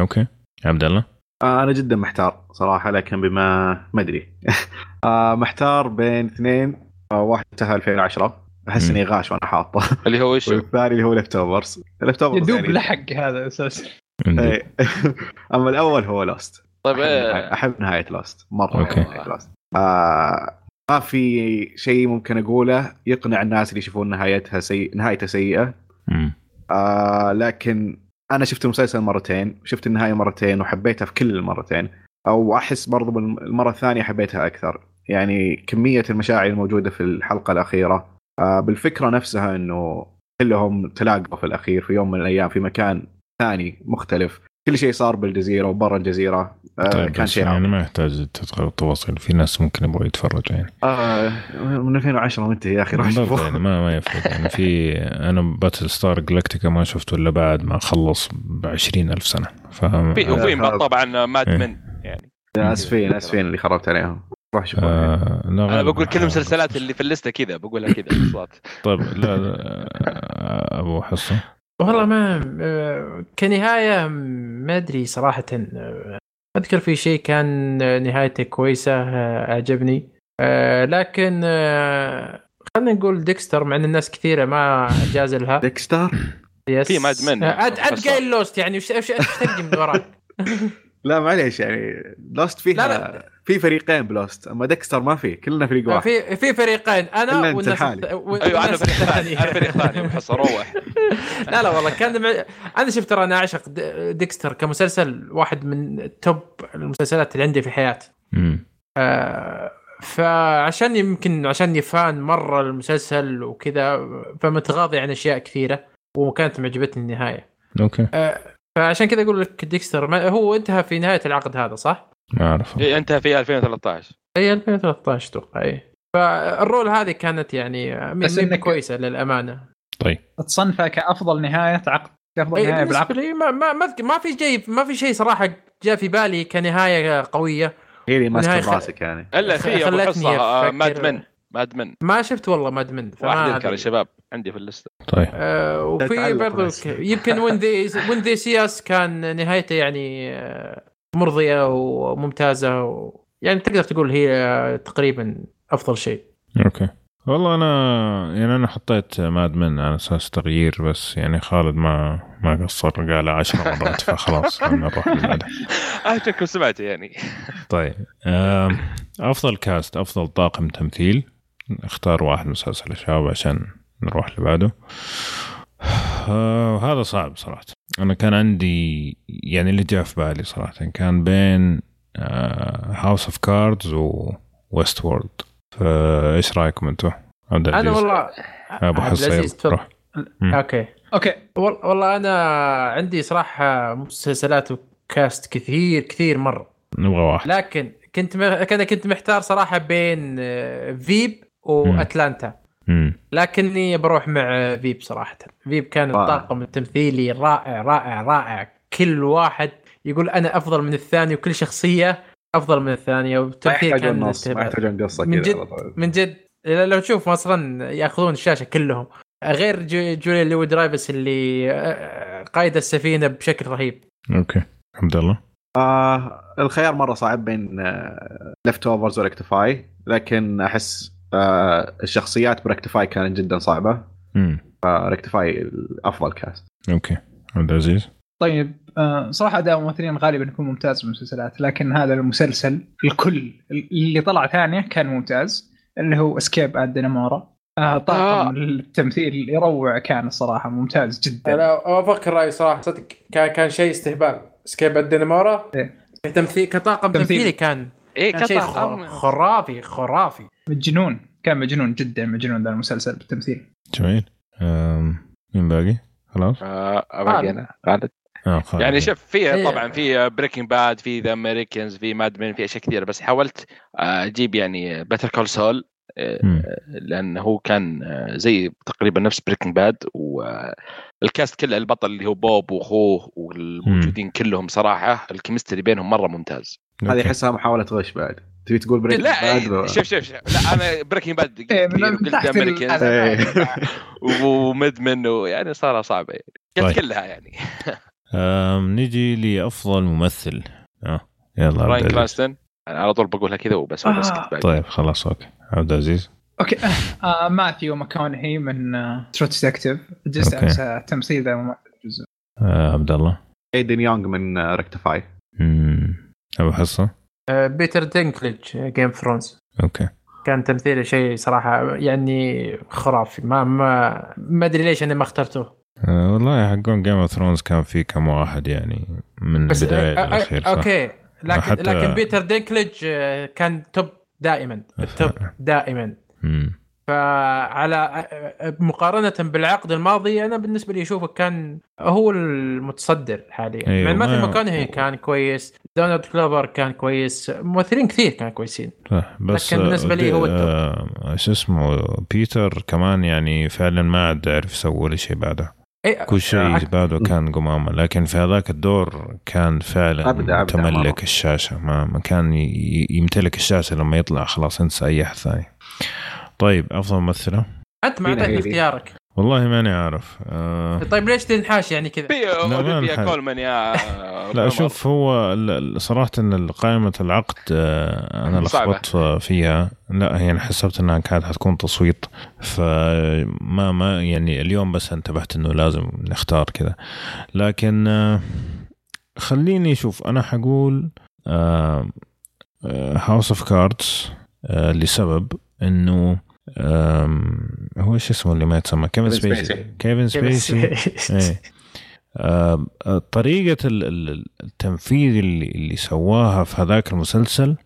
okay. عبد الله؟ آه أنا جدا محتار صراحة لكن بما ما أدري. آه محتار بين اثنين آه واحد انتهى 2010 أحس. إني غاش وأنا حاطه. اللي هو إيش والثاني اللي هو Leftovers Leftovers يدوب لحق هذا أساسا عندي. أما الأول هو Lost طيب إيه، أحب نهاية Lost مرة okay. أحب نهاية Lost آه ما في شيء ممكن أقوله يقنع الناس اللي يشوفون نهايتها سيء نهايته سيئة. آه لكن أنا شفت المسلسل مرتين شفت النهاية مرتين وحبيتها في كل المرتين أو أحس برضو بالمرة الثانية حبيتها أكثر. يعني كمية المشاعر الموجودة في الحلقة الأخيرة آه بالفكرة نفسها إنه كلهم تلاقوا في الأخير في يوم من الأيام في مكان ثاني مختلف. كل شيء صار بالجزيرة وبرا الجزيرة. طيب كان شيء يعني ما يحتاج تدخل التواصل. في ناس ممكن يبغوا يتفرجوا يعني. آه من 2010 منتهي يا أخي روح شوفه. يعني ما ما يفرق يعني. في أنا باتل ستار جلاكتيكا ما شفته إلا بعد ما خلص ب ألف سنة. ف في وفي هذا- طبعا ماد إيه. من يعني. آسفين آسفين اللي خربت عليهم. روح شوفه آه لا أنا بقول كل المسلسلات اللي في الليستة كذا بقولها كذا بالصوت طيب لا, لا آه، أبو حصه والله ما آه، كنهاية ما أدري صراحة آه، أذكر في شيء كان نهايته كويسة آه، أعجبني. آه، لكن آه، خلينا نقول Dexter مع إن الناس كثيرة ما جاز لها. Dexter؟ yes في Mad Men. آه، اد اد قايل Lost يعني وش وش نرجى من وراك؟ لا معليش يعني Lost فيها لا، لا. في فريقين ب Lost أما Dexter ما في كلنا فريق واحد في في فريقين أنا والناس لحالك. الث- وال- أيوه أنا فريق ثاني. أنا فريق ثاني أروح لا لا والله كان مع... أنا شفت ترى أنا أعشق د- ديكستر كمسلسل واحد من top المسلسلات اللي عندي في حياتي. آه فعشان يمكن عشان fan مرة المسلسل وكذا فمتغاضي عن أشياء كثيرة وكانت معجبتني النهاية okay آه فعشان كذا أقول لك ديكستر ما هو انتهى في نهاية العقد هذا صح؟ ما اعرف إيه، أنتهى في 2013 اي 2013 أتوقع اي فالرول هذه كانت يعني بس إنك- كويسة للأمانة. طيب. تصنفه كافضل نهاية عقد كافضل اي نهاية بالعقد؟ لي ما ما ما, في شيء ما في شيء صراحة جاء في بالي كنهاية قوية. هي اللي ماسكه براسك يعني. إلا في أبو خلتني حصة أفكر. ماد من ماد من ما شفت والله مدمن فما واحد. يا شباب عندي في الليسته طيب. آه وفي برضو يمكن وين ذي وين ذي سياس كان نهايته يعني آه، مرضية وممتازة و... يعني تقدر تقول هي تقريبا أفضل شيء. أوكي. والله أنا يعني أنا حطيت ماد من على أساس تغيير بس يعني خالد ما ما قصر قال عشر مرات فخلاص خلينا نروح اللي بعده اهجكم سمعته يعني. طيب أفضل كاست أفضل طاقم تمثيل. اختار واحد مسلسل يا شباب عشان نروح اللي بعده آه، هذا صعب صراحة. أنا كان عندي يعني اللي جاء في بالي صراحة كان بين House of Cards و Westworld فإيش رأيكم أنتم؟ أنا والله أبو حصة روح. okay. okay. والله أنا عندي صراحة مسلسلات و cast كثير كثير مرة. نبغى واحد. لكن كنت م... أنا كنت محتار صراحة بين Veep و Atlanta لكني بروح مع Veep صراحة. Veep كان الطاقم التمثيلي رائع رائع رائع. كل واحد يقول أنا أفضل من الثاني وكل شخصية أفضل من الثانية والتمثيل كان نص ما يحتاجون قصة من جد من جد. لو تشوف أصلا يأخذون الشاشة كلهم. غير جوليا لو درايفس اللي آه، قايد السفينة بشكل رهيب. okay. عبد الله. آه الخيار مرة صعب بين Leftovers و Rectify لكن أحس آه الشخصيات ب Rectify كانت جدا صعبة. امم ف Rectify أفضل cast okay. عبد العزيز؟ طيب آه صراحة أداء الممثلين غالبا يكون ممتاز في المسلسلات لكن هذا المسلسل الكل اللي طلع ثانية كان ممتاز اللي هو Escape at Dannemora آه طاقم آه. التمثيل يروع كان الصراحة ممتاز جدا. أنا اوافقك الرأي صراحة صدق. كان كان شيء استهبال. Escape at Dannemora إيه؟ تمثيل كطاقم تمثيل. تمثيلي كان إيه كان شيء خرافي خرافي. مجنون كان مجنون جدا مجنون ذا المسلسل بالتمثيل. جميل. مين باقي؟ خلاص؟ آه باقي أنا. خالد آه يعني شوف في إيه. طبعا في Breaking Bad في The Americans في Mad Men في أشياء كثيرة بس حاولت آه، أجيب يعني Better Call Saul لأن هو كان آه، زي تقريبا نفس Breaking Bad وال cast كله البطل اللي هو بوب وأخوه والموجودين كلهم صراحة ال chemistry بينهم مرة ممتاز. هذه أحسها محاولة غش بعد. تبي تقول Breaking لا Bad شوف شوف شوف. لا أنا Breaking Bad قلت Americans و Mad Men ويعني صار صعبة. يعني قلت طيب. كلها يعني. نيجي لأفضل ممثل. آه يلا براين كرانستون على طول بقولها كذا وبس آه. طيب خلاص okay. عبد العزيز. okay. آه ماثيو ماكونهي من True Detective جزء تمثيل ذا ممثل. جزء آه عبد الله. ايدن يونغ من Rectify أبو حصة. آه بيتر دينكليج Game Thrones okay. كان تمثيله شيء صراحة يعني خرافي. ما ما ما أدري ليش أنا ما اخترته. آه والله حقون Game of Thrones كان في كم واحد يعني من البداية آه للأخير okay. لكن حتى... لكن بيتر دينكليج آه، كان top دائما ال top دائما. فعلى مقارنة بالعقد الماضي أنا بالنسبة لي أشوفه كان هو المتصدر حاليا. أيوه مع ماثيو ماكونهي كان كويس. دونالد كلوفر كان كويس ممثلين كثير كانوا كويسين. صح بس لكن بالنسبة لي هو ال top. آه شو اسمه بيتر كمان يعني فعلا ما عاد عرف يسوي شيء بعده. إيه كل شيء بعده كان قمامة. لكن في هذاك الدور كان فعلا أبدأ أبدأ تملك مرة. الشاشة. ما, ما كان يمتلك الشاشة لما يطلع خلاص انسى أي أحد ثاني. طيب أفضل ممثلة؟ أنت ما أعطيتني اختيارك. والله ماني عارف. آه. طيب ليش تنحاش يعني كذا؟ اولمبيا كولمان يا لا شوف هو صراحة ان قائمة العقد آه أنا لخبطت فيها. لا يعني حسبت إنها كانت حتكون تصويت فما ما يعني اليوم بس انتبهت إنه لازم نختار كذا. لكن آه خليني شوف أنا حقول House of Cards لسبب إنه هو شو اسمه اللي ما يتسمى؟ كيفن سبيسي. كيفن سبيسي. إيه. طريقة التنفيذ اللي, اللي سواها في هذاك المسلسل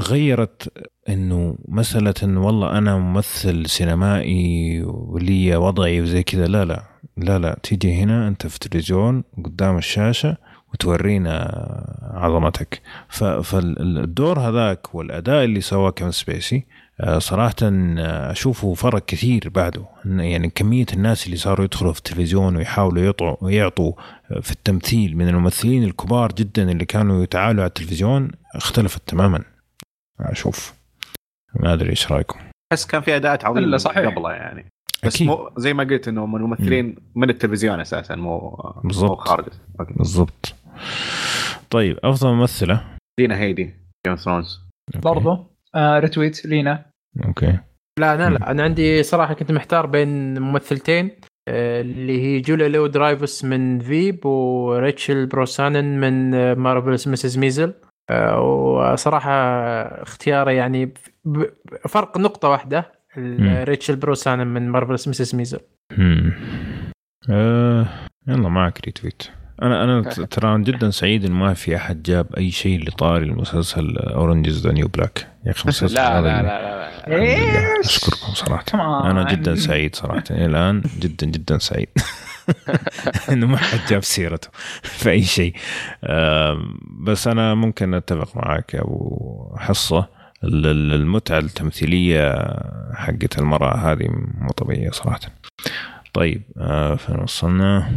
غيرت إنه مسألة إنه والله أنا ممثل سينمائي ولي وضعي وزي كذا. لا لا. لا لا. تيجي هنا أنت في تلفزيون قدام الشاشة وتورينا عظمتك. فالدور هذاك والأداء اللي سواه كيفن سبيسي صراحة آه، أشوفه فرق كثير بعده. يعني كمية الناس اللي صاروا يدخلوا في التلفزيون ويحاولوا يعطوا يعطوا آه، في التمثيل من الممثلين الكبار جدا اللي كانوا يتعالوا على التلفزيون اختلفت تماما. أشوف. ما أدري إيش رأيكم. بس كان في أداءات عظيمة صحيح. قبله يعني. بس أكيد. مو زي ما قلت إنه من الممثلين من التلفزيون أساسا مو بالضبط. مو خارج. بالضبط. طيب أفضل ممثلة؟ لينا هيدي Game Thrones برضه آه retweet لينا. okay. لا أنا لا. أنا عندي صراحة كنت محتار بين ممثلتين آه، اللي هي جوليا لو درايفس من Veep وريتشل بروسانن من Marvelous Mrs. Maisel. آه، وصراحة اختياري يعني فرق نقطة واحدة ريتشل بروسنان من Marvelous Mrs. Maisel. مم. آه يلا معك retweet أنا أنا ترى جدا سعيد إنه ما في أحد جاب أي شيء لطاري المسلسل Orange the New Black يا أخي المسلسل لا هذا لا لا لا, لا. أشكركم صراحة. أنا جدا سعيد صراحة. إلى الآن جدا جدا سعيد. إنه ما حد جاب سيرته في أي شيء. بس أنا ممكن أتفق معك يا أبو حصة. ال- ال- المتعة التمثيلية حقت المرأة هذه مو طبيعية صراحة. طيب آه، فين وصلنا؟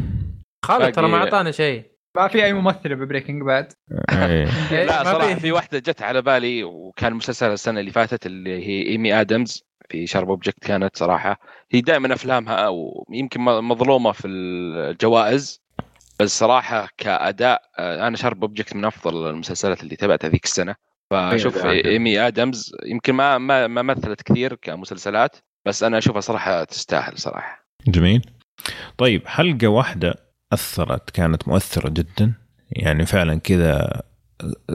خالد ترى ما أعطانا شيء. ما في أي ممثله ب Breaking Bad. إيه. لا صراحة في. واحدة جت على بالي وكان مسلسل السنة اللي فاتت اللي هي إيمي آدمز في Sharp Object كانت صراحة. هي دائما أفلامها ويمكن م- مظلومة في الجوائز بس صراحة كأداء آه، أنا Sharp Object من أفضل المسلسلات اللي تابعتها ذيك السنة. فشوف أيوة،. إيمي آدمز يمكن ما ما ما مثلت كثير كمسلسلات بس أنا أشوفها صراحة تستاهل صراحة. جميل. طيب حلقة واحدة. أثرت كانت مؤثرة جدا يعني فعلا كذا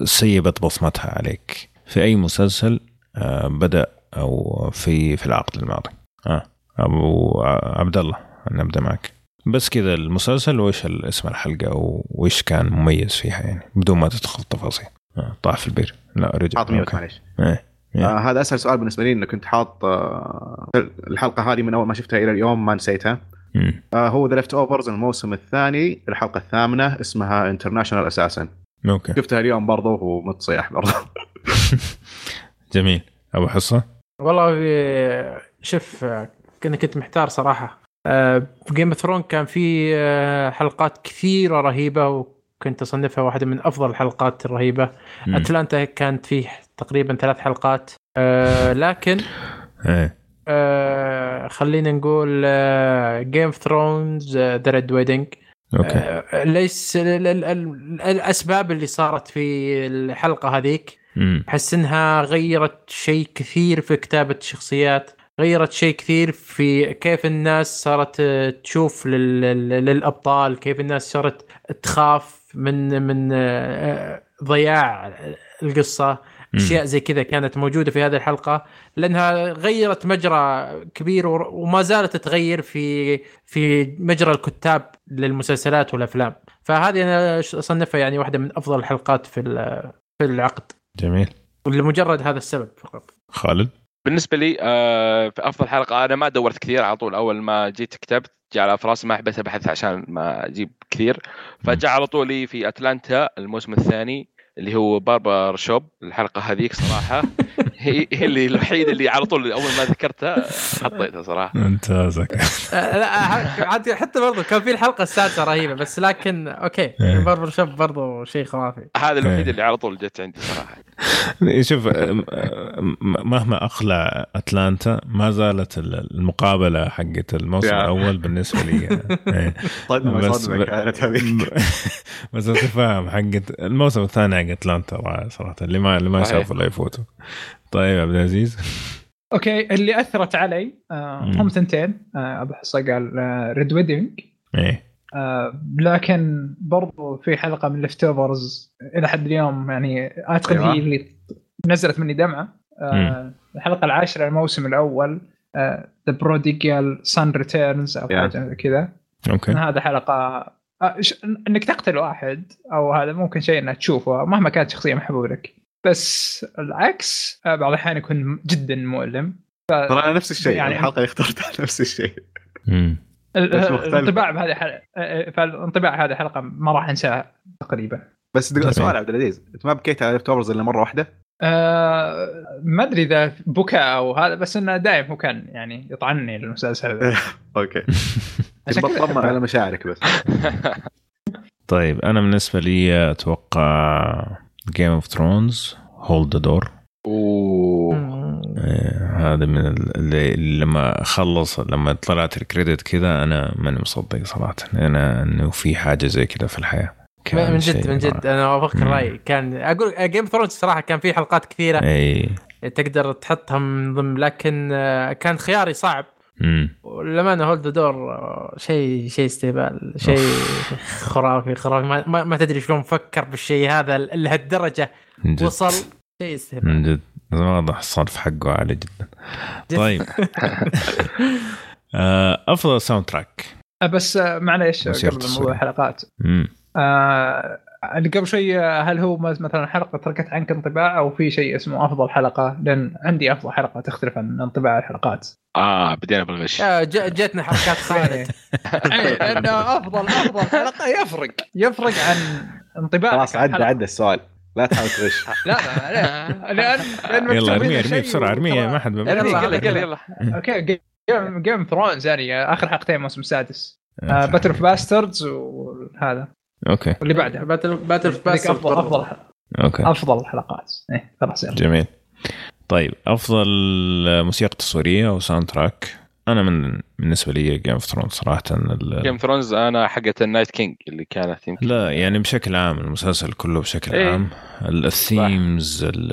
سيبت بصمتها عليك في أي مسلسل آه، بدأ أو في في العقد الماضي آه. أبو عبد الله نبدأ معك بس كذا المسلسل وإيش اسم الحلقة وإيش كان مميز فيها يعني بدون ما تدخل التفاصيل آه. طاح في البير لا رجع حاط mute. معليش إيه. إيه. آه هذا أسهل سؤال بالنسبة لي إنه كنت حاط آه الحلقة هذه من أول ما شفتها إلى اليوم ما نسيتها. آه هو The Leftovers الموسم الثاني الحلقة الثامنة اسمها International Assassin okay. شفتها اليوم برضه ومتصيح برضه جميل. أبو حصة؟ والله في- شوف كنا كنت محتار صراحة. آه، في Game of Thrones كان في آه، حلقات كثيرة رهيبة وكنت أصنفها واحدة من أفضل الحلقات الرهيبة. أتلانتا كانت فيه تقريبا ثلاث حلقات. آه، لكن إيه. آه، خلينا نقول Game of Thrones The Red Wedding okay آه، ليش ال- ال- ال- الأسباب اللي صارت في الحلقة هذيك. أحس إنها غيرت شيء كثير في كتابة الشخصيات غيرت شيء كثير في كيف الناس صارت آه، تشوف لل- لل- للأبطال كيف الناس صارت تخاف من من ضياع القصة. أشياء زي كذا كانت موجودة في هذه الحلقة لأنها غيرت مجرى كبير وما زالت تغير في في مجرى الكتاب للمسلسلات والأفلام. فهذه أنا أصنفها يعني واحدة من أفضل الحلقات في في العقد. جميل. لمجرد هذا السبب فقط. خالد؟ بالنسبة لي آه، في أفضل حلقة أنا ما دورت كثير على طول. أول ما جيت كتبت جاء على في راسي ما حبيت أبحث عشان ما أجيب كثير. فجاء على طول لي في أتلانتا الموسم الثاني. اللي هو Barbershop الحلقة هذيك صراحة. هي هي اللي الوحيده اللي على طول أول ما ذكرتها حطيتها صراحة ممتازك آه، لا عاد حتى برضو كان في الحلقة السادسة رهيبة بس لكن okay إيه. Barbershop برضو شيء خرافي هذا الوحيد إيه. اللي على طول جت عندي صراحة شوف أم- مهما أقلع أتلانتا ما زالت المقابلة حقت الموسم. الأول بالنسبة لي. صدمة بس- صدمه كانت هذيك بس التفاهم حقت الموسم الثاني حق أتلانتا صراحة اللي ما اللي ما. شافه لا يفوته طيب عبد العزيز. أوكي اللي أثرت علي آه. هم ثنتين آه أبو حصة قال آه ريد ويدنج إيه. آه لكن برضو في حلقة من ليفت اوفرز إلى حد اليوم يعني اعتقد أيوة. هي اللي نزلت مني دمعة. آه الحلقة العاشرة الموسم الأول The Prodigal Son Returns أو. حاجة كذا. okay. هذا حلقة آه، إنك تقتل واحد أو هذا ممكن شيء إنك تشوفه مهما كانت شخصية محبوبة لك. بس العكس آه، بعض الأحيان يكون جدا مؤلم. ف- ترى أنا نفس الشيء يعني- الحلقة اللي اخترتها نفس الشيء. الانطباع بهذه الحلقة فالانطباع هذه الحلقة ما راح أنساها تقريبا. بس دقيقة سؤال عبد العزيز أنت ما بكيت على Leftovers إلا مرة واحدة؟ آه ما أدري إذا بكاء أو هذا بس إنه دائم هو كان يعني يطعني للمسلسل ذا okay بطمن. على مشاعرك بس. طيب أنا بالنسبة لي أتوقع Game of Thrones Hold the Door أوه. هذا من ال- اللي لما خلص لما طلعت ال credit كذا أنا ماني مصدق صراحة. أنا إنه في حاجة زي كذا في الحياة. من جد من جد. أنا أوافقك مم. الرأي. كان أقول Game Thrones صراحة كان في حلقات كثيرة. إي. تقدر تحطها من ضمن لكن آه، كان خياري صعب. امم وللامانه Hold Door شيء شيء استهبال شيء خرافي خرافي. ما, ما, ما تدري شلون فكر بالشيء هذا لهالدرجة. وصل شيء استهبال. من جد. واضح الصرف حقه عالي جدا. جد. طيب. آه، أفضل soundtrack بس آه، معليش قبل. موضوع الحلقات. آه قبل شوي هل هو مثلا حلقة تركت عنك انطباع أو في شيء اسمه أفضل حلقة؟ لأن عندي أفضل حلقة تختلف عن انطباع الحلقات. آه بدينا بالغش. آه، ج- جتنا حركات خالد إيه، إنه أفضل أفضل حلقة يفرق. يفرق عن انطباع خلاص عدى عدى السؤال. لا تحاول تغش. لا لا لا. لأن لأن يلا أرمية أرمية بسرعة أرمية ما حد يلا، يلا okay Game Game Thrones يعني آخر حلقتين الموسم السادس. Battle of Bastards وهذا. okay. واللي بعده Battle Battle باس افضل أفضل okay. أفضل الحلقات إيه خلاص يلا جميل. طيب أفضل موسيقى تصويرية أو soundtrack أنا من بالنسبة لي Game of Thrones صراحة ال- جيم Thrones أنا حقت ال Night King اللي كانت يمكن لا يعني بشكل عام المسلسل كله بشكل إيه. عام. ال- ال themes ال-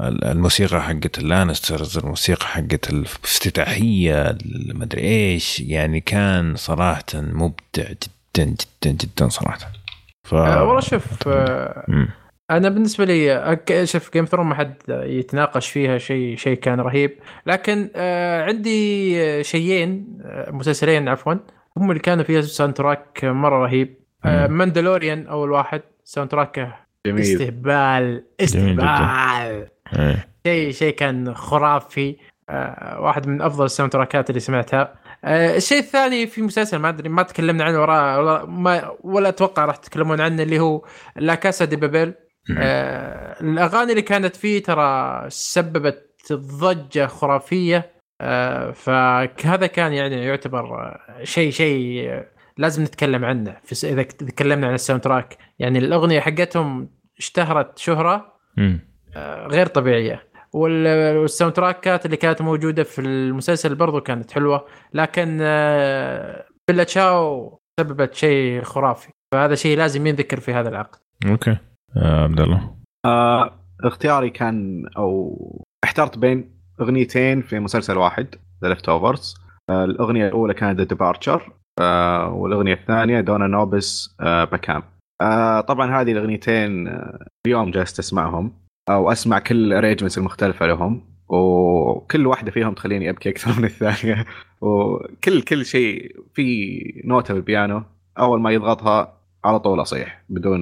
ال- الموسيقى حقت ال Lannisters الموسيقى حقت الافتتاحية المدري إيش. يعني كان صراحة مبدع جدا. جدا جدا صراحة ف آه، والله شوف مم. أنا بالنسبة لي أك- شوف Game Thrones ما حد يتناقش فيها شيء شيء كان رهيب لكن آه، عندي آه، شيئين آه، مسلسلين عفوا هم اللي كانوا فيها soundtrack مرة رهيب آه،. Mandalorian أول واحد soundtrack ه جميل استهبال جداً. استهبال إيه. شيء شيء كان خرافي واحد من أفضل الساوند تراكات اللي سمعتها الشيء الثاني في مسلسل ما أدري ما تكلمنا عنه وراء ولا ما ولا أتوقع راح تتكلمون عنه اللي هو لا كاسا دي بابيل. آه، الأغاني اللي كانت فيه ترى سببت ضجة خرافية. آه، فهذا كان يعني يعتبر آه، شيء شيء آه، لازم نتكلم عنه في س- إذا تكلمنا عن ال soundtrack. يعني الأغنية حقتهم اشتهرت شهرة. آه، غير طبيعية. وال soundtrack ات اللي كانت موجودة في المسلسل برضو كانت حلوة لكن آه، Bella Ciao سببت شيء خرافي. فهذا شيء لازم ينذكر في هذا العقد. okay. آه، عبد الله. آه اختياري كان أو احترت بين أغنيتين في مسلسل واحد The Leftovers الأغنية الأولى كانت The Departure آه والأغنية الثانية Dona Nobis آه Pacem آه طبعا هذه الأغنيتين اليوم جالس اسمعهم أو أسمع كل ال arrangements المختلفة لهم وكل واحدة فيهم تخليني أبكي أكثر من الثانية. وكل كل شيء في نوته بالبيانو أول ما يضغطها على طول أصيح بدون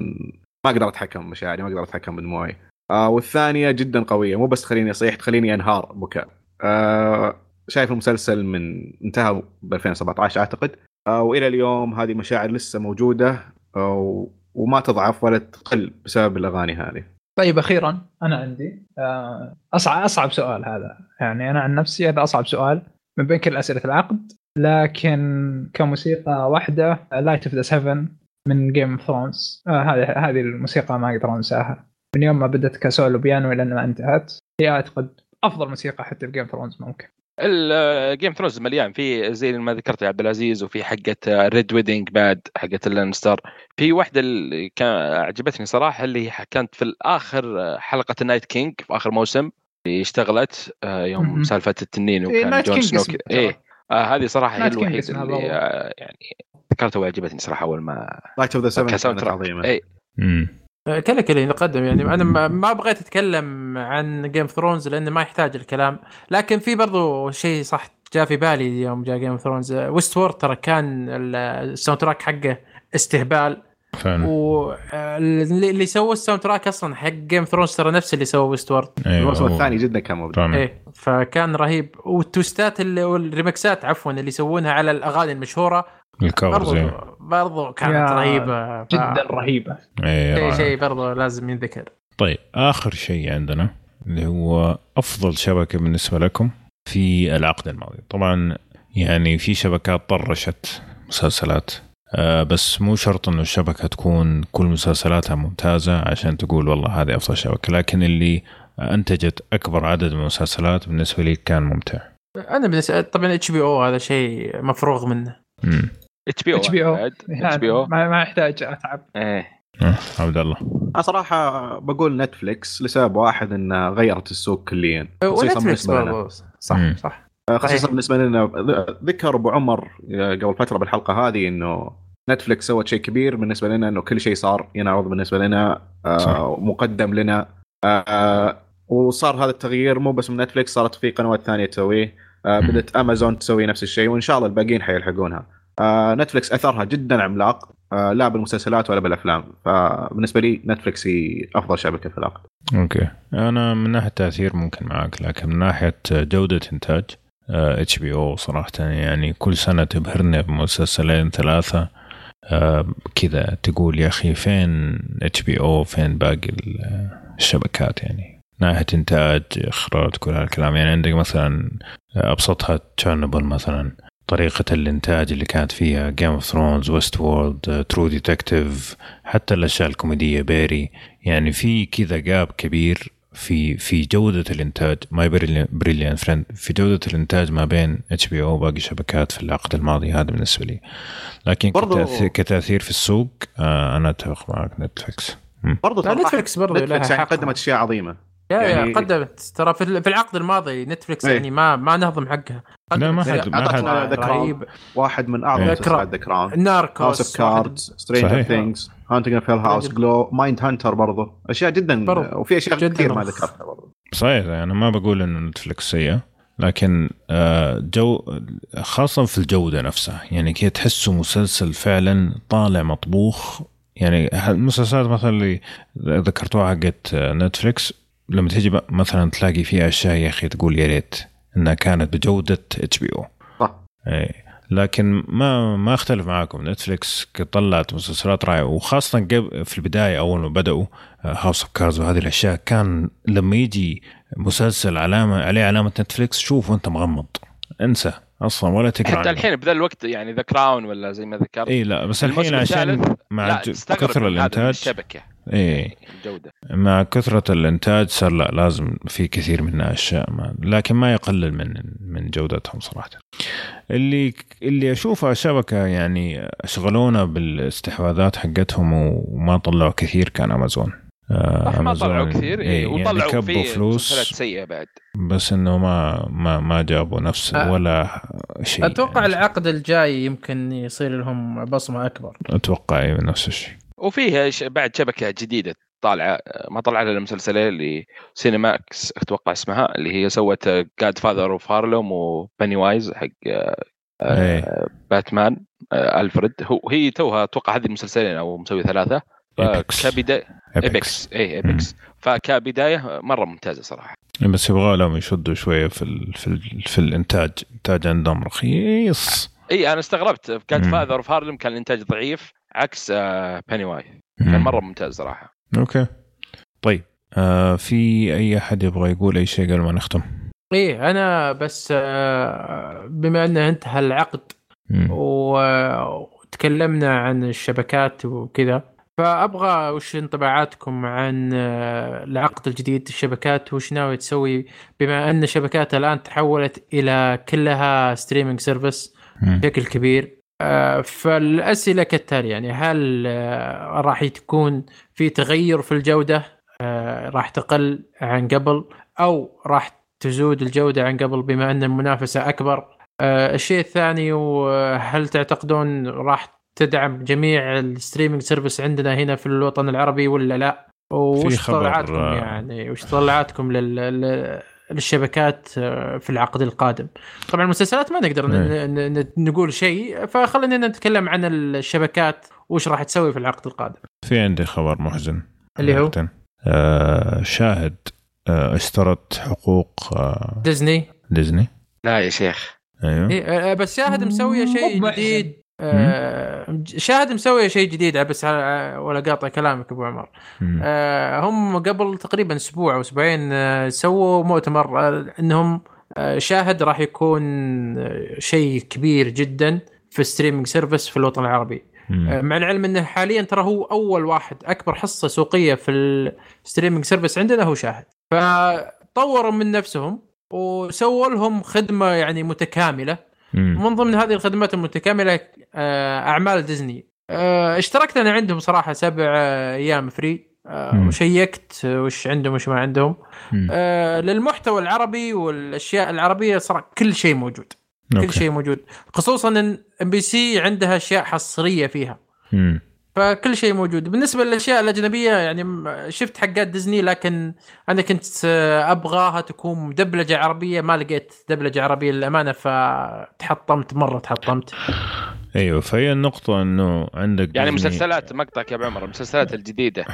ما أقدر أتحكم بمشاعري ما أقدر أتحكم بدموعي. آه والثانية جدا قوية مو بس تخليني أصيح تخليني أنهار بكاء. آه شايف المسلسل من انتهى ب 2017 أعتقد. آه وإلى اليوم هذه مشاعر لسه موجودة آه وما تضعف ولا تقل بسبب الأغاني هذه. طيب أخيرا أنا عندي آه، أصعب أصعب سؤال هذا. يعني أنا عن نفسي هذا أصعب سؤال من بين كل أسئلة العقد لكن كموسيقى واحدة Light of the Seven من Game of Thrones هذه هذه الموسيقى ما أقدر أنساها. من يوم ما بدت ك solo piano إلى ما انتهت هي أعتقد أفضل موسيقى حتى في Game of Thrones ممكن. ال Game of Thrones مليان في زي ما ذكرت يا عبد العزيز وفي حقة Red Wedding بعد حقة ال Lannister في واحدة اللي كان عجبتني صراحة اللي كانت في الآخر حلقة ال Night King في آخر موسم اللي اشتغلت آه، يوم. سالفة التنين إيه، وكان Jon King Snow اسمه كذا. ترى. إيه آه هذه صراحة هي الوحيدة اللي. آه يعني ذكرتها وعجبتني صراحة أول ما Light of the Seven ك sound كانت track. عظيمه اي. آه، كلا كلا نقدم يعني أنا ما- ما بغيت أتكلم عن Game of Thrones لأنه ما يحتاج الكلام. لكن في برضو شيء صح جاء في بالي يوم جاء Game of Thrones Westworld ترى كان ال- ال soundtrack حقه استهبال. فعلا. واللي اللي سووا ال soundtrack أصلا حق Game of Thrones ترى نفس اللي سوى Westworld أيوة، الموسم الثاني جدا كان مبدع فعلا. إيه فكان رهيب. والتوستات اللي وال remixات عفوا اللي يسوونها على الأغاني المشهورة. الكفر برضو كانت رهيبة ف- جدا رهيبة. إيه، شيء. شيء برضو لازم ينذكر. طيب آخر شيء عندنا اللي هو أفضل شبكة بالنسبة لكم في العقد الماضي. طبعا يعني في شبكات طرشت مسلسلات آه بس مو شرط إنه الشبكة تكون كل مسلسلاتها ممتازة عشان تقول والله هذه أفضل شبكة لكن اللي أنتجت أكبر عدد من المسلسلات بالنسبة لي كان ممتع. أنا بالنسبة طبعا HBO هذا شيء مفروغ منه. امم HBO اتش بي أو اتش بي أو ما ما يحتاج أتعب. إيه. آه، عبد الله. أنا صراحة بقول Netflix لسبب واحد انها غيرت السوق كليا. و Netflix بالنسبة لنا. برضو صح مم. صح. آه، خصوصا. بالنسبة لنا. ذكر أبو عمر آه، قبل فترة بالحلقة هذه إنه Netflix سوت شيء كبير بالنسبة لنا إنه كل شيء صار ينعرض بالنسبة لنا آه،. مقدم لنا. آه، وصار هذا التغيير مو بس من Netflix صارت في قنوات ثانية تسويه. آه،. بدأت امازون تسوي نفس الشيء وإن شاء الله الباقيين حيلحقونها. آه، Netflix أثرها جدا عملاق آه، لا بالمسلسلات ولا بالأفلام. فبالنسبة لي Netflix هي أفضل شبكه في العقد okay. أنا من ناحية تأثير ممكن معك لكن من ناحية جودة إنتاج HBO صراحة يعني كل سنة تبهرنا بمسلسلين ثلاثة. آه، كذا تقول يا أخي فين HBO فين باقي ال- الشبكات يعني؟ ناحية إنتاج إخراج كل هالكلام. يعني عندك مثلا أبسطها Chernobyl مثلا. طريقة الإنتاج اللي كانت فيها Game of Thrones Westworld True Detective حتى الأشياء الكوميدية Barry يعني في كذا gap كبير في في جودة الإنتاج ما بريليان فريند في جودة الإنتاج ما بين HBO وباقي الشبكات في العقد الماضي هذا بالنسبة لي. لكن برضو- كتأثير, كتأثير في السوق آه أنا أتفق معك Netflix ترى Netflix برضو لها Netflix يعني. قدمت أشياء عظيمة. يا يعني- يا قدمت ترى في ال- في العقد الماضي Netflix إيه. يعني ما ما نهضم حقها لا، ما قدمت حد- ما حد-. رهيب واحد من أعظم. مسلسلات The Crown House Narcos of Cards Stranger صحيح. Things Haunting of Hill House GLOW Mindhunter برضو أشياء جدا برضو. وفي أشياء جداً كثير ما. ذكرتها برضو صحيح أنا ما بقول إنه Netflix سيئة لكن آه، جو خاصة في الجودة نفسها يعني كي تحسه مسلسل فعلا طالع مطبوخ يعني المسلسلات مثلا اللي ذكرتوها حقت آه، Netflix لما تيجي بقى مثلا تلاقي فيها أشياء يا أخي تقول يا ريت إنها كانت بجودة HBO. صح. اي لكن ما ما أختلف معاكم. Netflix طلعت مسلسلات رائعة. وخاصة قبل في البداية أول ما بدأوا House of Cards وهذه الأشياء كان لما يجي مسلسل علامه عليه علامة Netflix شوف وأنت مغمض. انسى أصلا ولا تقرأ حتى. الحين بذا الوقت يعني The Crown ولا زي ما ذكرت. اي لا بس الحين عشان مع كثر الإنتاج. الشبكة. اي الجودة. مع كثرة الإنتاج صار لا لازم في كثير منها أشياء ما لكن ما يقلل من من جودتهم صراحة. اللي اللي أشوفها شبكة يعني أشغلونا بالاستحواذات حقتهم وما طلعوا كثير كان أمازون. آه، ما أمازون، طلعوا كثير إيه، إيه يعني وطلعوا كبوا في مسلسلات فلوس سيئة بعد. بس إنه ما ما ما جابوا نفس أه. ولا شيء. أتوقع يعني. العقد الجاي يمكن يصير لهم بصمة أكبر. أتوقع إيه نفس الشيء. وفيها ش- بعد شبكة جديدة طالعة ما طلع لها المسلسلين اللي Cinemax أتوقع اسمها اللي هي سوت Godfather of Harlem و Pennyworth حق آه،. باتمان آه، Alfred هو هي توها أتوقع هذه المسلسلين أو مسوي ثلاثة. كبدايه Epix اي Epix فكبداية مرة ممتازة صراحة. بس يبغى لهم يشدوا شوية في ال في ال في الإنتاج إنتاج عندهم رخيص. إي أنا استغربت. مم. Father of Harlem كان الإنتاج ضعيف عكس Pennyworth كان مم. مرة ممتاز صراحة. okay. طيب آه في أي أحد يبغى يقول أي شيء قبل ما نختم؟ إيه أنا بس آه، بما أنه انتهى العقد وتكلمنا عن الشبكات وكذا فأبغى وش انطباعاتكم عن آه، العقد الجديد الشبكات وش ناوي تسوي؟ بما أن الشبكات الآن تحولت إلى كلها streaming service. بشكل كبير. آه، فالأسئلة كالتالي يعني هل آه، راح تكون في تغير في الجودة؟ آه، راح تقل عن قبل أو راح تزود الجودة عن قبل بما أن المنافسة أكبر؟ الشيء الثاني وهل تعتقدون راح تدعم جميع ال streaming service عندنا هنا في الوطن العربي ولا لا؟ وش آه، يعني؟ وش تطلعاتكم لل... لل... للشبكات آه، في العقد القادم. طبعا المسلسلات ما نقدر ن- إيه. ن- ن- نقول شيء فخلينا نتكلم عن الشبكات وش راح تسوي في العقد القادم. في عندي خبر محزن. اللي هو؟ آه شاهد آه اشترت حقوق آه ديزني؟ ديزني. لا يا شيخ. أيوه. إيه آه، بس شاهد مسوية شيء. جديد. آه، شاهد مسويه شيء جديد بس ولا قاطع كلامك أبو عمر. آه، هم قبل تقريبا أسبوع أو أسبوعين آه، سووا مؤتمر آه، إنهم شاهد راح يكون شيء كبير جدا في ال streaming service في الوطن العربي. مع العلم إنه حاليا ترى هو أول واحد أكبر حصة سوقية في ال streaming service عندنا هو شاهد. فطوروا من نفسهم وسووا لهم خدمة يعني متكاملة. مم. ومن ضمن هذه الخدمات المتكاملة آه، أعمال ديزني آه، اشتركت أنا عندهم صراحة سبع آه، أيام free. وشيكت وش عندهم وش ما عندهم. آه، للمحتوى العربي والأشياء العربية صار كل شيء موجود كل okay. شيء موجود خصوصا إن MBC عندها أشياء حصرية فيها مم. فكل شيء موجود. بالنسبة للأشياء الأجنبية يعني شفت حقات ديزني لكن أنا كنت آه، أبغاها تكون مدبلجه عربية ما لقيت دبلجة عربية للأمانة فتحطمت مرة تحطمت. أيوه فهي النقطة إنه عندك يعني مسلسلات مقطعك يا ابو عمر المسلسلات الجديدة.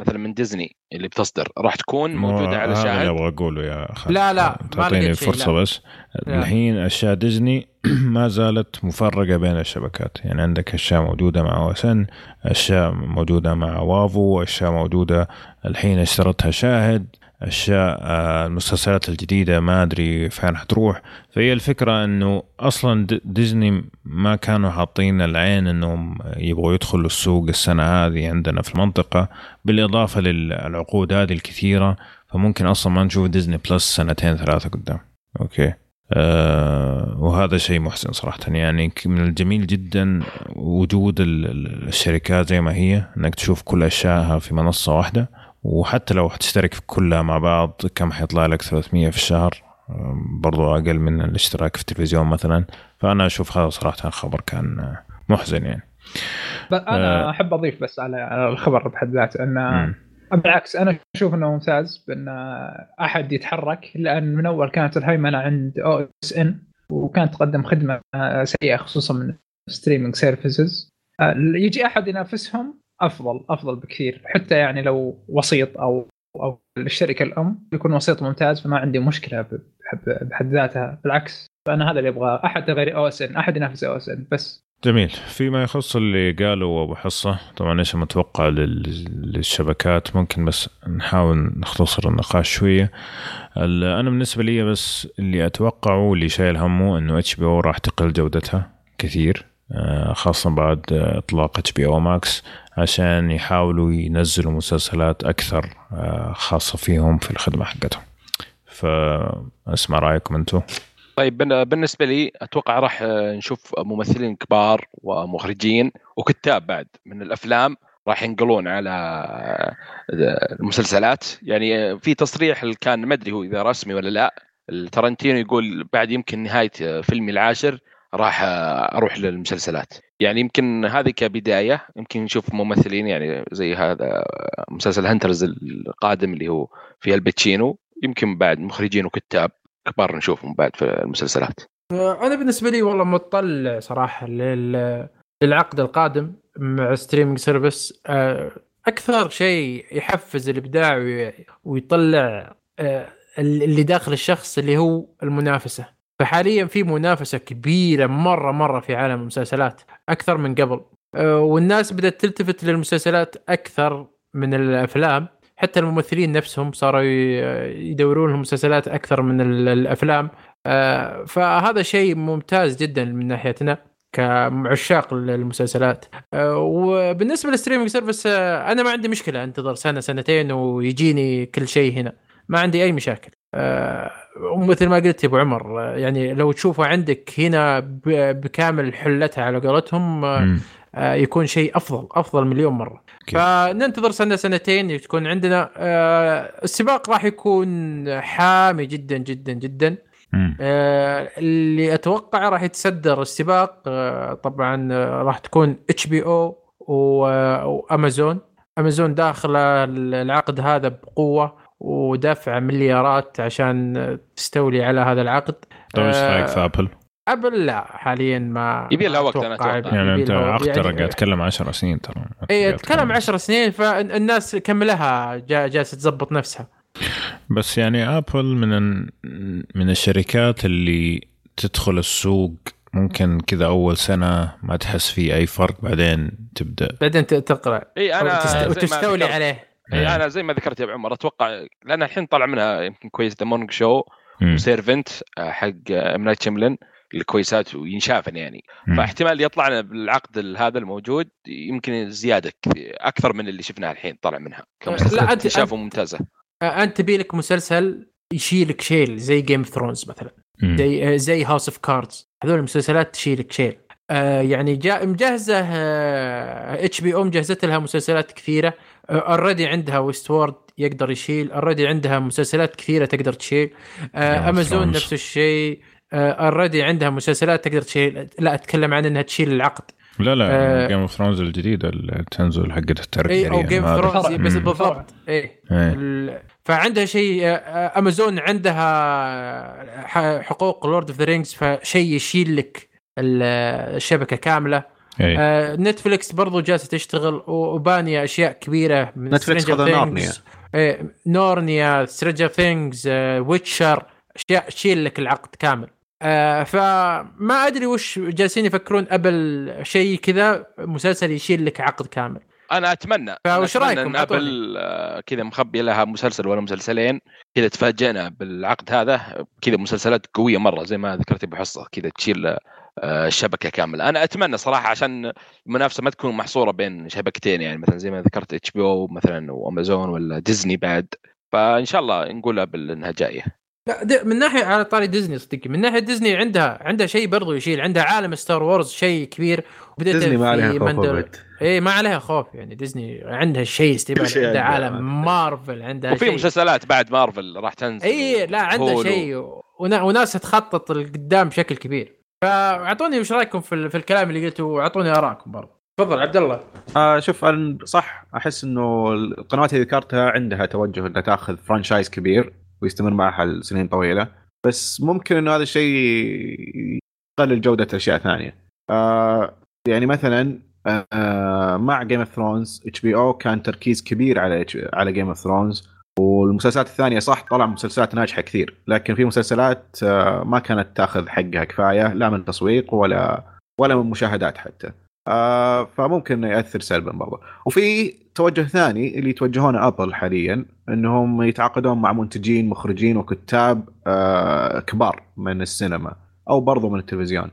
مثلا من ديزني اللي بتصدر راح تكون مو موجودة على هذا اللي شاهد؟ أبغى أقوله يا خالد لا، لا، تعطيني فرصة لا. بس. لا. الحين أشياء ديزني ما زالت مفرقة بين الشبكات. يعني عندك أشياء موجودة مع وسن أشياء موجودة مع Wavo أشياء موجودة الحين اشترتها شاهد. أشياء آه، المسلسلات الجديدة ما أدري فين حتروح. فهي الفكرة إنه أصلا ديزني ما كانوا حاطين العين إنهم يبغوا يدخلوا السوق السنة هذه عندنا في المنطقة بالإضافة للعقود هذه الكثيرة. فممكن أصلا ما نشوف Disney Plus سنتين ثلاثة قدام. okay. آه وهذا شيء محزن صراحة. يعني من الجميل جدا وجود ال- ال- الشركات زي ما هي إنك تشوف كل اشيائها في منصة واحدة. وحتى لو حتشترك في كلها مع بعض كم حيطلع لك 300 في الشهر آه، برضو أقل من الاشتراك في التلفزيون مثلا فأنا أشوف هذا صراحة خبر كان آه، محزن يعني بس أنا آه. أحب أضيف بس على الخبر بحد ذاته ان مم. بالعكس أنا أشوف إنه ممتاز بإن أحد يتحرك لأن من أول كانت الهيمنة عند أو إس إن وكانت تقدم خدمة سيئة خصوصا من streaming services يجي أحد ينافسهم أفضل أفضل بكثير. حتى يعني لو وسيط أو أو الشركة الأم يكون وسيط ممتاز فما عندي مشكلة بحد ذاتها. بالعكس فانا هذا اللي أبغاه. أحد غير OSN أحد ينافس OSN بس. جميل. فيما يخص اللي قالوا أبو حصة طبعا إيش المتوقع لل- للشبكات؟ ممكن بس نحاول نختصر النقاش شوية. أنا بالنسبة لي بس اللي أتوقعه واللي شايل همه إنه HBO راح تقل جودتها كثير. آه، خاصة بعد إطلاق HBO Max. عشان يحاولوا ينزلوا مسلسلات أكثر آه، خاصة فيهم في الخدمة حقتهم. فأسمع رأيكم أنتم طيب بالنسبة لي أتوقع راح آه، نشوف ممثلين كبار ومخرجين وكتاب بعد من الأفلام راح ينقلون على آه، المسلسلات. يعني في تصريح كان ما أدري هو إذا رسمي ولا لا الترنتينو يقول بعد يمكن نهاية فيلمي العاشر راح أروح للمسلسلات. يعني يمكن هذه كبداية يمكن نشوف ممثلين يعني زي هذا مسلسل Hunters القادم اللي هو فيها آل باتشينو يمكن بعد مخرجين وكتاب كبار نشوفهم بعد في المسلسلات. أنا بالنسبة لي والله مطلع صراحة لل... للعقد القادم مع streaming service آه، أكثر شيء يحفز الإبداع وي- ويطلع آه، اللي داخل الشخص اللي هو المنافسة. فحاليا في منافسة كبيرة مرة مرة في عالم المسلسلات أكثر من قبل. آه، والناس بدأت تلتفت للمسلسلات أكثر من الأفلام. حتى الممثلين نفسهم صاروا يدورون لهم مسلسلات أكثر من ال- الأفلام. آه، فهذا شيء ممتاز جدا من ناحيتنا كعشاق المسلسلات آه، وبالنسبة لل streaming service أنا ما عندي مشكلة. أنتظر سنة سنتين ويجيني كل شيء هنا. ما عندي أي مشاكل. آه، ومثل ما قلت يا أبو عمر آه، يعني لو تشوفه عندك هنا بكامل حلتها على قولتهم آه، يكون شيء أفضل أفضل مليون مرة. أكيد. فننتظر سنة سنتين تكون عندنا. السباق راح يكون حامي جدا جدا جدا. اللي أتوقع راح يتصدر السباق طبعا راح تكون HBO وأمازون. أمازون داخله العقد هذا بقوة. ودفع مليارات عشان تستولي على هذا العقد. طيب إيش آه، رايك في ابل؟ ابل لا حاليا ما يبي لها وقت أنا أتوقع. يعني أنت لها- عقد ترى يعني- قاعد تتكلم 10 سنين ترى. اي أتكلم 10 سنين فالناس كملها جا- جالسة تظبط نفسها. بس يعني ابل من ال- من الشركات اللي تدخل السوق ممكن كذا أول سنة ما تحس فيه أي فرق بعدين تبدأ. بعدين ت- تقرأ. إي أنا وتستولي عليه. اي أنا زي ما ذكرت يا أبو عمر أتوقع لأن الحين طلع منها يمكن كويس ذا مورنينج شو. وسيرفنت حق ام نايت شيملن الكويسات وينشافن يعني. مم. فاحتمال يطلع لنا بالعقد هذا الموجود يمكن زيادة كثير- أكثر من اللي شفناه الحين طلع منها أنت- شافوا ممتازة. آه، أنت تبي لك مسلسل يشيلك شيل زي Game of Thrones مثلا. مم. زي آه، زي House of Cards هذول المسلسلات تشيلك شيل. آه يعني جاء مجهزة HBO مجهزت لها مسلسلات كثيرة. already عندها Westworld يقدر يشيل already عندها مسلسلات كثيرة تقدر تشيل. آه امازون نفس الشيء. already عندها مسلسلات تقدر تشيل. لا أتكلم عن إنها تشيل العقد. لا لا Game of Thrones الجديدة اللي تنزل حقت التارغيريان أو Game of Thrones بس بالضبط. اي فعندها شيء امازون عندها حقوق Lord of the Rings فشيء يشيل لك الشبكة كاملة. أي. آه نتفلكس برضو جالسة تشتغل وبانيه أشياء كبيرة. من نتفلكس خذ نارنيا إيه نارنيا Stranger Things Witcher أشياء تشيل لك العقد كامل. آه فما أدري وش جالسين يفكرون ابل شيء كذا مسلسل يشيل لك عقد كامل. أنا أتمنى. فوش رأيكم؟ إن أبل كذا مخبي لها مسلسل ولا مسلسلين كذا تفاجئنا بالعقد هذا كذا مسلسلات قوية مرة زي ما ذكرت بحصه كذا تشيل الشبكه كاملة. أنا أتمنى صراحة عشان المنافسة ما تكون محصورة بين شبكتين يعني مثلا زي ما ذكرت HBO مثلا وأمازون ولا ديزني بعد. فإن شاء الله نقول ابل انها جاية. لا من ناحية على طاري ديزني صدقني من ناحية ديزني عندها عندها شيء برضو يشيل عندها عالم Star Wars شيء كبير. وبدأت ديزني ما عليها خوف اي ما عليها خوف يعني ديزني عندها شيء استبعاد عندها عالم مارفل عندها وفي مسلسلات بعد مارفل راح تنزل. اي لا عندها شيء. وناس تخطط لقدام بشكل كبير. فاعطوني وش رايكم في, في الكلام اللي قلته واعطوني ارائكم برضه تفضل عبد الله. آه شوف أنا صح أحس إنه القنوات اللي ذكرتها عندها توجه إنها تأخذ franchise كبير ويستمر معها لسنين طويلة بس ممكن إنه هذا الشيء يقلل جودة أشياء ثانية. آه يعني مثلا آه مع Game of Thrones HBO كان تركيز كبير على على Game of Thrones والمسلسلات الثانية صح طلع مسلسلات ناجحة كثير لكن في مسلسلات آه ما كانت تأخذ حقها كفاية لا من تسويق ولا ولا من مشاهدات حتى. آه فممكن يأثر سلبا برضه. وفي توجه ثاني اللي يتوجهونه ابل حاليا إنهم يتعاقدون مع منتجين مخرجين وكتاب آه كبار من السينما أو برضو من التلفزيون.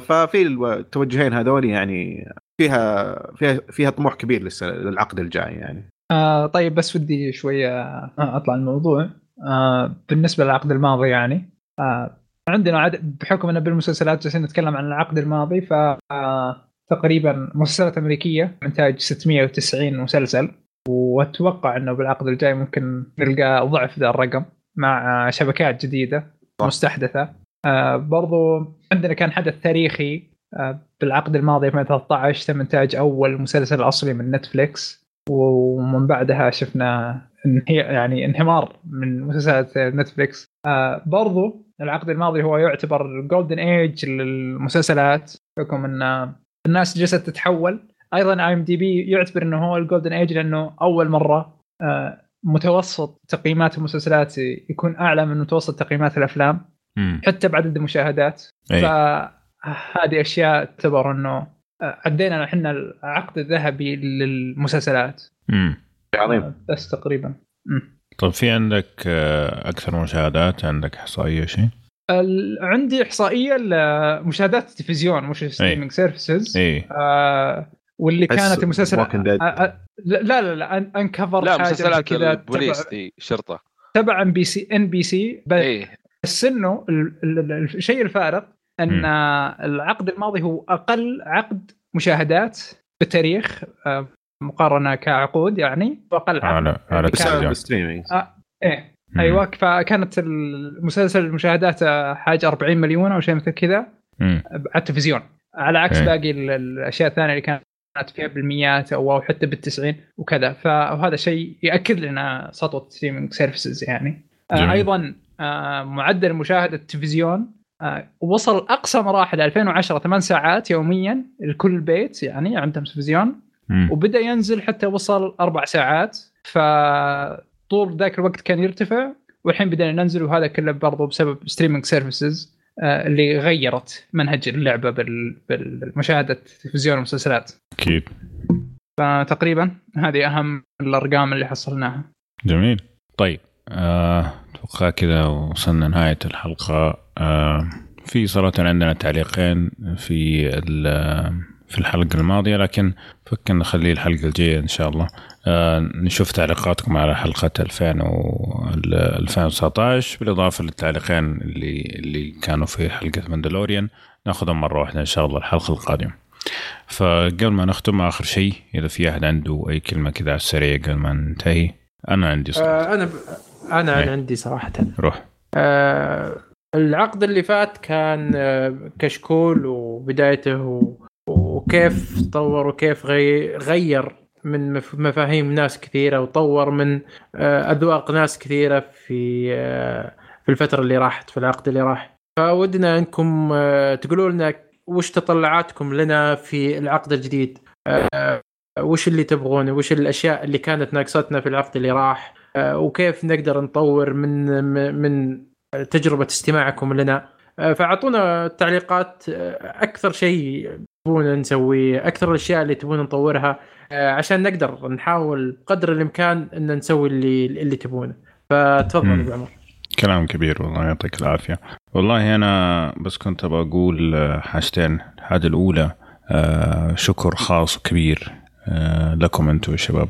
ففي التوجهين هذول يعني فيها فيها فيها طموح كبير للعقد الجاي يعني. آه طيب بس ودي شوية أطلع الموضوع. آه بالنسبة للعقد الماضي يعني آه عندنا عدد بحكم أن بالمسلسلات جالسين نتكلم عن العقد الماضي ف آه تقريبا مسلسلات أمريكية إنتاج 690 مسلسل وأتوقع أنه بالعقد الجاي ممكن نلقى ضعف ذا الرقم مع شبكات جديدة مستحدثة. آه برضو عندنا كان حدث تاريخي آه بالعقد الماضي 2013 تم إنتاج أول مسلسل أصلي من نتفليكس. ومن بعدها شفنا يعني انهمار من مسلسلات نتفليكس آه برضو العقد الماضي هو يعتبر golden age للمسلسلات بحكم إن الناس جلست تتحول أيضا IMDb يعتبر إنه هو ال golden age لأنه أول مرة آه متوسط تقييمات المسلسلات يكون أعلى من متوسط تقييمات الأفلام. حتى بعدد المشاهدات أي. فهذه أشياء تعتبر إنه عدينا إحنا العقد الذهبي للمسلسلات. امم عظيم. بس تقريبا. مم. طيب في عندك أكثر مشاهدات؟ عندك إحصائية شيء؟ عندي إحصائية لمشاهدات التلفزيون مش streaming services اي آه واللي كانت المسلسل آه آه لا لا لا أنكفر لا مسلسلات كذا. البوليس دي شرطة. تبع ام بي سي ان بي سي بس إنه الشيء الفارق أن م. العقد الماضي هو أقل عقد مشاهدات بالتاريخ مقارنة كعقود يعني وأقل عقد على على التلفزيون آه إيه أيوه فكانت المسلسل المشاهدات حاجة 40 مليون أو شيء مثل كذا على التلفزيون. على عكس إيه. باقي الأشياء الثانية اللي كانت فيها بالمئات أو حتى بالتسعين وكذا. فهذا شيء يأكد لنا سطوة streaming services يعني. جميل. أيضا معدل مشاهدة التلفزيون وصل أقصى مراحل 2010 8 ساعات يوميا لكل بيت يعني عندهم تلفزيون. وبدأ ينزل حتى وصل أربع ساعات فطول ذاك الوقت كان يرتفع والحين بدأنا ننزل وهذا كله برضو بسبب streaming services اللي غيرت منهج اللعبة بالمشاهدة التلفزيون والمسلسلات. أكيد. فتقريبا هذه أهم الأرقام اللي حصلناها. جميل. طيب أتوقع آه كذا وصلنا نهاية الحلقة آه في صراحة عندنا تعليقين في في الحلقة الماضية لكن فكنا نخليه الحلقة الجاية إن شاء الله. آه نشوف تعليقاتكم على حلقة 2000 و 2019 بالإضافة للتعليقين اللي اللي كانوا في حلقة ماندلوريان. ناخذهم مرة واحدة إن شاء الله الحلقة القادمة. فقبل ما نختم آخر شيء إذا في أحد عنده أي كلمة كذا على السريع قبل ما ننتهي. أنا عندي صراحة آه أنا ب... أنا إيه. عندي صراحة. روح. آه العقد اللي فات كان آه كشكول وبدايته. وكيف طور وكيف غي... غير من مفاهيم ناس كثيرة وطور من آه أذواق ناس كثيرة في آه في الفترة اللي راحت في العقد اللي راح. فودنا إنكم تقولوا لنا وش تطلعاتكم لنا في العقد الجديد؟ وش اللي تبغونه؟ وش الأشياء اللي كانت ناقصتنا في العقد اللي راح؟ وكيف نقدر نطور من من تجربة استماعكم لنا. آه فأعطونا تعليقات آه، أكثر شيء تبون نسويه أكثر الأشياء اللي تبون نطورها آه، عشان نقدر نحاول بقدر الإمكان إن نسوي اللي اللي تبونه. فتفضل أبو عمر. كلام كبير والله يعطيك العافية. والله أنا بس كنت أبغى أقول حاجتين. الحاجة الأولى شكر خاص وكبير لكم أنتم يا شباب.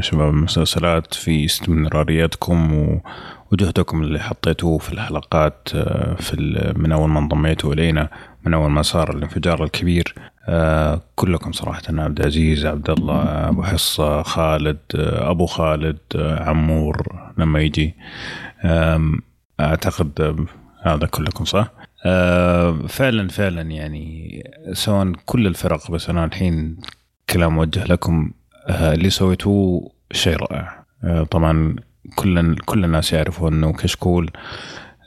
شباب المسلسلات في استمراريتكم وجهدكم اللي حطيتوه في الحلقات في من أول ما انضميتوا إلينا من أول ما صار الانفجار الكبير كلكم صراحة عبد العزيز عبد الله أبو حصة خالد أبو خالد عمور لما يجي أعتقد هذا كلكم صح؟ فعلا فعلا يعني سواء كل الفرق بس أنا الحين كلام موجه لكم اللي سويتوه شيء رائع. طبعا كل كل الناس يعرفوا إنه كشكول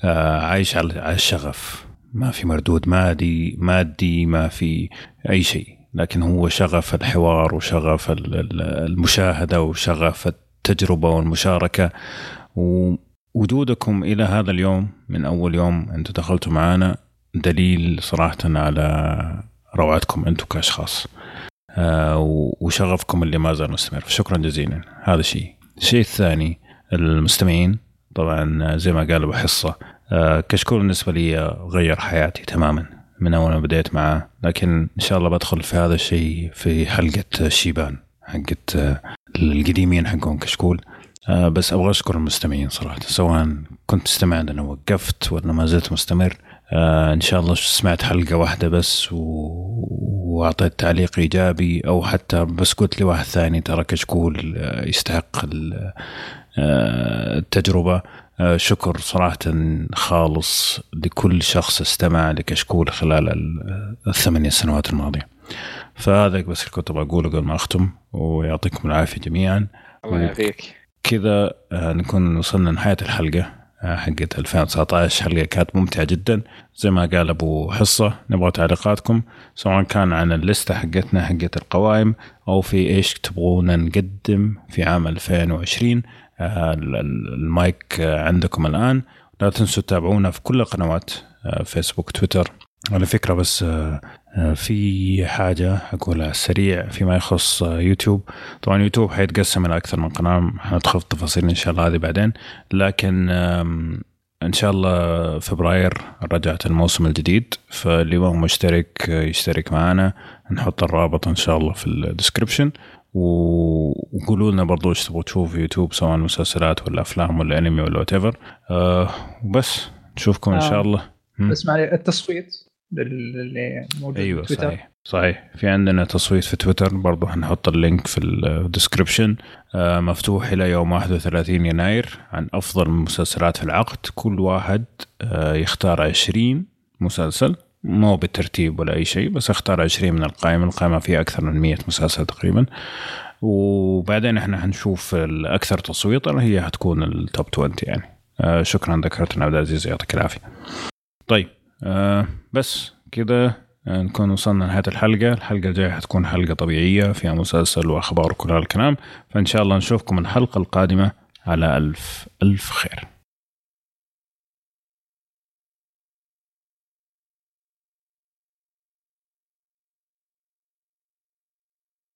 عايش على الشغف. ما في مردود مادي مادي ما في أي شيء. لكن هو شغف الحوار وشغف المشاهدة وشغف التجربة والمشاركة. ووجودكم إلى هذا اليوم من أول يوم أنتم دخلتوا معنا دليل صراحة على روعتكم أنتم كأشخاص. آه وشغفكم اللي ما زال مستمر. فشكرا جزيلا. هذا شيء. الشيء الثاني المستمعين طبعا زي ما قال ابو حصه آه كشكول بالنسبة لي غير حياتي تماما من أول ما بديت معاه. لكن إن شاء الله بدخل في هذا الشيء في حلقة شيبان حقت آه القديمين حقهم كشكول. آه بس أبغى أشكر المستمعين صراحة. سواء كنت تستمع أنا وقفت ولا ما زلت مستمر آه إن شاء الله سمعت حلقة واحدة بس و... وأعطيت تعليق إيجابي أو حتى بس قلت لي واحد ثاني ترى كشكول يستحق التجربة. آه شكر صراحة خالص لكل شخص استمع لكشكول خلال الثمانية سنوات الماضية. فهذا بس اللي كنت بقوله قبل ما أختم ويعطيكم العافية جميعا. الله يعافيك. كذا نكون وصلنا نهايه الحلقة. حقت 2019 حلقه كانت ممتعة جدا. زي ما قال أبو حصة نبغى تعليقاتكم سواء كان عن الليسته حقتنا حقت القوائم أو في إيش تبغونا نقدم في عام 2020 المايك عندكم الآن. لا تنسوا تتابعونا في كل القنوات فيسبوك تويتر. على فكرة بس في حاجة أقولها سريع فيما يخص يوتيوب. طبعا يوتيوب حيتقسم إلى أكثر من قناة حندخل في التفاصيل إن شاء الله هذه بعدين. لكن إن شاء الله فبراير رجعت الموسم الجديد فاللي ما هو مشترك يشترك معنا. نحط الرابط إن شاء الله في ال description وقولوا لنا برضو إيش تبغوا تشوفوا في يوتيوب سواء مسلسلات ولا أفلام ولا أنمي ولا whatever أه وبس. نشوفكم إن شاء الله. بس معلي التصويت. اللي موجود أيوه في تويتر. صحيح. صحيح. في عندنا تصويت في تويتر برضو حنحط ال link في ال description آه مفتوح إلى يوم 31 يناير عن أفضل مسلسلات في العقد. كل واحد آه يختار 20 مسلسل. مو بالترتيب ولا أي شيء بس أختار 20 من القائمة. القائمة فيها أكثر من 100 مسلسل تقريبا. وبعدين إحنا حنشوف الاكثر تصويتا هي حتكون ال top 20 يعني. آه شكرا ذكرتنا عبد العزيز يعطيك العافية. طيب آه بس كده آه نكون وصلنا نهاية الحلقة. الحلقة الجاية حتكون حلقة طبيعية فيها مسلسل وأخبار وكل هالكلام. فإن شاء الله نشوفكم الحلقة القادمة على ألف ألف خير.